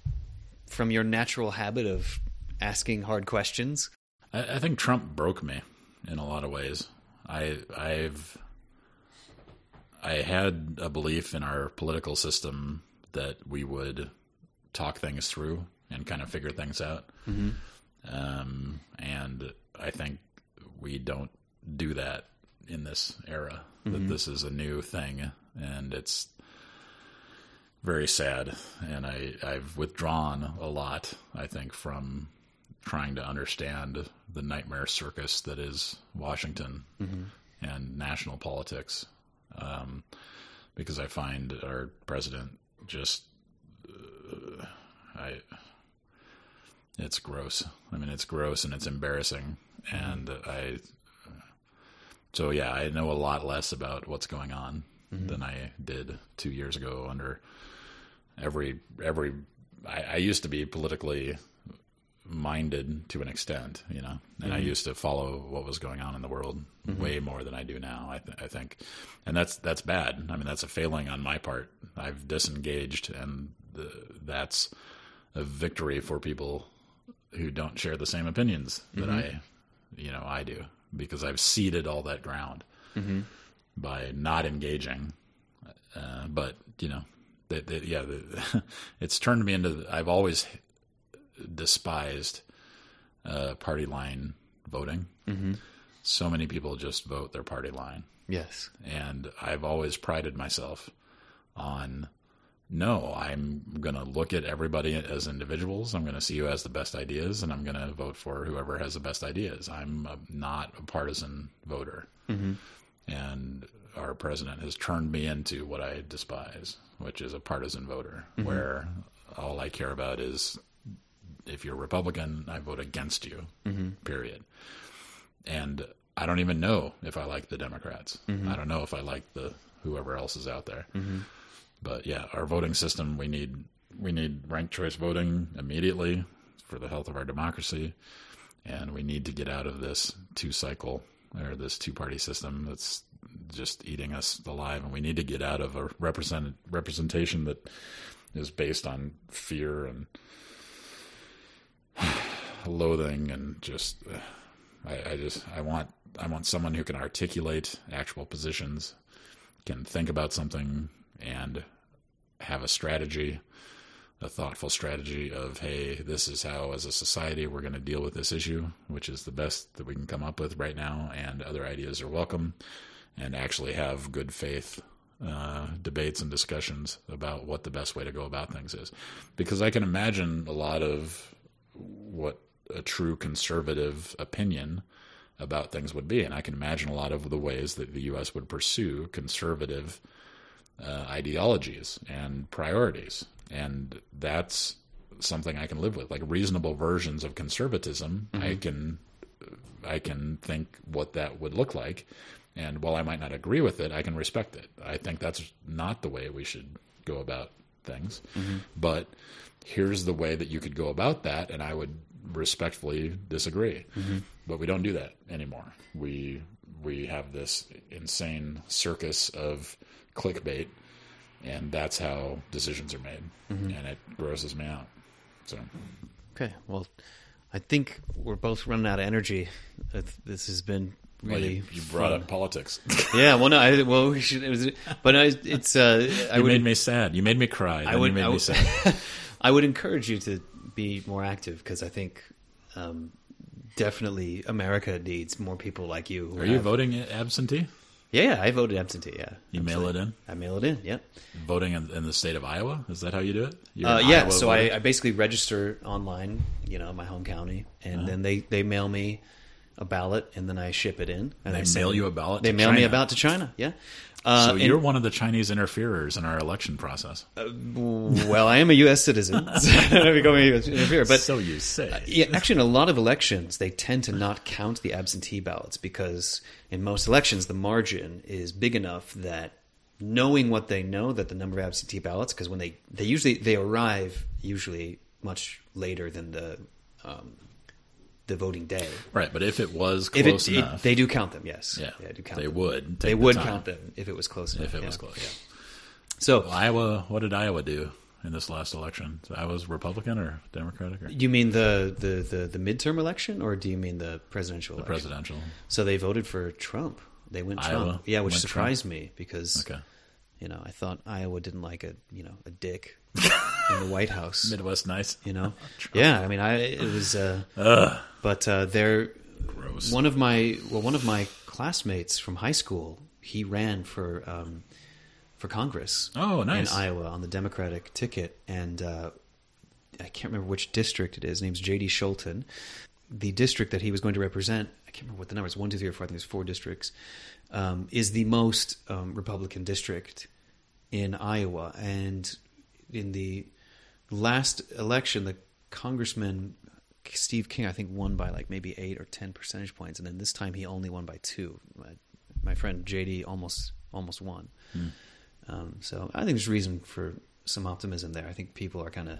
from your natural habit of asking hard questions? I, I think Trump broke me in a lot of ways. I I've I had a belief in our political system that we would talk things through and kind of figure things out. Um, and I think we don't do that in this era. That this is a new thing, and it's very sad. And I I've withdrawn a lot. I think from trying to understand the nightmare circus that is Washington and national politics, um, because I find our president just uh, I it's gross. I mean, it's gross and it's embarrassing, and I. So yeah, I know a lot less about what's going on than I did two years ago. Under every every, I, I used to be politically minded to an extent, you know, and I mm-hmm. used to follow what was going on in the world mm-hmm. way more than I do now. I, th- I think, and that's that's bad. I mean, that's a failing on my part. I've disengaged, and the, that's a victory for people who don't share the same opinions that mm-hmm. I, you know, I do because I've ceded all that ground by not engaging. Uh, but you know, that, that yeah, the, (laughs) it's turned me into. I've always despised uh, party line voting. Mm-hmm. So many people just vote their party line, Yes. and I've always prided myself on no, I'm going to look at everybody as individuals. I'm going to see who has the best ideas, and I'm going to vote for whoever has the best ideas. I'm a, not a partisan voter. And our president has turned me into what I despise, which is a partisan voter, where all I care about is if you're Republican, I vote against you, mm-hmm. period. And I don't even know if I like the Democrats. Mm-hmm. I don't know if I like the whoever else is out there. Mm-hmm. But yeah, our voting system we need we need ranked choice voting immediately for the health of our democracy, and we need to get out of this two cycle or this two party system that's just eating us alive, and we need to get out of a represent representation that is based on fear and (sighs) loathing and just uh, I, I just I want I want someone who can articulate actual positions, can think about something and have a strategy, a thoughtful strategy of hey, this is how as a society we're going to deal with this issue, which is the best that we can come up with right now, and other ideas are welcome, and actually have good faith uh, debates and discussions about what the best way to go about things is, because I can imagine a lot of what a true conservative opinion about things would be. And I can imagine a lot of the ways that the U.S. would pursue conservative uh, ideologies and priorities. And that's something I can live with, like reasonable versions of conservatism. I can, I can think what that would look like. And while I might not agree with it, I can respect it. I think that's not the way we should go about things. But here's the way that you could go about that, and I would respectfully disagree. But we don't do that anymore. We we have this insane circus of clickbait, and that's how decisions are made, and it grosses me out. So Okay. Well, I think we're both running out of energy. Uh, This has been well, really you, you brought fun. up politics. (laughs) Yeah. Well, no. I, well, we should. It was, but I, it's. Uh, I you would. made me sad. You made me cry. I would. you made I me sad. (laughs) I would encourage you to be more active because I think um, definitely America needs more people like you. who Are you voting absentee? Yeah, yeah, I voted absentee. Yeah, You mail it in. I mail it in. Yeah. Voting in, in the state of Iowa? Is that how you do it? Uh, yeah, Iowa so? I, I basically register online, you know, in my home county, and Uh-huh. then they, they mail me a ballot, and then I ship it in. And They I mail you a ballot They mail me a ballot to China. Yeah. Uh, So you're one of the Chinese interferers in our election process. well, I am a U.S. citizen, so I'm becoming a U.S. interferer. But so you say. yeah, actually, in a lot of elections, they tend to not count the absentee ballots because in most elections, the margin is big enough that knowing what they know that the number of absentee ballots, because when they they usually they arrive usually much later than the um, the voting day. Right, but if it was close it, it- enough, they do count them, yes. yeah, they do count. they them. would. take They the would time. count them if it was close enough. if it yeah. was close. Yeah. So, Iowa, what did Iowa do in this last election? So Iowa's Republican or Democratic or you mean the, the, the, the midterm election, or do you mean the presidential election? presidential? So they voted for Trump. They went Iowa Trump. Yeah, which surprised me because Okay, you know I thought Iowa didn't like a you know a dick (laughs) in the White House. Midwest nice. You know, (laughs) yeah. I mean, I it was, uh, but uh, they're gross. one of my well, one of my classmates from high school. He ran for um, for Congress. Oh, nice. in Iowa on the Democratic ticket, and uh, I can't remember which district it is. His name's J.D. Scholten. The district that he was going to represent, I can't remember what the numbers one, two, three, or four. I think there's four districts. Um, is the most um, Republican district in Iowa, and in the last election, the congressman Steve King, I think, won by like maybe eight or ten percentage points, and then this time he only won by two. My, my friend JD almost almost won. Um, so I think there's reason for some optimism there. I think people are kind of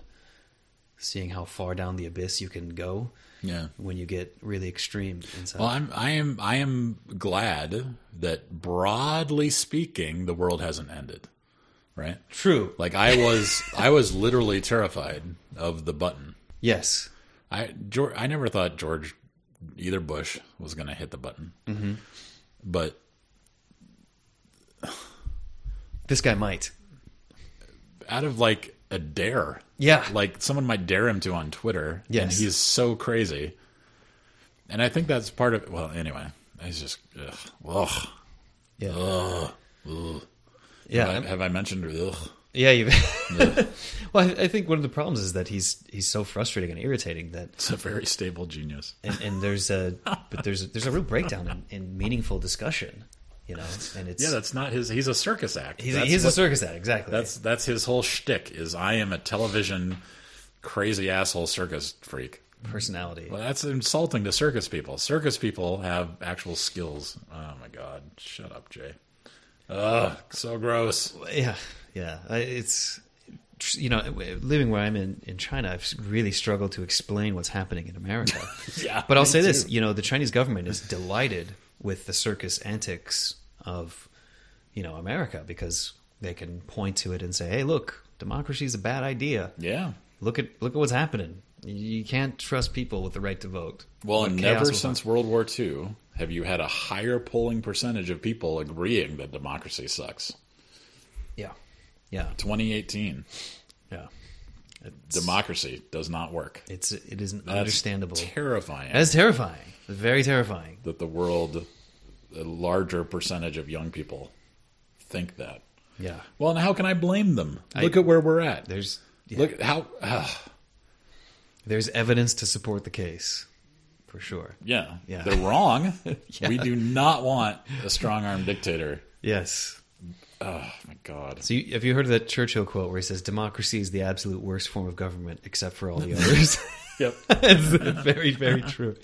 seeing how far down the abyss you can go Yeah. when you get really extreme inside. Well, I'm I am I am glad that broadly speaking, the world hasn't ended. Right? True. Like I was I was literally terrified of the button. Yes. I George, I never thought George either Bush was going to hit the button. Mm-hmm. But This guy might. out of like a dare. Yeah. Like someone might dare him to on Twitter. And Yes. he's so crazy. And I think that's part of well, anyway. It's just ugh. Ugh. Yeah. Ugh. Ugh. yeah. Have I, have I mentioned ugh? Yeah, you. (laughs) well, I, I think one of the problems is that he's he's so frustrating and irritating that, It's a very stable genius. and, and there's a but there's there's a real breakdown in, in meaningful discussion, you know, and it's Yeah, that's not his he's a circus act. he's, he's a circus act exactly. That's that's his whole shtick is I am a television crazy asshole circus freak. personality. Well, that's insulting to circus people. Circus people have actual skills. Oh my god! Shut up, Jay. Ugh, so gross. Yeah, yeah. It's you know, living where I'm in in China, I've really struggled to explain what's happening in America. (laughs) Yeah, but I'll say this: you know, the Chinese government is delighted with the circus antics of you know America because they can point to it and say, "Hey, look, democracy is a bad idea. Yeah. Look at look at what's happening. You can't trust people with the right to vote." Well, and never since World War II have you had a higher polling percentage of people agreeing that democracy sucks. Yeah, yeah, 2018, yeah. It's, democracy does not work. it's it isn't That's understandable. Terrifying. That's terrifying. Very terrifying. that the world, a larger percentage of young people, think that. Yeah. Well, and how can I blame them? I- Look at where we're at. There's yeah, Look at how. ah, there's evidence to support the case, for sure. yeah, Yeah. they're wrong. (laughs) Yeah. We do not want a strong arm dictator. Yes. Oh my god. So, you, have you heard of that Churchill quote where he says, "Democracy is the absolute worst form of government, except for all the (laughs) others"? Yep. (laughs) it's, very, very true.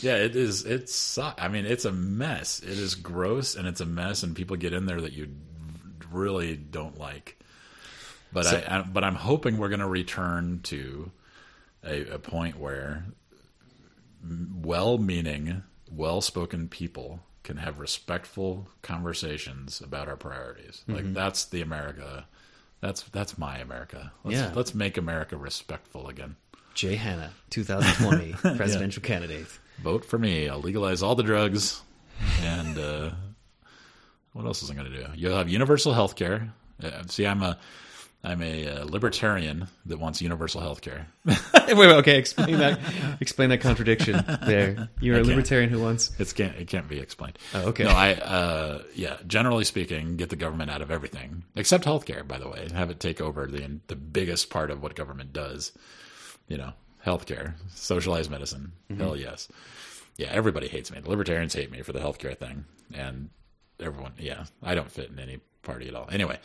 Yeah, it is. It's. I mean, it's a mess. It is gross, and it's a mess, and people get in there that you really don't like. But So- I, I. But I'm hoping we're going to return to a, a point where well-meaning, well-spoken people can have respectful conversations about our priorities. Mm-hmm. Like that's the America. That's that's my America. Let's, Yeah. let's make America respectful again. Jay Hanna, 2020 (laughs) presidential candidate. vote for me. I'll legalize all the drugs. And uh, what else is I going to do? You'll have universal health care. Uh, see, I'm a I'm a uh, libertarian that wants universal health care. (laughs) wait, wait, okay, explain that. Explain that contradiction there. You're a can't. libertarian who wants. It's can't it can't be explained. Oh, okay. No, I uh, yeah. Generally speaking, get the government out of everything except healthcare. By the way, have it take over the the biggest part of what government does. You know, healthcare, socialized medicine. Mm-hmm. Hell yes. yeah, everybody hates me. The libertarians hate me for the healthcare thing, and everyone, yeah, I don't fit in any party at all. Anyway,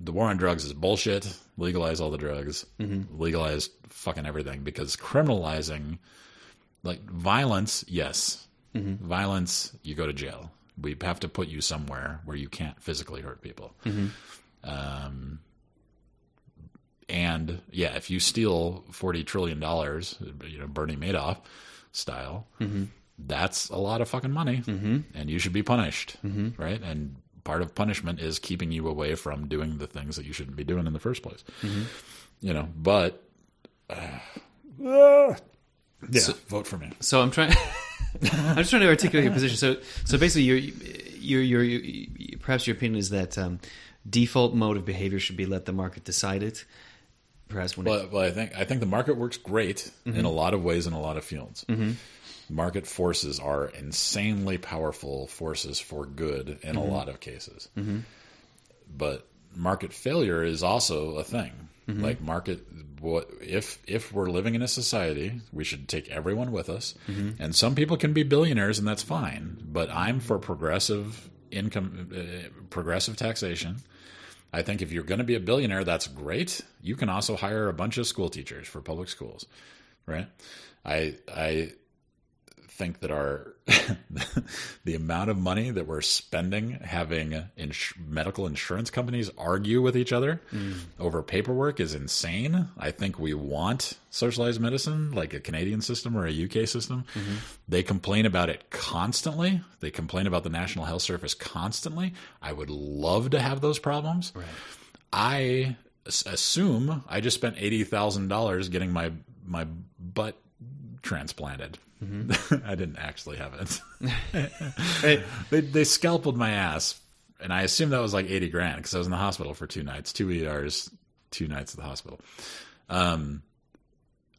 the war on drugs is bullshit. Legalize all the drugs. Mm-hmm. Legalize fucking everything because criminalizing, like violence, yes, mm-hmm. violence, you go to jail. We have to put you somewhere where you can't physically hurt people. Mm-hmm. Um, and yeah, if you steal forty trillion dollars, you know Bernie Madoff style, that's a lot of fucking money, and you should be punished, right? And part of punishment is keeping you away from doing the things that you shouldn't be doing in the first place. You know, but uh, yeah, vote for me. So I'm trying. (laughs) I'm just trying to articulate your position. So, so basically, your your your, your perhaps your opinion is that um, default mode of behavior should be let the market decide it. Perhaps when it, Well, well, I think I think the market works great in a lot of ways in a lot of fields. Market forces are insanely powerful forces for good in a mm-hmm. lot of cases. Mm-hmm. But market failure is also a thing. Mm-hmm. Like market, what if if we're living in a society, we should take everyone with us, and some people can be billionaires, and that's fine. But I'm for progressive income, uh, progressive taxation. I think if you're going to be a billionaire, that's great. You can also hire a bunch of school teachers for public schools, right? I I think that our (laughs) the amount of money that we're spending having ins- medical insurance companies argue with each other mm. over paperwork is insane. I think we want socialized medicine like a Canadian system or a UK system. Mm-hmm. They complain about it constantly. They complain about the National Health Service constantly. I would love to have those problems. I assume I just spent eighty thousand dollars getting my my butt transplanted. Mm-hmm. (laughs) I didn't actually have it. (laughs) They they scalpeled my ass, and I assume that was like eighty grand because I was in the hospital for two nights, two ERs, two nights at the hospital. Um,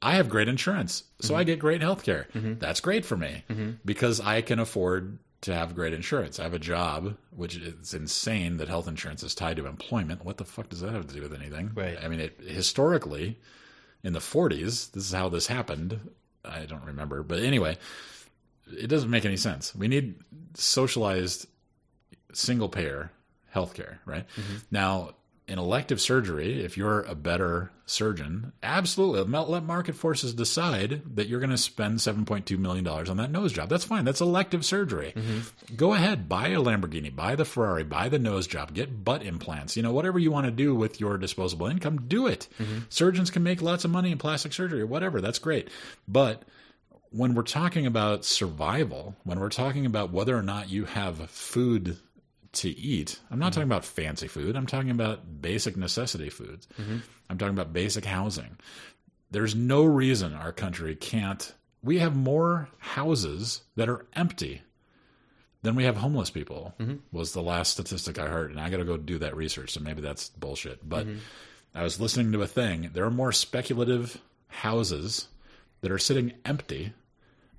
I have great insurance, so I mm-hmm. get great health care. Mm-hmm. That's great for me because I can afford to have great insurance. I have a job, which is insane that health insurance is tied to employment. What the fuck does that have to do with anything? Right. I mean, it, historically, in the 40s, this is how this happened. I don't remember, but anyway, it doesn't make any sense. We need socialized single payer healthcare, right? Mm-hmm. Now, in elective surgery, if you're a better surgeon, absolutely let market forces decide that you're going to spend $7.2 million on that nose job. That's fine. That's elective surgery. Mm-hmm. Go ahead, buy a Lamborghini, buy the Ferrari, buy the nose job, get butt implants. You know, whatever you want to do with your disposable income, do it. Mm-hmm. Surgeons can make lots of money in plastic surgery or whatever. That's great. But when we're talking about survival, when we're talking about whether or not you have food to eat, I'm not talking about fancy food. I'm talking about basic necessity foods. Mm-hmm. I'm talking about basic housing. There's no reason our country can't. We have more houses that are empty than we have homeless people, mm-hmm. was the last statistic I heard. And I got to go do that research. So maybe that's bullshit. But mm-hmm. I was listening to a thing. There are more speculative houses that are sitting empty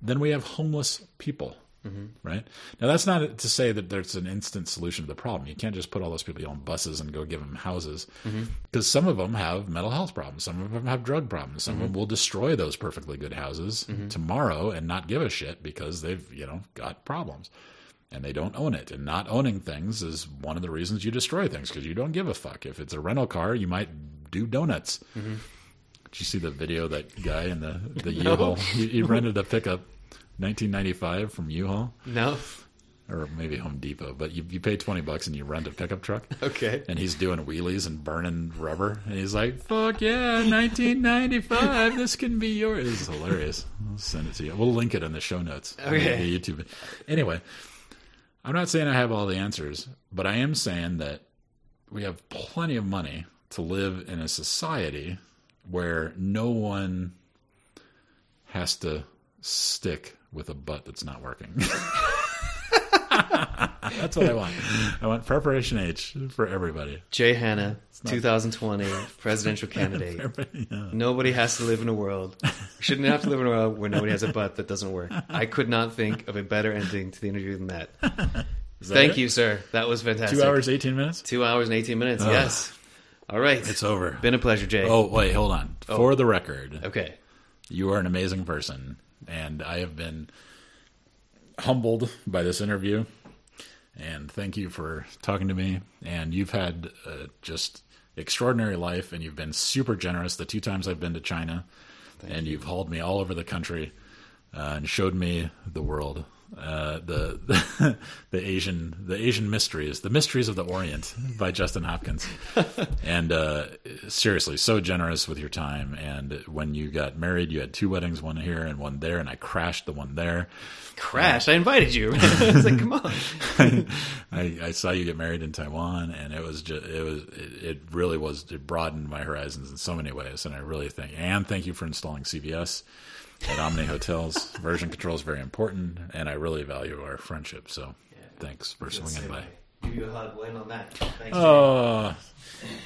than we have homeless people. Mm-hmm. Right now, that's not to say that there's an instant solution to the problem. You can't just put all those people on buses and go give them houses, mm-hmm. because some of them have mental health problems, some of them have drug problems, some of mm-hmm. them will destroy those perfectly good houses tomorrow and not give a shit because they've you know got problems and they don't own it. And not owning things is one of the reasons you destroy things because you don't give a fuck. If it's a rental car, you might do donuts. Did you see the video that guy in the the (laughs) U-Haul? He, he rented a pickup, 1995 from U-Haul no. or maybe Home Depot, but you, you pay 20 bucks and you rent a pickup truck. (laughs) Okay. And he's doing wheelies and burning rubber. And he's like, fuck yeah, 1995. This can be yours. It's hilarious. I'll send it to you. We'll link it in the show notes. Okay. the YouTube. Anyway, I'm not saying I have all the answers, but I am saying that we have plenty of money to live in a society where no one has to stick with a butt that's not working. (laughs) that's what I want. I want preparation H for everybody. Jay Hanna, 2020 presidential (laughs) candidate. Yeah. Nobody has to live in a world. Shouldn't have to live in a world where nobody has a butt that doesn't work. I could not think of a better ending to the interview than that. (laughs) Is that Thank it? you, sir. That was fantastic. Two hours, 18 minutes? Two hours and 18 minutes. Yes. All right. It's over. Been a pleasure, Jay. Oh, wait, hold on. Oh. For the record, Okay. you are an amazing person. And I have been humbled by this interview, and thank you for talking to me. And you've had uh, just extraordinary life, and you've been super generous. The two times I've been to China, and you've hauled me all over the country uh, and showed me the world. Uh, the, (laughs) the Asian the Asian mysteries, the mysteries of the Orient by Justin Hopkins, (laughs) and uh, seriously, so generous with your time. And when you got married, you had two weddings, one here and one there, and I crashed the one there. Crash! I invited you. (laughs) I was like, come on. I, I saw you get married in Taiwan, and it was just it was it, it really was it broadened my horizons in so many ways, and I really thank and thank you for installing CVS at Omni Hotels. Version control is very important, and I really value our friendship. So, thanks for swinging by. Give you a hug. We'll on that. Ah, thanks. Oh,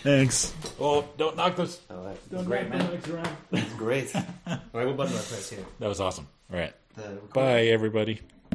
thanks. Oh, don't knock this. Oh, that's Don't great, knock the man. mics around. That's great. (laughs) All right, what button do I press here? That was awesome. All right. Bye, everybody.